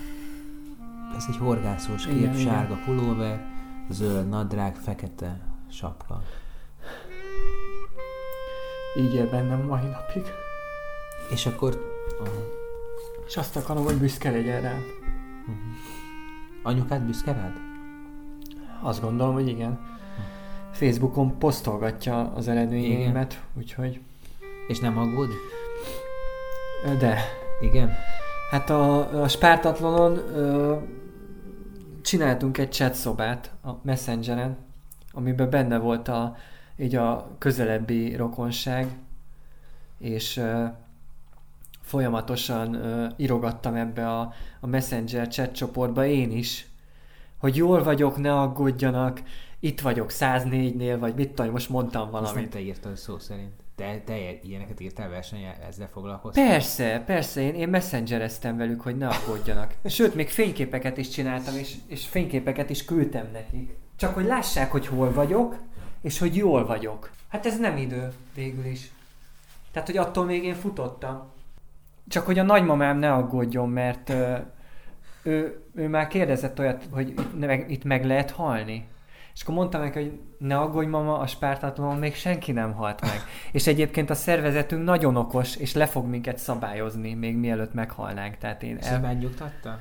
S1: Ez egy horgászós kép, igen, sárga igen. pulóver, zöld nadrág, fekete sapka.
S2: Így él bennem mai napig.
S1: És akkor... Aha.
S2: És azt akarom, hogy büszke legyen rám. Uh-huh.
S1: Anyukád büszke rád?
S2: Azt gondolom, hogy igen. Facebookon posztolgatja az eredményeimet, úgyhogy...
S1: És nem aggódik?
S2: De.
S1: Igen?
S2: Hát a, a Spártatlanon ö, csináltunk egy chat szobát a Messengeren, amiben benne volt a, így a közelebbi rokonság, és ö, folyamatosan ö, írogattam ebbe a, a Messenger chat csoportba én is, hogy jól vagyok, ne aggódjanak, itt vagyok 104-nél, vagy mit tudom, most mondtam
S1: Azt nem
S2: valamit.
S1: te írtad szó szerint. Te, te ilyeneket írtál versenyen, ezzel foglalkoztál?
S2: Persze, persze, én, én messengereztem velük, hogy ne aggódjanak. Sőt, még fényképeket is csináltam, és, és fényképeket is küldtem nekik. Csak hogy lássák, hogy hol vagyok, és hogy jól vagyok. Hát ez nem idő végül is. Tehát, hogy attól még én futottam. Csak hogy a nagymamám ne aggódjon, mert ö, ő, ő már kérdezett olyat, hogy itt meg, itt meg lehet halni. És akkor mondtam neki, hogy ne aggódj mama, a spártatlanon még senki nem halt meg. És egyébként a szervezetünk nagyon okos, és le fog minket szabályozni, még mielőtt meghalnánk. Tehát én el...
S1: megnyugtatta?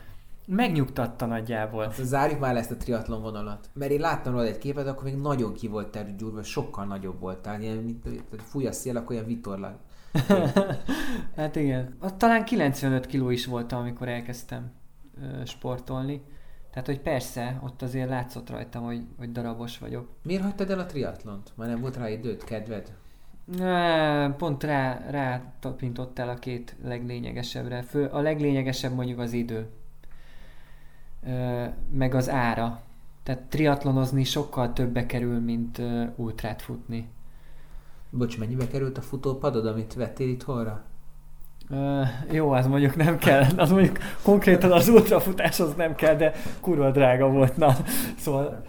S2: megnyugtatta nagyjából.
S1: Azt zárjuk már le ezt a triatlon vonalat. Mert én láttam rólad egy képet, akkor még nagyon ki volt gyúrva, sokkal nagyobb voltál. Ilyen, mint, tehát fúj a szél, akkor ilyen vitorlak.
S2: Hát igen. Talán 95 kiló is voltam, amikor elkezdtem sportolni. Tehát, hogy persze, ott azért látszott rajtam, hogy, hogy darabos vagyok.
S1: Miért hagytad el a triatlont? Már nem volt rá időd, kedved?
S2: Pont rá, rá tapintottál a két leglényegesebbre. Fő, a leglényegesebb mondjuk az idő. Meg az ára. Tehát triatlonozni sokkal többe kerül, mint ultrát futni.
S1: Bocs, mennyibe került a futópadod, amit vettél itthonra?
S2: Ö, jó, az mondjuk nem kell, az mondjuk konkrétan az ultrafutáshoz nem kell, de kurva drága volt, na. Szóval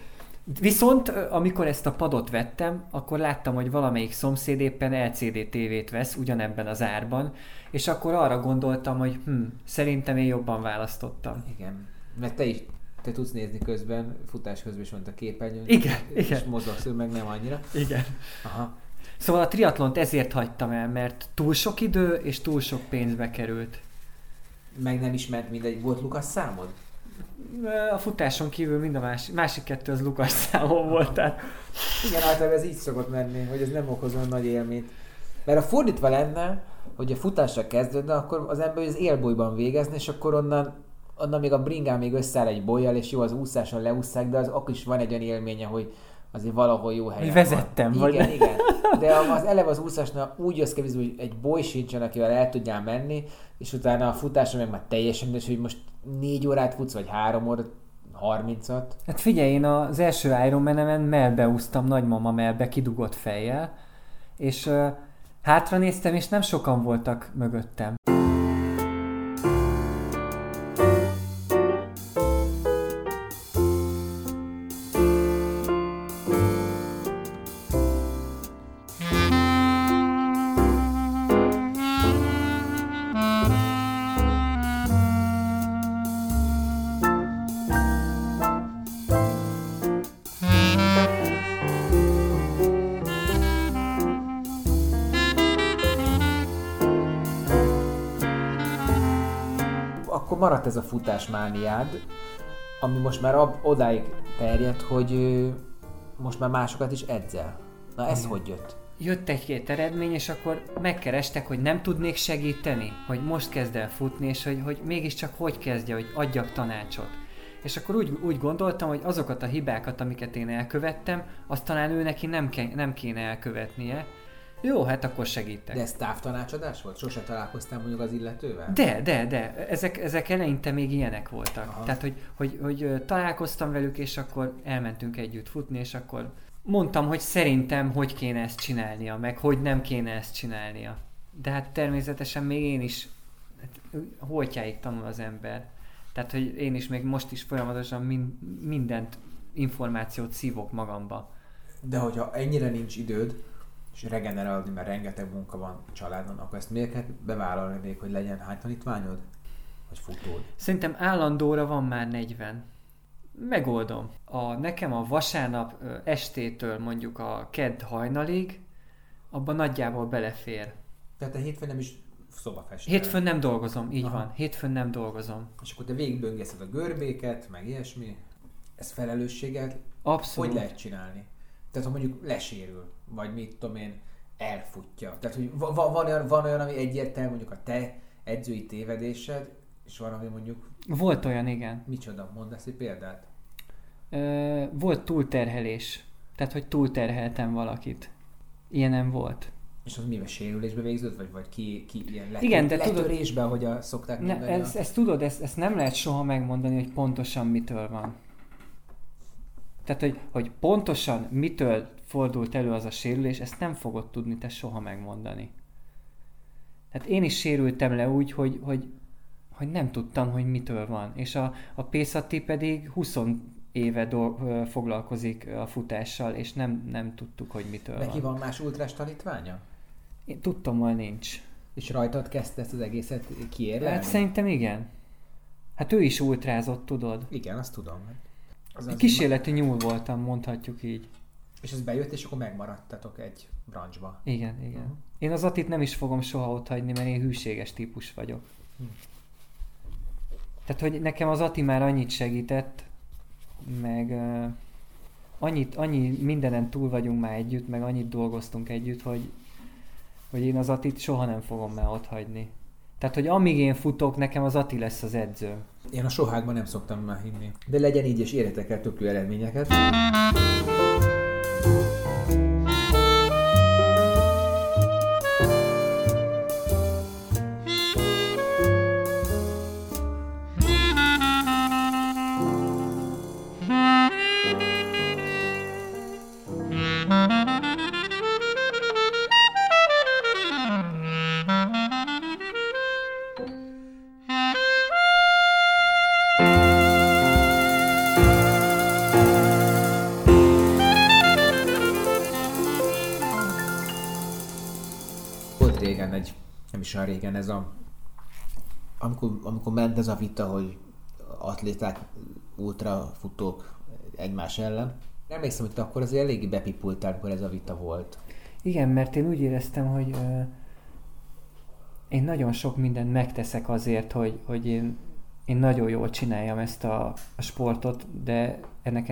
S2: Viszont amikor ezt a padot vettem, akkor láttam, hogy valamelyik szomszéd éppen LCD tévét vesz ugyanebben az árban, és akkor arra gondoltam, hogy hm, szerintem én jobban választottam.
S1: Igen. Mert te is te tudsz nézni közben, futás közben is mondta képernyőn.
S2: Igen,
S1: és
S2: igen.
S1: mozogsz, ő meg nem annyira.
S2: Igen.
S1: Aha.
S2: Szóval a triatlont ezért hagytam el, mert túl sok idő és túl sok pénzbe került.
S1: Meg nem ismert mindegy. Volt Lukasz számod?
S2: A futáson kívül mind a másik, másik kettő az Lukas számon volt, tehát
S1: Igen, általában ez így szokott menni, hogy ez nem okoz olyan nagy élményt. Mert a fordítva lenne, hogy a futásra kezdődne, akkor az ember az élbolyban végezne, és akkor onnan, onnan még a bringán még összeáll egy bolyjal, és jó, az úszáson leúszszák, de az akkor is van egy olyan élménye, hogy azért valahol jó helyen
S2: vezettem,
S1: van.
S2: vagy
S1: Igen,
S2: ne-
S1: igen. De az eleve az úszásnál úgy jössz vízbe, hogy egy boly sincsen, akivel el tudjál menni, és utána a futásra meg már teljesen mindegy, hogy most négy órát futsz, vagy három órát, 30-at.
S2: Hát figyelj, én az első Ironman-emen melbe úsztam, nagymama melbe kidugott fejjel, és uh, hátra néztem, és nem sokan voltak mögöttem.
S1: Maradt ez a futásmániád, ami most már ab, odáig terjedt, hogy ö, most már másokat is edzel. Na ez
S2: Igen.
S1: hogy jött?
S2: Jött egy-két eredmény, és akkor megkerestek, hogy nem tudnék segíteni, hogy most kezd el futni, és hogy, hogy mégiscsak hogy kezdje, hogy adjak tanácsot. És akkor úgy, úgy gondoltam, hogy azokat a hibákat, amiket én elkövettem, azt talán ő neki nem, ke, nem kéne elkövetnie. Jó, hát akkor segítek.
S1: De ez távtanácsadás volt? Sose találkoztál mondjuk az illetővel?
S2: De, de, de, ezek, ezek eleinte még ilyenek voltak.
S1: Aha.
S2: Tehát, hogy, hogy, hogy találkoztam velük, és akkor elmentünk együtt futni, és akkor mondtam, hogy szerintem hogy kéne ezt csinálnia, meg hogy nem kéne ezt csinálnia. De hát természetesen még én is, hát, holtjáig tanul az ember. Tehát, hogy én is még most is folyamatosan mind, mindent, információt szívok magamba.
S1: De hogyha ennyire nincs időd, és regenerálni, mert rengeteg munka van családon, akkor ezt miért kell bevállalni még, hogy legyen hány tanítványod? Vagy futód?
S2: Szerintem állandóra van már 40. Megoldom. A, nekem a vasárnap estétől mondjuk a kedd hajnalig, abban nagyjából belefér.
S1: Tehát te hétfőn nem is szobafestés.
S2: Hétfőn nem dolgozom, így
S1: Aha.
S2: van. Hétfőn nem dolgozom.
S1: És akkor te végigböngészed a görbéket, meg ilyesmi. Ez felelősséget
S2: Abszolút.
S1: hogy lehet csinálni? Tehát, ha mondjuk lesérül, vagy mit tudom én, elfutja. Tehát, hogy va- va- van, olyan, van olyan, ami egyértelmű, mondjuk a te edzői tévedésed, és van, ami mondjuk,
S2: Volt olyan, igen.
S1: micsoda, mondasz egy példát?
S2: Ö, volt túlterhelés. Tehát, hogy túlterheltem valakit. Ilyenem volt.
S1: És az mivel sérülésbe végződött, vagy, vagy ki, ki ilyen letör,
S2: Igen, de
S1: letörésbe, tudod, hogy a, szokták
S2: ne,
S1: mondani?
S2: ez, ezt tudod, ezt, ezt nem lehet soha megmondani, hogy pontosan mitől van. Tehát, hogy, hogy pontosan mitől fordult elő az a sérülés, ezt nem fogod tudni te soha megmondani. Tehát én is sérültem le úgy, hogy, hogy, hogy nem tudtam, hogy mitől van. És a, a Pészati pedig 20 éve do, foglalkozik a futással, és nem, nem tudtuk, hogy mitől
S1: Neki
S2: van.
S1: van más ultrás tanítványa?
S2: Én tudtam, hogy nincs.
S1: És rajtad kezdte ezt az egészet kiérlelni?
S2: Hát szerintem igen. Hát ő is ultrázott, tudod.
S1: Igen, azt tudom. Az az
S2: Kísérleti nyúl voltam, mondhatjuk így.
S1: És ez bejött, és akkor megmaradtatok egy brancsba.
S2: Igen, igen.
S1: Mhm.
S2: Én az Atit nem is fogom soha ott hagyni, mert én hűséges típus vagyok.
S1: Hm.
S2: Tehát, hogy nekem az Ati már annyit segített, meg uh, annyit, annyi mindenen túl vagyunk már együtt, meg annyit dolgoztunk együtt, hogy, hogy én az Atit soha nem fogom már ott hagyni. Tehát, hogy amíg én futok, nekem az Ati lesz az edzőm.
S1: Én a sohákban nem szoktam már hinni. De legyen így, és érjetek el tök jó eredményeket. Ment ez a vita, hogy atléták, ultrafutók egymás ellen. Emlékszem, hogy te akkor azért eléggé bepipultál, amikor ez a vita volt.
S2: Igen, mert én úgy éreztem, hogy ö, én nagyon sok mindent megteszek azért, hogy, hogy én, én nagyon jól csináljam ezt a, a sportot, de ennek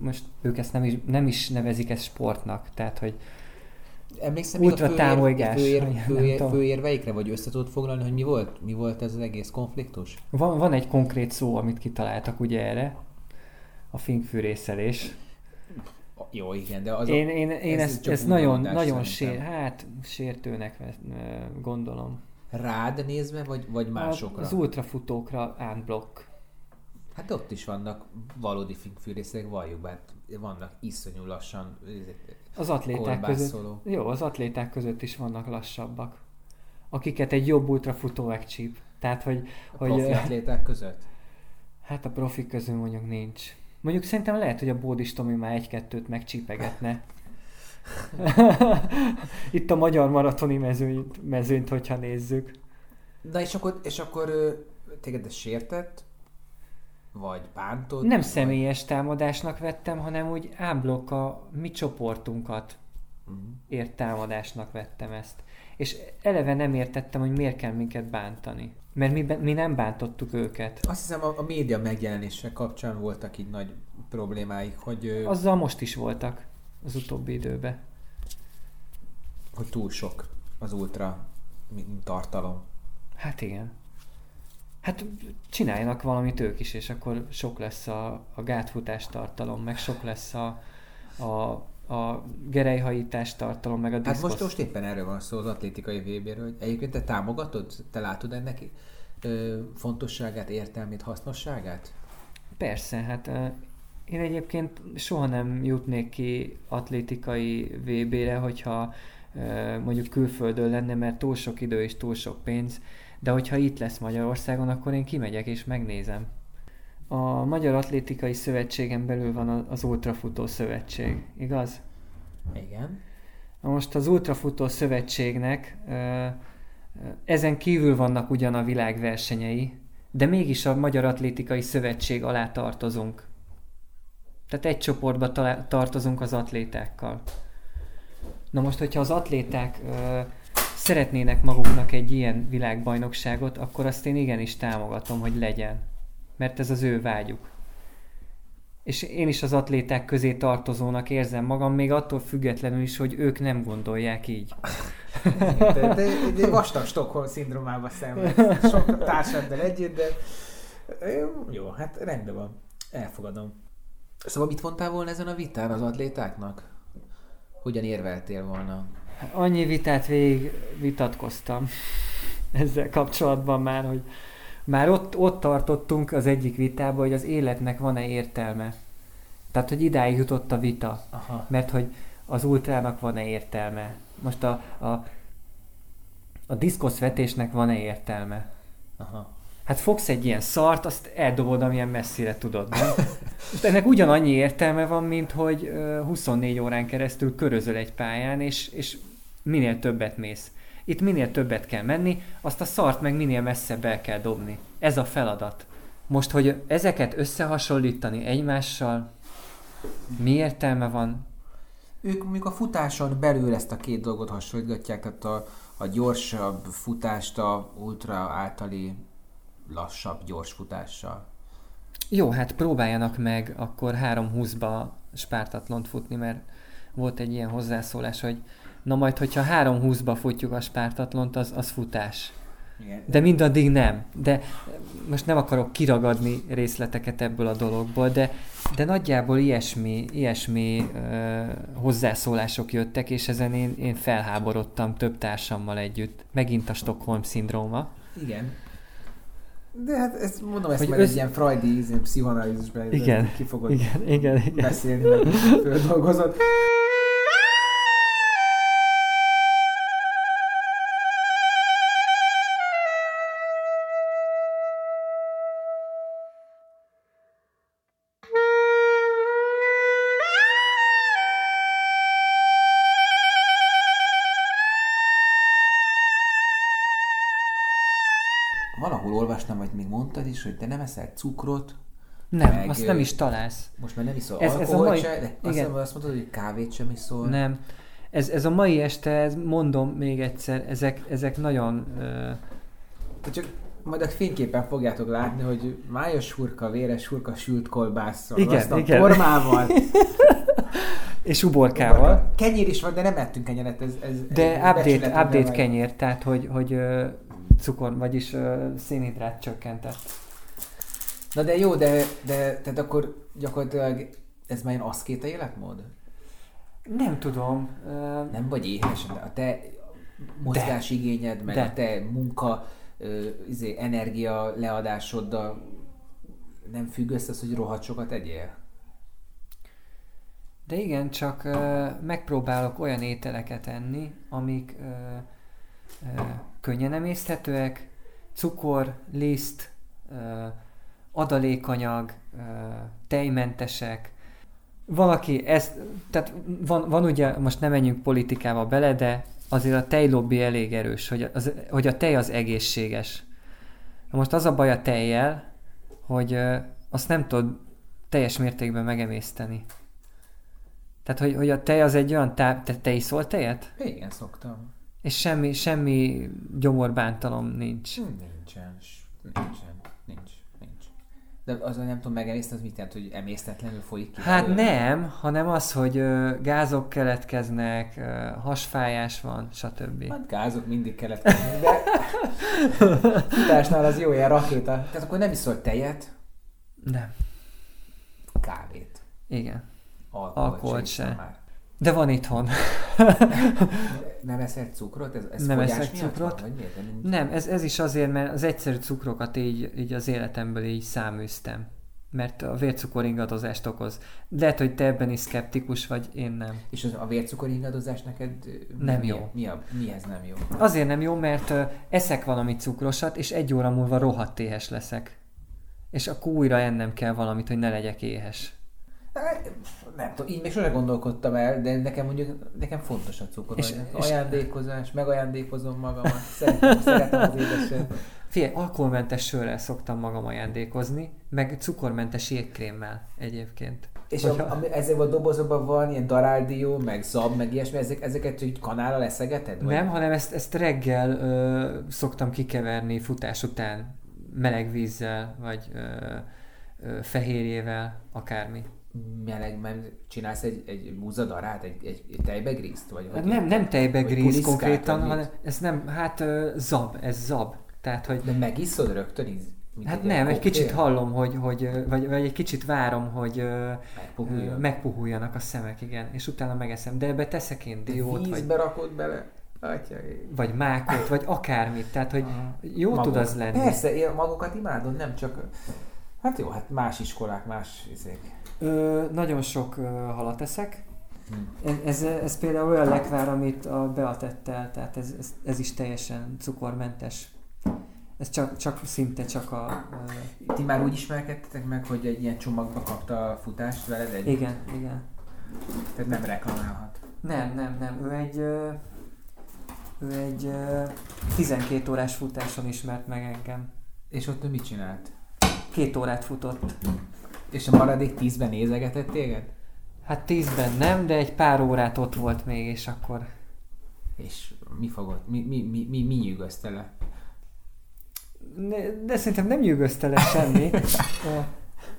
S2: most ők ezt nem is, nem is nevezik ezt sportnak. Tehát, hogy
S1: Emlékszem még a főér, főér, főér, főérveikre, vagy össze tudod foglalni, hogy mi volt? Mi volt ez az egész konfliktus?
S2: van, van egy konkrét szó, amit kitaláltak ugye erre, a finkfűrészelés.
S1: Jó, igen, de az
S2: Én,
S1: a,
S2: én, én
S1: ez
S2: ezt, ezt nagyon, nagyon sér, hát sértőnek gondolom.
S1: Rád nézve, vagy, vagy másokra?
S2: Az ultrafutókra unblock.
S1: Hát ott is vannak valódi finkfűrészek, valljuk be, hát vannak iszonyú lassan
S2: Az atléták között, jó, az atléták között is vannak lassabbak, akiket egy jobb ultrafutó megcsíp. Tehát, hogy, hogy
S1: profi atléták között.
S2: hát a profik közül mondjuk nincs. Mondjuk szerintem lehet, hogy a Bódis Tomi már egy-kettőt megcsípegetne. Itt a magyar maratoni mezőnyt, mezőnyt, hogyha nézzük.
S1: Na és akkor, és akkor téged ez sértett? Vagy bántod?
S2: Nem
S1: vagy...
S2: személyes támadásnak vettem, hanem úgy ámblok a mi csoportunkat
S1: Mhm.
S2: ért támadásnak vettem ezt. És eleve nem értettem, hogy miért kell minket bántani. Mert mi, mi nem bántottuk őket.
S1: Azt hiszem a, a média megjelenése kapcsán voltak így nagy problémáik, hogy,
S2: Azzal most is voltak az utóbbi időben.
S1: hogy túl sok az ultra tartalom.
S2: Hát igen. Hát csináljanak valamit ők is, és akkor sok lesz a, a gátfutás tartalom, meg sok lesz a, a, a gerelyhajítás tartalom, meg a
S1: Hát
S2: diszkosz.
S1: most, most éppen erről van szó az atlétikai VB-ről, hogy egyébként te támogatod, te látod ennek ö, fontosságát, értelmét, hasznosságát?
S2: Persze, hát ö, én egyébként soha nem jutnék ki atlétikai VB-re, hogyha ö, mondjuk külföldön lenne, mert túl sok idő és túl sok pénz, de hogyha itt lesz Magyarországon, akkor én kimegyek és megnézem. A Magyar Atlétikai Szövetségen belül van az Ultrafutó Szövetség, igaz?
S1: Igen.
S2: Na most az Ultrafutó Szövetségnek ezen kívül vannak ugyan a világ versenyei, de mégis a Magyar Atlétikai Szövetség alá tartozunk. Tehát egy csoportba tartozunk az atlétákkal. Na most, hogyha az atléták szeretnének maguknak egy ilyen világbajnokságot, akkor azt én igenis támogatom, hogy legyen. Mert ez az ő vágyuk. És én is az atléták közé tartozónak érzem magam, még attól függetlenül is, hogy ők nem gondolják így.
S1: De, de, de vastag Stockholm szindrómába szenved sok társaddal együtt, de jó, hát rendben van. Elfogadom. Szóval mit mondtál volna ezen a vitán az atlétáknak? Hogyan érveltél volna?
S2: Annyi vitát végig vitatkoztam ezzel kapcsolatban már, hogy már ott, ott tartottunk az egyik vitában, hogy az életnek van-e értelme. Tehát, hogy idáig jutott a vita.
S1: Aha.
S2: Mert hogy az ultrának van-e értelme. Most a, a, a diszkoszvetésnek van-e értelme.
S1: Aha.
S2: Hát fogsz egy ilyen szart, azt eldobod, amilyen messzire tudod, nem? Most ennek ugyanannyi értelme van, mint hogy ö, 24 órán keresztül körözöl egy pályán, és, és minél többet mész. Itt minél többet kell menni, azt a szart meg minél messzebb el kell dobni. Ez a feladat. Most, hogy ezeket összehasonlítani egymással, mi értelme van?
S1: Ők mondjuk a futáson belül ezt a két dolgot hasonlítgatják, tehát a, a gyorsabb futást a ultra általi lassabb, gyors futással.
S2: Jó, hát próbáljanak meg akkor 3.20-ba spártatlont futni, mert volt egy ilyen hozzászólás, hogy na majd, hogyha 3.20-ba futjuk a spártatlont, az, az futás.
S1: Igen.
S2: De mindaddig nem. De most nem akarok kiragadni részleteket ebből a dologból, de, de nagyjából ilyesmi, ilyesmi ö, hozzászólások jöttek, és ezen én, én felháborodtam több társammal együtt. Megint a Stockholm-szindróma.
S1: Igen. De hát ezt mondom, ezt
S2: Hogy
S1: majd
S2: össz-
S1: egy ilyen freudi ilyen pszichoanalízisben
S2: Igen,
S1: ki fogod
S2: Igen, igen, igen.
S1: beszélni, meg földolgozod. Olvastam, vagy még mondtad is, hogy te nem eszel cukrot,
S2: Nem,
S1: Meg,
S2: azt nem is találsz.
S1: most már nem iszol
S2: Ez- ez a mai-
S1: se, de azt,
S2: igen.
S1: azt mondtad, hogy kávét sem iszol.
S2: Nem. Ez, ez a mai este, ez, mondom még egyszer, ezek, ezek nagyon... Ö,
S1: Csak majd a fényképen fogjátok látni, hogy májas hurka, véres hurka sült kolbásszal,
S2: Igen,
S1: azt a
S2: igen.
S1: formával.
S2: és uborkával.
S1: Kenyér is van, de nem ettünk kenyeret. Ez, ez
S2: De update, update kenyér, tehát hogy, hogy cukor, vagyis ö, szénhidrát csökkentett.
S1: Na de jó, de, de tehát akkor gyakorlatilag ez már ilyen aszkéta életmód?
S2: Nem tudom.
S1: Nem vagy éhes, de a te mozgásigényed, meg
S2: De.
S1: a te munka, ö, izé, energia leadásoddal nem függ össze az, hogy rohadt sokat egyél?
S2: De igen, csak ö, megpróbálok olyan ételeket enni, amik ö, ö, könnyen emészthetőek, cukor, liszt, adalékanyag, tejmentesek. Valaki ezt, tehát van, van ugye, most nem menjünk politikába bele, de azért a tejlobbi elég erős, hogy, az, hogy a tej az egészséges. Most az a baj a tejjel, hogy azt nem tudod teljes mértékben megemészteni. Tehát, hogy, hogy a tej az egy olyan táp... Te, te iszol tejet?
S1: Igen, szoktam.
S2: És semmi, semmi gyomorbántalom nincs.
S1: Hm, Nincsen, nincsen, nincs, nincs. De azon nem tudom megemészteni, az mit jelent, hogy emésztetlenül folyik ki?
S2: Hát
S1: belőle?
S2: nem, hanem az, hogy ö, gázok keletkeznek, ö, hasfájás van, stb.
S1: Hát gázok mindig keletkeznek, de futásnál az jó, ilyen rakéta. Tehát akkor nem iszol tejet,
S2: Nem,
S1: kávét,
S2: igen.
S1: alkoholt,
S2: Alkoholt
S1: se. Már.
S2: De van itthon.
S1: Nem eszel cukrot? Ez, ez
S2: Nem eszek cukrot.
S1: Van, miért? Nincs-
S2: Nem, ez, ez is azért, mert az egyszerű cukrokat így, így az életemből így száműztem. Mert a vércukor ingadozást okoz. Lehet, hogy te ebben is szkeptikus vagy, én nem.
S1: És az, a vércukor ingadozás neked
S2: Nem
S1: mi,
S2: jó.
S1: Mi, a, mihez nem jó?
S2: Azért nem jó, mert ö, eszek valami cukrosat, és egy óra múlva rohadt éhes leszek. És akkor újra ennem kell valamit, hogy ne legyek éhes.
S1: Nem tudom, így még sose gondolkodtam el, de nekem mondjuk, nekem fontos a cukor.
S2: És-
S1: És, ajándékozás, megajándékozom magamat, szeretem, szeretem az édeset.
S2: Figyelj, alkoholmentes sörrel szoktam magam ajándékozni, meg cukormentes jégkrémmel egyébként.
S1: És
S2: Hogyha-
S1: a, ami, ezekben a dobozokban van ilyen daráldió, meg zab, meg ilyesmi, ezek, ezeket így kanállal eszegeted? Vagy?
S2: Nem, hanem ezt, ezt reggel ö, szoktam kikeverni futás után meleg vízzel, vagy ö, ö, fehérjével, akármi.
S1: Meleg, mert csinálsz egy, egy múzadarát, egy, egy, egy tejbegrízt? Vagy,
S2: Hát
S1: vagy
S2: nem, nem tejbe
S1: vagy
S2: gríz
S1: puliszkát,
S2: konkrétan,
S1: vagy
S2: hanem ez nem, hát zab, ez zab. Tehát, hogy
S1: De megiszod rögtön, íz,
S2: Hát
S1: ilyen
S2: nem, egy kicsit hallom, hogy, hogy vagy, vagy egy kicsit várom, hogy
S1: Megpuhuljon.
S2: megpuhuljanak a szemek, igen, és utána megeszem. De ebbe teszek én diót, vagy,
S1: Vízbe rakod bele. Atyai.
S2: vagy mákot, vagy akármit. Tehát, hogy jó
S1: Maguk.
S2: tud az lenni.
S1: Persze, én magukat imádod, nem csak... Hát jó, hát más iskolák, más izék.
S2: Ö, nagyon sok ö, halat eszek.
S1: Hm.
S2: Ez, ez például olyan lekvár, amit a Bea tett el, tehát ez, ez, ez is teljesen cukormentes. Ez csak, csak szinte csak a... Ö,
S1: Ti már úgy ismerkedtetek meg, hogy egy ilyen csomagba kapta a futást veled egy...
S2: igen, igen.
S1: Tehát nem reklamálhat.
S2: Nem, nem, nem. Ő egy, ö, ő egy ö, 12 órás futáson ismert meg engem.
S1: És ott ő mit csinált?
S2: Két órát futott.
S1: És a maradék tízben nézegetett téged?
S2: Hát tízben nem, de egy pár órát ott volt még, és akkor...
S1: És mi fogott? Mi, mi, mi, mi, mi nyűgözte le?
S2: Ne- De szerintem nem nyűgözte le semmi.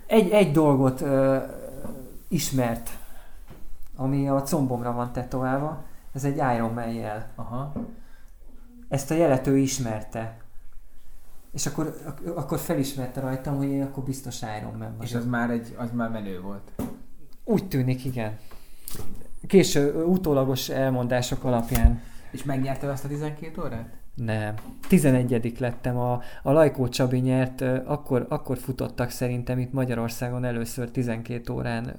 S2: Egy, egy dolgot ö, ismert, ami a combomra van tetoválva. Ez egy Iron Man jel.
S1: Aha.
S2: Ezt a jelet ő ismerte. És akkor, ak- akkor felismerte rajtam, hogy én akkor biztos Iron Man vagyok.
S1: És az már, egy, az már menő volt.
S2: Úgy tűnik, igen. Késő utólagos elmondások alapján.
S1: És megnyerte azt a 12 órát?
S2: Nem. 11 lettem. A, a Lajkó Csabi nyert, akkor, akkor futottak szerintem itt Magyarországon először 12 órán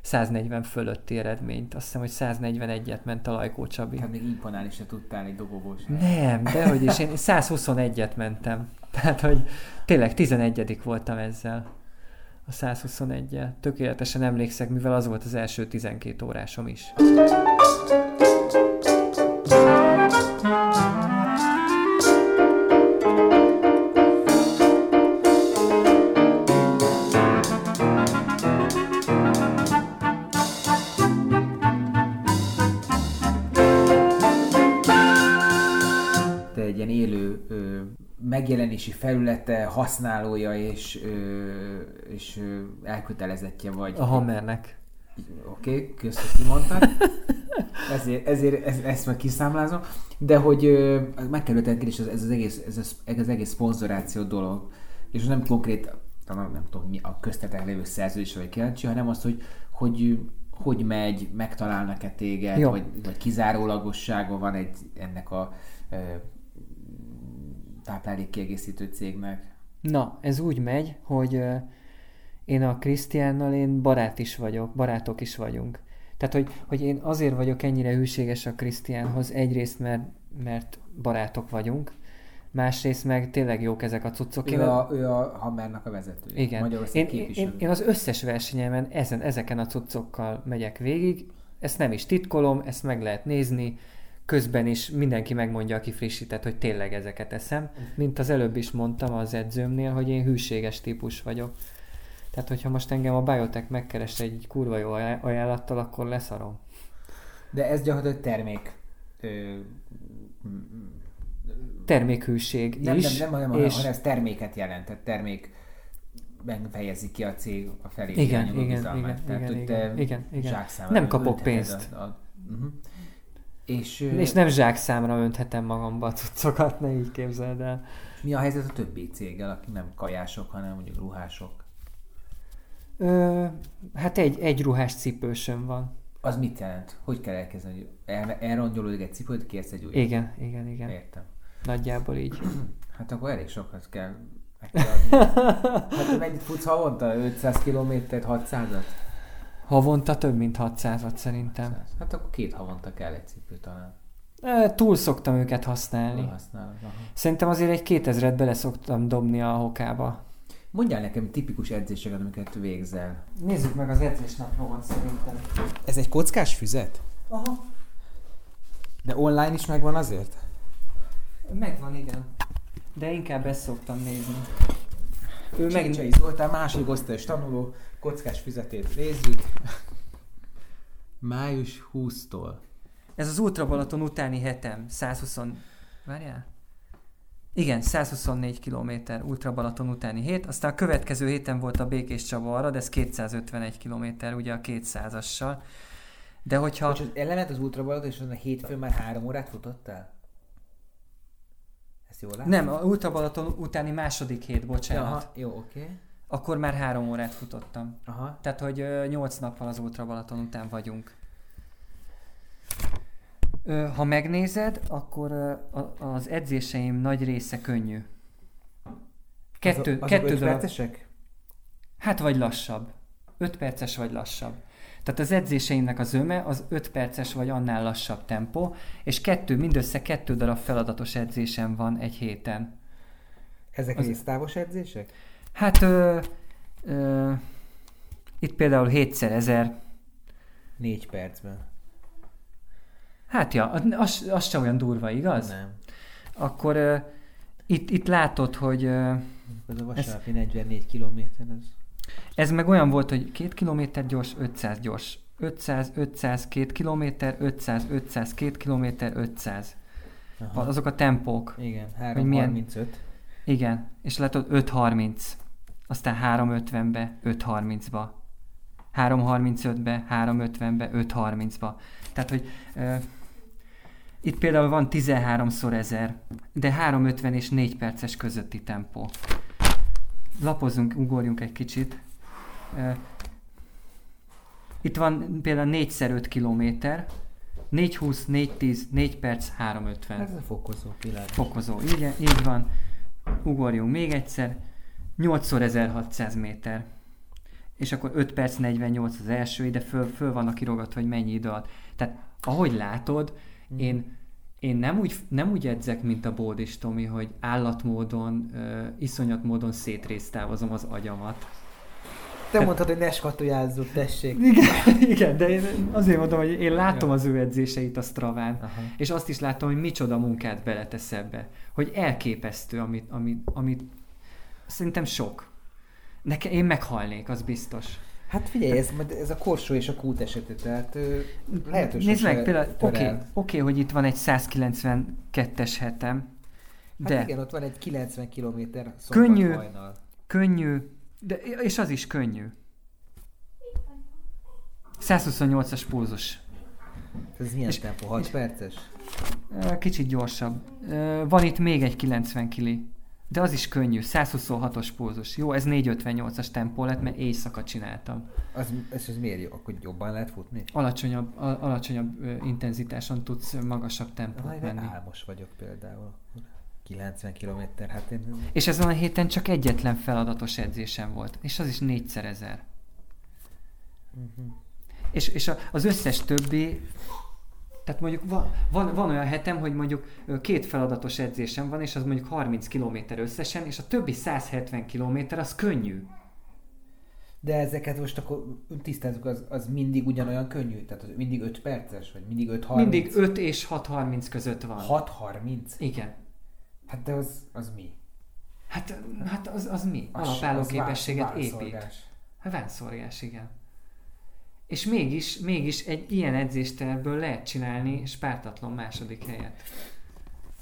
S2: 140 fölötti eredményt. Azt hiszem, hogy 141-et ment a Lajkó Csabi.
S1: Tehát még imponálni se tudtál egy dobogós.
S2: Nem, dehogy is. Én 121-et mentem. Tehát, hogy tényleg 11 voltam ezzel. A 121-jel. Tökéletesen emlékszek, mivel az volt az első 12 órásom is.
S1: Megjelenési felülete, használója és, és elkötelezettje vagy.
S2: A Hammernek.
S1: Oké, okay, köszönöm, hogy kimondtad. Ezért, ezért ez, ezt meg kiszámlázom. De hogy meg kell is ez, ez, az egész, ez, az, ez az egész szponzoráció dolog. És nem konkrét, talán nem tudom, mi a köztetek lévő szerződés vagy kíváncsi, hanem az, hogy, hogy hogy megy, megtalálnak-e téged,
S2: Jó.
S1: vagy, vagy kizárólagossága van egy ennek a táplálékkiegészítő cégnek.
S2: Na, ez úgy megy, hogy én a Krisztiánnal én barát is vagyok, barátok is vagyunk. Tehát, hogy, hogy én azért vagyok ennyire hűséges a Krisztiánhoz, egyrészt, mert, mert barátok vagyunk, másrészt meg tényleg jók ezek a cuccok. Én
S1: Ő a, ő a Hammernak a vezetője.
S2: Igen. Én, én, én az összes versenyemen ezen, ezeken a cuccokkal megyek végig, ezt nem is titkolom, ezt meg lehet nézni, közben is mindenki megmondja, aki frissített, hogy tényleg ezeket eszem. Mint az előbb is mondtam az edzőmnél, hogy én hűséges típus vagyok. Tehát, hogyha most engem a Biotech megkeres egy kurva jó ajá- ajánlattal, akkor leszarom.
S1: De ez gyakorlatilag termék. Ö,
S2: Termékhűség
S1: nem,
S2: is.
S1: nem, nem, nem,
S2: és...
S1: hanem ez terméket jelent, tehát termék fejezi ki a cég a felé
S2: Igen, igen, igen,
S1: Tehát,
S2: igen, igen, igen, igen. Nem kapok pénzt.
S1: A, a, uh-huh. És,
S2: és nem zsákszámra önthetem magamba a cuccokat, ne így képzeld el.
S1: mi a helyzet a többi céggel, akik nem kajások, hanem mondjuk ruhások?
S2: Ö, hát egy, egy ruhás cipősöm van.
S1: Az mit jelent? Hogy kell elkezdeni? hogy El, elrongyolódik egy cipőt, kérsz egy újat?
S2: Igen, igen, igen.
S1: Értem.
S2: Nagyjából így.
S1: Hát akkor elég sokat kell meg kell adni. Hát mennyit futsz havonta? 500 kilométert, 600-at?
S2: Havonta több mint 600-at szerintem.
S1: Hát akkor két havonta kell egy cipő talán.
S2: Ö, Túl szoktam őket használni.
S1: Használod. Aha.
S2: Szerintem azért egy 2000-et bele szoktam dobni a hokába.
S1: Mondjál nekem tipikus edzéseket, amiket végzel.
S2: Nézzük meg az edzésnaplómat szerintem.
S1: Ez egy kockás füzet?
S2: Aha,
S1: De online is megvan azért?
S2: megvan, igen. De inkább ezt szoktam nézni. Ő meg...
S1: Zoltán, második osztályos tanuló, kockás füzetét nézzük. Május 20-tól.
S2: Ez az Ultra Balaton utáni hetem, 120... Várjál? Igen, 124 km Ultra Balaton utáni hét, aztán a következő héten volt a Békés Csaba arra, de ez 251 km, ugye a 200-assal. De hogyha...
S1: És az ellenet az ultrabalat, és azon a hétfőn már három órát futottál? Ezt jól látom?
S2: Nem, a Ultra Balaton utáni második hét, bocsánat.
S1: Aha, jó, oké. Okay.
S2: Akkor már három órát futottam.
S1: Aha.
S2: Tehát, hogy ö, nyolc nappal az Ultra Balaton után vagyunk. Ö, ha megnézed, akkor ö, a- az edzéseim nagy része könnyű. Kettő,
S1: azok, azok
S2: kettő
S1: öt percesek?
S2: hát vagy lassabb. 5 perces vagy lassabb. Tehát az edzéseimnek az öme az 5 perces vagy annál lassabb tempó, és kettő, mindössze kettő darab feladatos edzésem van egy héten.
S1: Ezek
S2: Az-
S1: résztávos edzések?
S2: Hát ö, ö, itt például 7 1000
S1: Négy percben.
S2: Hát ja, az, az se olyan durva, igaz?
S1: Nem.
S2: Akkor uh, itt, itt látod, hogy uh,
S1: Az a vasárnapi 44 kilométer, az...
S2: ez meg olyan volt, hogy 2 km gyors, 500 gyors. 500, 500, 2 km, 500, 500, 2 km, 500.
S1: Aha.
S2: Azok a tempók.
S1: Igen,
S2: Hogy milyen-
S1: 3.35.
S2: Igen. És látod 5.30. Aztán 3.50-be, 5.30-ba. 3.35-be, 3.50-be, 5.30-ba. Tehát, hogy uh, itt például van 13-szor 1000, de 3.50 és 4 perces közötti tempó. Lapozzunk, ugorjunk egy kicsit. Uh, itt van például 4x5 km, 4.20, 4.10, 4 perc, 3.50.
S1: Ez a fokozó világ.
S2: Fokozó, igen, így van. Ugorjunk még egyszer. 8x1600 méter. És akkor 5 perc 48 az első, ide föl, föl vannak kirogatva, hogy mennyi idő alatt. Tehát ahogy látod, én, én nem, úgy, nem úgy edzek, mint a Bódis Tomi, hogy állatmódon, uh, iszonyat módon szétrésztávozom az agyamat.
S1: Te mondtad, hogy ne skatujázzuk, tessék.
S2: Igen, igen, de én azért mondom, hogy én látom az ő edzéseit a Straván,
S1: Aha.
S2: és azt is látom, hogy micsoda munkát beletesz ebbe. Hogy elképesztő, amit, amit, amit szerintem sok. Nekem, én meghalnék, az biztos.
S1: Hát figyelj, ez, ez a korsó és a kút esete, tehát lehet, hogy
S2: Nézd meg, például, oké, oké, hogy itt van egy 192-es hetem,
S1: Hát
S2: de
S1: igen, ott van egy 90 km
S2: Könnyű.
S1: hajnal.
S2: könnyű, de, és az is könnyű. 128-as pulzus.
S1: Ez milyen
S2: És-
S1: tempó? 6
S2: és-
S1: perces?
S2: Kicsit gyorsabb. Van itt még egy 90 kili, de az is könnyű, 126-os pulzus. Jó, ez 458-as tempó lett, mert éjszaka csináltam.
S1: Az, ez, ez miért jó? Akkor jobban lehet futni?
S2: Alacsonyabb, a- alacsonyabb ö, intenzitáson tudsz magasabb tempót
S1: Aj,
S2: menni.
S1: álmos vagyok például. 90 km, hát én...
S2: És ezen a héten csak egyetlen feladatos edzésem volt, és az is négyszer ezer.
S1: Uh-huh.
S2: És, és a, az összes többi, tehát mondjuk van, van, van olyan hetem, hogy mondjuk két feladatos edzésem van, és az mondjuk 30 km összesen, és a többi 170 km az könnyű.
S1: De ezeket most akkor tisztázzuk, az, az mindig ugyanolyan könnyű? Tehát az mindig 5 perces? Vagy mindig 5.30?
S2: Mindig 5 és 6.30 között van.
S1: 6.30?
S2: Igen.
S1: Hát de az, az mi?
S2: Hát, hát az, az mi?
S1: Az-
S2: Alapálló képességet épít. Hát vánszorgás, igen. És mégis, mégis egy ilyen edzéstervből lehet csinálni spártatlan második helyet.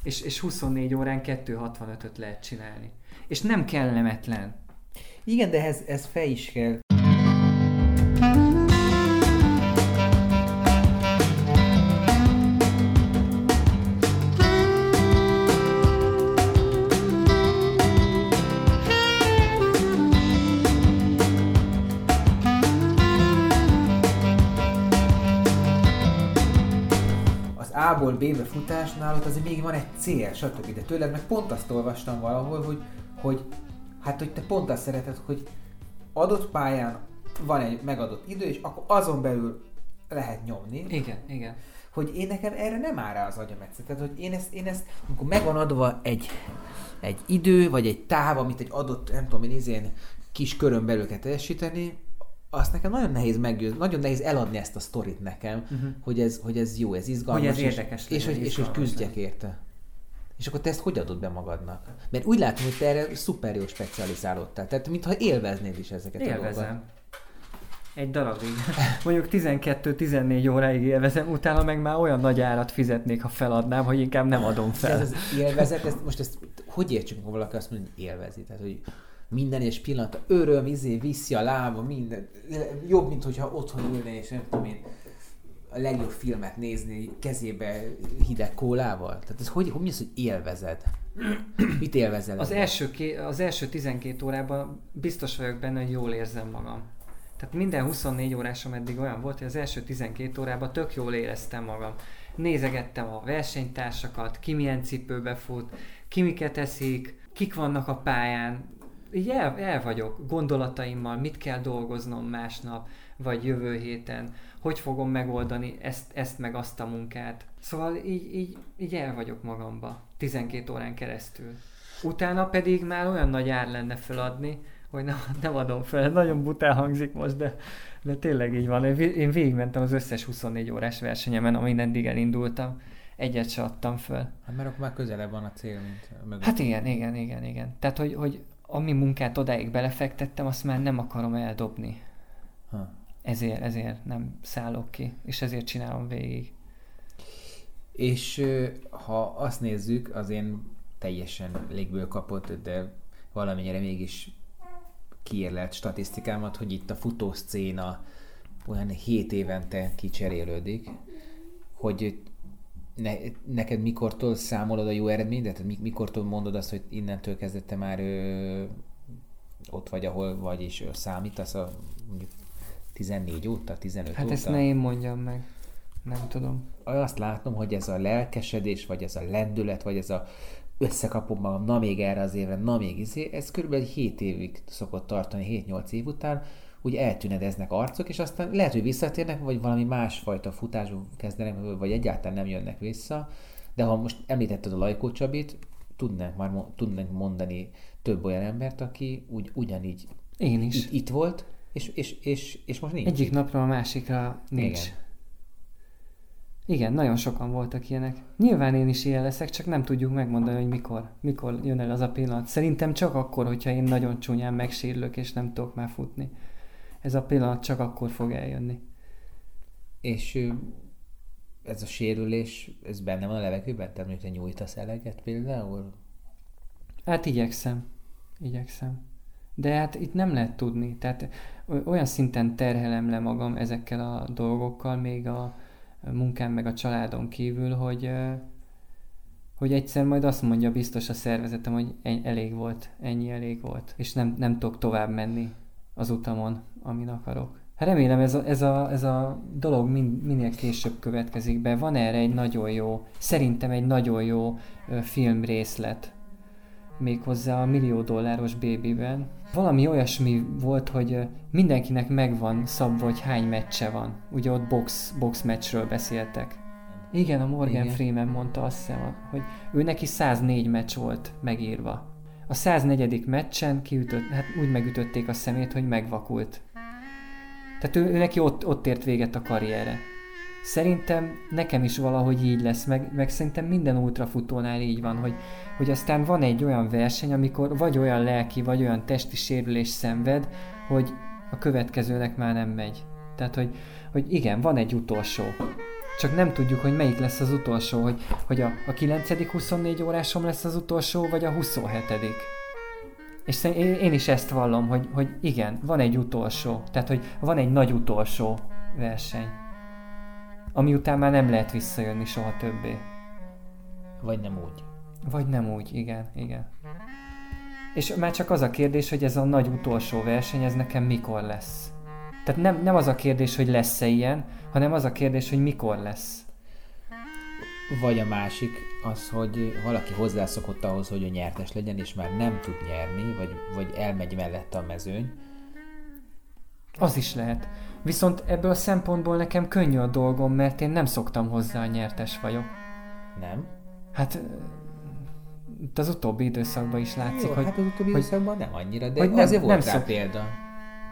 S2: És, és 24 órán 2.65-öt lehet csinálni. És nem kellemetlen.
S1: Igen, de ez, ez fej is kell. A-ból B-be futásnál ott azért még van egy cél, stb. De tőled meg pont azt olvastam valahol, hogy, hogy hát hogy te pont azt szereted, hogy adott pályán van egy megadott idő, és akkor azon belül lehet nyomni,
S2: Igen, igen.
S1: hogy én nekem erre nem áll rá az agyam egyszer. Tehát, hogy én ezt, én ezt, amikor megvan adva egy, egy idő, vagy egy táv, amit egy adott, nem tudom én, izén kis körön belül kell teljesíteni, azt nekem nagyon nehéz meggyőzni, nagyon nehéz eladni ezt a sztorit nekem,
S2: Uh-huh.
S1: hogy ez, hogy ez jó, ez izgalmas.
S2: Hogy ez
S1: és-
S2: érdekes
S1: és,
S2: legyen,
S1: hogy, és, hogy küzdjek érte. És akkor te ezt hogy adod be magadnak? Mert úgy látom, hogy te erre szuper jó specializálódtál. Tehát mintha élveznéd is ezeket a dolgokat.
S2: Élvezem. Egy darabig. Mondjuk 12-14 óráig élvezem, utána meg már olyan nagy árat fizetnék, ha feladnám, hogy inkább nem adom
S1: De
S2: fel.
S1: ez az élvezet, ezt, most ezt hogy értsük, ha valaki azt mondja, hogy élvezi? Tehát, hogy minden és pillanata öröm, izé, viszi a lába, minden. Jobb, mint hogyha otthon ülne, és nem tudom én, a legjobb filmet nézni kezébe hideg kólával. Tehát ez hogy, hogy mi az, hogy élvezed? Mit élvezel?
S2: Az első, ké- az első 12 órában biztos vagyok benne, hogy jól érzem magam. Tehát minden 24 órásom eddig olyan volt, hogy az első 12 órában tök jól éreztem magam. Nézegettem a versenytársakat, ki milyen cipőbe fut, ki miket eszik, kik vannak a pályán. Így el, el vagyok gondolataimmal, mit kell dolgoznom másnap, vagy jövő héten, hogy fogom megoldani ezt, ezt meg azt a munkát. Szóval így, így, így el vagyok magamba 12 órán keresztül. Utána pedig már olyan nagy ár lenne feladni, hogy nem, nem adom fel. Nagyon bután hangzik most, de, de tényleg így van. Én végigmentem az összes 24 órás versenyemen, amin eddig elindultam. Egyet se adtam fel.
S1: Hát mert akkor már közelebb van a cél, mint mögött.
S2: Hát igen, igen, igen, igen. Tehát, hogy, hogy ami munkát odáig belefektettem, azt már nem akarom eldobni.
S1: Ha.
S2: Ezért, ezért nem szállok ki, és ezért csinálom végig.
S1: És ha azt nézzük, az én teljesen légből kapott, de valamennyire mégis kiérlelt statisztikámat, hogy itt a futószcéna olyan 7 évente kicserélődik, hogy ne, neked mikortól számolod a jó eredményt, mi- mikortól mondod azt, hogy innentől kezdette már ö, ott vagy, ahol vagy, és ö, számítasz a mondjuk 14 óta, 15
S2: Hát
S1: óta?
S2: ezt ne én mondjam meg. Nem tudom.
S1: azt látom, hogy ez a lelkesedés, vagy ez a lendület, vagy ez a összekapom magam, na még erre az évre, na még izé, ez körülbelül 7 évig szokott tartani, 7-8 év után, úgy eltűnedeznek arcok, és aztán lehet, hogy visszatérnek, vagy valami másfajta futásba kezdenek, vagy egyáltalán nem jönnek vissza, de ha most említetted a Lajkó Csabit, tudnánk már tudnánk mondani több olyan embert, aki úgy, ugyanígy
S2: Én is.
S1: itt, itt volt, és, és, és, és most nincs.
S2: Egyik napról a másikra nincs.
S1: Igen.
S2: Igen, nagyon sokan voltak ilyenek. Nyilván én is ilyen leszek, csak nem tudjuk megmondani, hogy mikor. Mikor jön el az a pillanat. Szerintem csak akkor, hogyha én nagyon csúnyán megsérülök, és nem tudok már futni. Ez a pillanat csak akkor fog eljönni.
S1: És ez a sérülés, ez benne van a levegőben? Tehát mondjuk, te nyújtasz eleget például?
S2: Hát igyekszem. Igyekszem. De hát itt nem lehet tudni. Tehát olyan szinten terhelem le magam ezekkel a dolgokkal, még a munkám meg a családon kívül, hogy, hogy egyszer majd azt mondja biztos a szervezetem, hogy elég volt, ennyi elég volt, és nem, nem tudok tovább menni az utamon, amin akarok. Hát remélem ez a, ez a, ez a dolog min, minél később következik be. Van erre egy nagyon jó, szerintem egy nagyon jó filmrészlet, méghozzá a millió dolláros bébiben. Valami olyasmi volt, hogy mindenkinek megvan szabva, hogy hány meccse van. Ugye ott box, box meccsről beszéltek. Igen, a Morgan.
S1: Igen.
S2: Freeman mondta azt hiszem, hogy ő neki 104 meccs volt megírva. A 104. meccsen kiütött, hát úgy megütötték a szemét, hogy megvakult. Tehát ő, ő neki ott, ott ért véget a karriere. Szerintem nekem is valahogy így lesz, meg, meg szerintem minden ultrafutónál így van, hogy, hogy aztán van egy olyan verseny, amikor vagy olyan lelki, vagy olyan testi sérülés szenved, hogy a következőnek már nem megy. Tehát, hogy, hogy igen, van egy utolsó. Csak nem tudjuk, hogy melyik lesz az utolsó, hogy, hogy a, a 9. 24 órásom lesz az utolsó, vagy a 27. És én is ezt vallom, hogy, hogy igen, van egy utolsó. Tehát, hogy van egy nagy utolsó verseny. Ami után már nem lehet visszajönni soha többé.
S1: Vagy nem úgy?
S2: Vagy nem úgy, igen, igen. És már csak az a kérdés, hogy ez a nagy utolsó verseny, ez nekem mikor lesz. Tehát nem, nem az a kérdés, hogy lesz-e ilyen, hanem az a kérdés, hogy mikor lesz.
S1: Vagy a másik az, hogy valaki hozzászokott ahhoz, hogy ő nyertes legyen, és már nem tud nyerni, vagy, vagy elmegy mellette a mezőny.
S2: Az is lehet. Viszont ebből a szempontból nekem könnyű a dolgom, mert én nem szoktam hozzá, a nyertes vagyok.
S1: Nem?
S2: Hát itt az utóbbi időszakban is látszik,
S1: Jó,
S2: hogy
S1: hát az utóbbi
S2: hogy-
S1: időszakban nem annyira, de
S2: hogy
S1: nem,
S2: nem-
S1: azért volt
S2: nem
S1: rá
S2: szok-
S1: példa.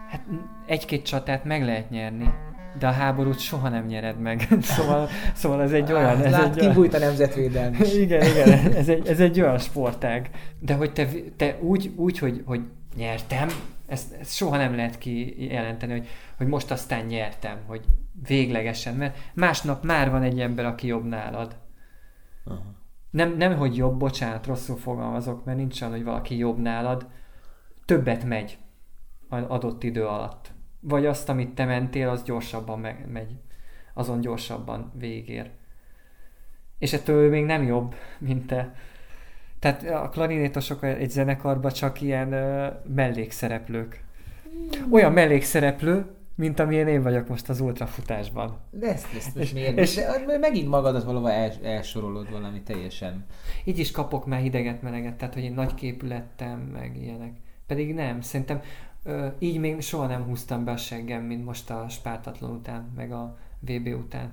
S2: hát egy-két csatát meg lehet nyerni, de a háborút soha nem nyered meg. szóval, szóval ez egy olyan... Ez
S1: Lát,
S2: egy
S1: kibújt a nemzetvédelmi.
S2: igen, igen, ez egy, ez egy olyan sportág. De hogy te, te úgy, úgy hogy, hogy nyertem, ezt, ezt soha nem lehet kijelenteni, hogy, hogy most aztán nyertem, hogy véglegesen, mert másnap már van egy ember, aki jobb nálad.
S1: Aha.
S2: Nem, nem, hogy jobb, bocsánat, rosszul fogalmazok, mert nincs olyan, hogy valaki jobb nálad, többet megy az adott idő alatt. Vagy azt, amit te mentél, az gyorsabban meg, megy. Azon gyorsabban végér. És ettől ő még nem jobb, mint te. Tehát a klarinétosok egy zenekarban csak ilyen ö, mellékszereplők. Olyan mellékszereplő, mint amilyen én vagyok most az ultrafutásban.
S1: De ezt, ezt, ezt miért?
S2: és-
S1: És, de megint magadat valahol els, elsorolod valami teljesen.
S2: Így is kapok már hideget, meleget, tehát hogy én nagy képű lettem, meg ilyenek. Pedig nem, szerintem ö, így még soha nem húztam be a seggem, mint most a Spártatlan után, meg a VB után.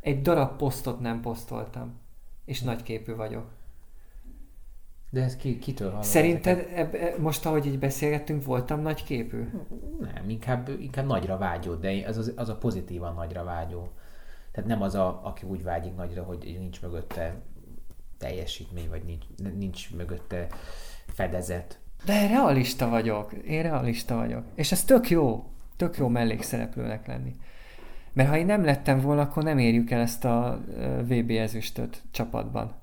S2: Egy darab posztot nem posztoltam, és nagy képű vagyok.
S1: De ez ki, kitől hallod?
S2: Szerinted
S1: ezeket?
S2: eb, e, most, ahogy így beszélgettünk, voltam nagy képű?
S1: Nem, inkább, inkább nagyra vágyó, de az, az, az a pozitívan nagyra vágyó. Tehát nem az, a, aki úgy vágyik nagyra, hogy nincs mögötte teljesítmény, vagy nincs, nincs mögötte fedezet.
S2: De realista vagyok, én realista vagyok. És ez tök jó, tök jó mellékszereplőnek lenni. Mert ha én nem lettem volna, akkor nem érjük el ezt a VB ezüstöt csapatban.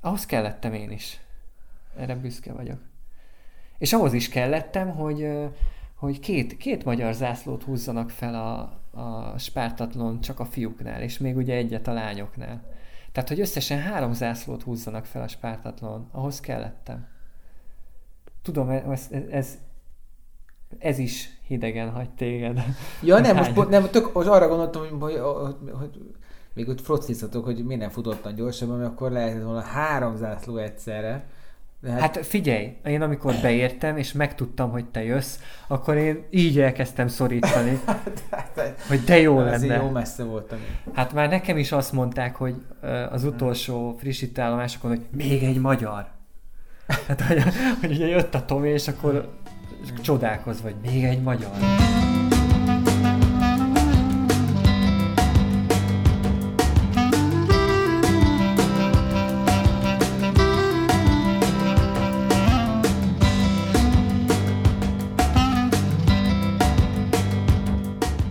S2: Ahhoz kellettem én is. Erre büszke vagyok. És ahhoz is kellettem, hogy, hogy két, két magyar zászlót húzzanak fel a, a spártatlon csak a fiúknál, és még ugye egyet a lányoknál. Tehát, hogy összesen három zászlót húzzanak fel a spártatlon, ahhoz kellettem. Tudom, ez, ez, ez, is hidegen hagy téged.
S1: Ja, nem, most,
S2: Hány?
S1: nem, tök, most arra gondoltam, hogy, hogy, hogy, még ott frocizhatok, hogy miért nem futottam gyorsabban, mert akkor lehetett volna három zászló egyszerre. De hát,
S2: Hát figyelj, én amikor beértem, és megtudtam, hogy te jössz, akkor én így elkezdtem szorítani, hogy de jó
S1: azért
S2: lenne.
S1: jó messze voltam.
S2: Hát már nekem is azt mondták, hogy az utolsó frissítállomásokon, hogy még egy magyar. Hát, hogy, hogy ugye jött a Tomi, és akkor csodálkozva, hogy még egy magyar.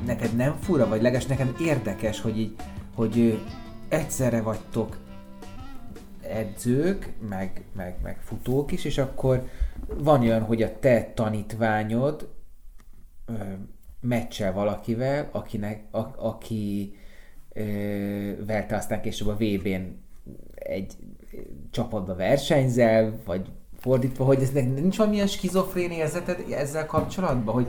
S1: Neked nem fura, vagy leges nekem érdekes, hogy így, hogy egyszerre vagytok edzők, meg, meg, meg futók is, és akkor van olyan, hogy a te tanítványod ö, meccsel valakivel, akinek, a, aki ö, aztán később a VB-n egy csapatba versenyzel, vagy fordítva, hogy ez nincs valamilyen skizofrén érzeted ezzel kapcsolatban, hogy,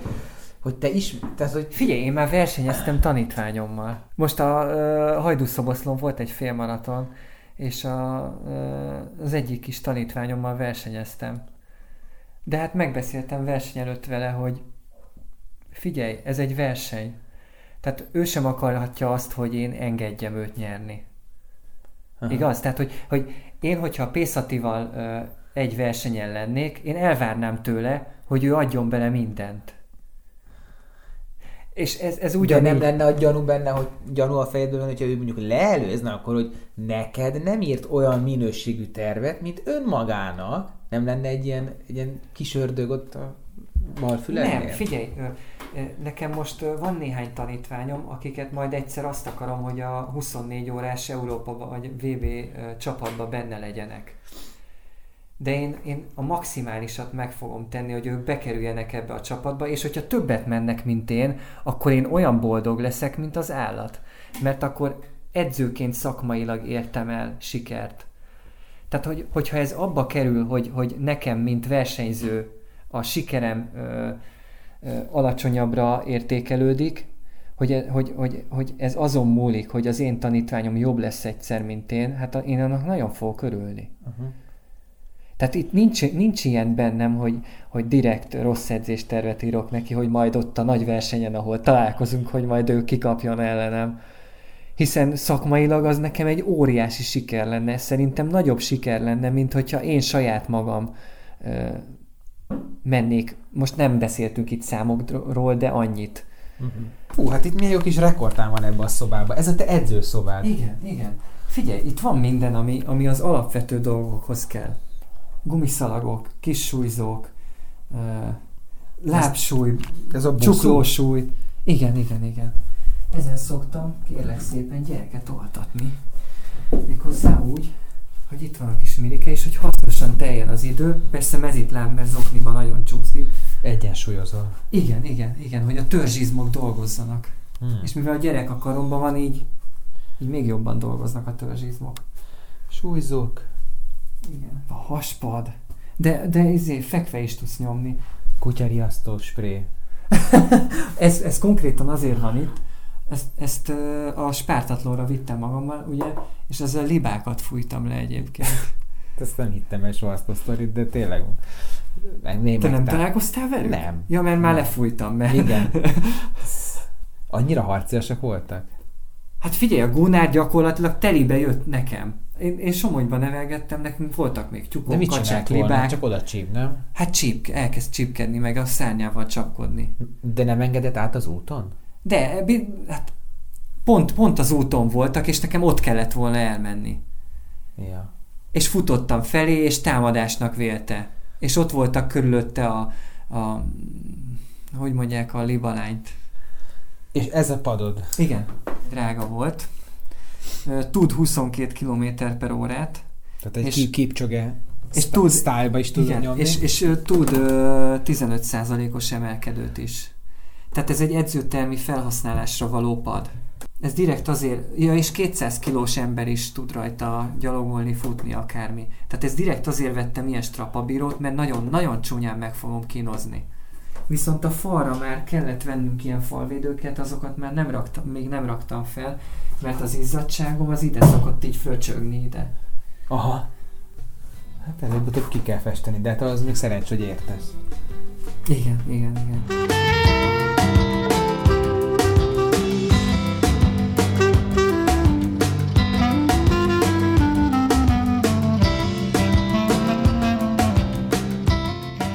S1: hogy te is, tehát hogy
S2: Figyelj, én már versenyeztem tanítványommal. Most a uh, Hajdúszoboszlón volt egy félmaraton, és a, az egyik kis tanítványommal versenyeztem. De hát megbeszéltem verseny előtt vele, hogy figyelj, ez egy verseny. Tehát ő sem akarhatja azt, hogy én engedjem őt nyerni.
S1: Aha.
S2: Igaz? Tehát, hogy, hogy én, hogyha Pészatival ö, egy versenyen lennék, én elvárnám tőle, hogy ő adjon bele mindent. És ez, ez ugyanígy...
S1: nem lenne a gyanú benne, hogy gyanú a fejedben, hogyha ő mondjuk leelőzne, akkor hogy neked nem írt olyan minőségű tervet, mint önmagának, nem lenne egy ilyen, egy ilyen kis ördög ott a bal fülednél?
S2: Nem, figyelj, nekem most van néhány tanítványom, akiket majd egyszer azt akarom, hogy a 24 órás Európa vagy VB csapatba benne legyenek. De én, én a maximálisat meg fogom tenni, hogy ők bekerüljenek ebbe a csapatba, és hogyha többet mennek, mint én, akkor én olyan boldog leszek, mint az állat. Mert akkor edzőként szakmailag értem el sikert. Tehát, hogy, hogyha ez abba kerül, hogy, hogy nekem, mint versenyző, a sikerem ö, ö, alacsonyabbra értékelődik, hogy, hogy, hogy, hogy ez azon múlik, hogy az én tanítványom jobb lesz egyszer, mint én, hát én annak nagyon fogok örülni.
S1: Uh-huh.
S2: Tehát itt nincs, nincs ilyen bennem, hogy, hogy direkt rossz edzéstervet írok neki, hogy majd ott a nagy versenyen, ahol találkozunk, hogy majd ő kikapjon ellenem. Hiszen szakmailag az nekem egy óriási siker lenne. Szerintem nagyobb siker lenne, mint hogyha én saját magam ö, mennék. Most nem beszéltünk itt számokról, de annyit.
S1: Fú, hát itt milyen jó kis rekordtán van ebben a szobában. Ez a te edzőszobád.
S2: Igen, igen. Figyelj, itt van minden, ami, ami az alapvető dolgokhoz kell. Gumiszalagok, kis súlyzók, lábsúly,
S1: Ez a buszú?
S2: csuklósúly. Igen, igen, igen. Ezen szoktam, kérlek szépen, gyereket oltatni. Méghozzá úgy, hogy itt van a kis Mirike, és hogy hasznosan teljen az idő. Persze mezitláb, mert zokniban nagyon csúszik.
S1: Egyensúlyozol.
S2: Igen, igen, igen, hogy a törzsizmok dolgozzanak.
S1: Hmm.
S2: És mivel a gyerek a karomban van, így, így még jobban dolgoznak a törzsizmok.
S1: Súlyzók.
S2: Igen, a haspad. De, de izé, fekve is tudsz nyomni.
S1: Kutyariasztó spré.
S2: ez, ez konkrétan azért van itt, ezt, ezt a spártatlóra vittem magammal, ugye, és ezzel libákat fújtam le egyébként.
S1: Ezt nem hittem el soha azt a sztorit, de tényleg
S2: Német Te nem találkoztál velük?
S1: Nem.
S2: Ja, mert már lefújtam. Mert...
S1: Igen. Annyira harciasak voltak?
S2: Hát figyelj, a Gunnar gyakorlatilag telibe jött nekem. Én, én Somogyban nevelgettem, nekünk voltak még tyúkok,
S1: De mit kacsák, libák. Csak oda csíp, nem?
S2: Hát csíp, elkezd csípkedni, meg a szárnyával csapkodni.
S1: De nem engedett át az úton?
S2: De, hát pont, pont az úton voltak, és nekem ott kellett volna elmenni.
S1: Ja.
S2: És futottam felé, és támadásnak vélte és ott voltak körülötte a, a hogy mondják, a libalányt.
S1: És ez a padod?
S2: Igen, drága volt. Tud 22 km per órát.
S1: Tehát egy és, kipcsöge
S2: és tud,
S1: style is tud
S2: igen,
S1: nyomni.
S2: És, és tud 15%-os emelkedőt is. Tehát ez egy edzőtermi felhasználásra való pad. Ez direkt azért, ja és 200 kilós ember is tud rajta gyalogolni, futni, akármi. Tehát ez direkt azért vettem ilyen strapabírót, mert nagyon-nagyon csúnyán meg fogom kínozni. Viszont a falra már kellett vennünk ilyen falvédőket, azokat már nem raktam, még nem raktam fel, mert az izzadságom az ide szokott így fröcsögni ide.
S1: Aha. Hát előbb ki kell festeni, de hát az még szerencs, hogy értesz.
S2: Igen, igen, igen.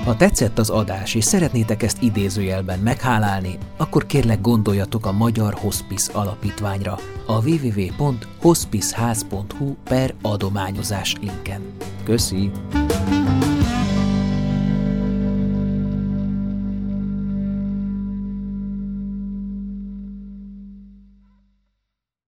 S4: Ha tetszett az adás, és szeretnétek ezt idézőjelben meghálálni, akkor kérlek gondoljatok a Magyar Hospice Alapítványra a www.hospiceház.hu per adományozás linken. Köszi!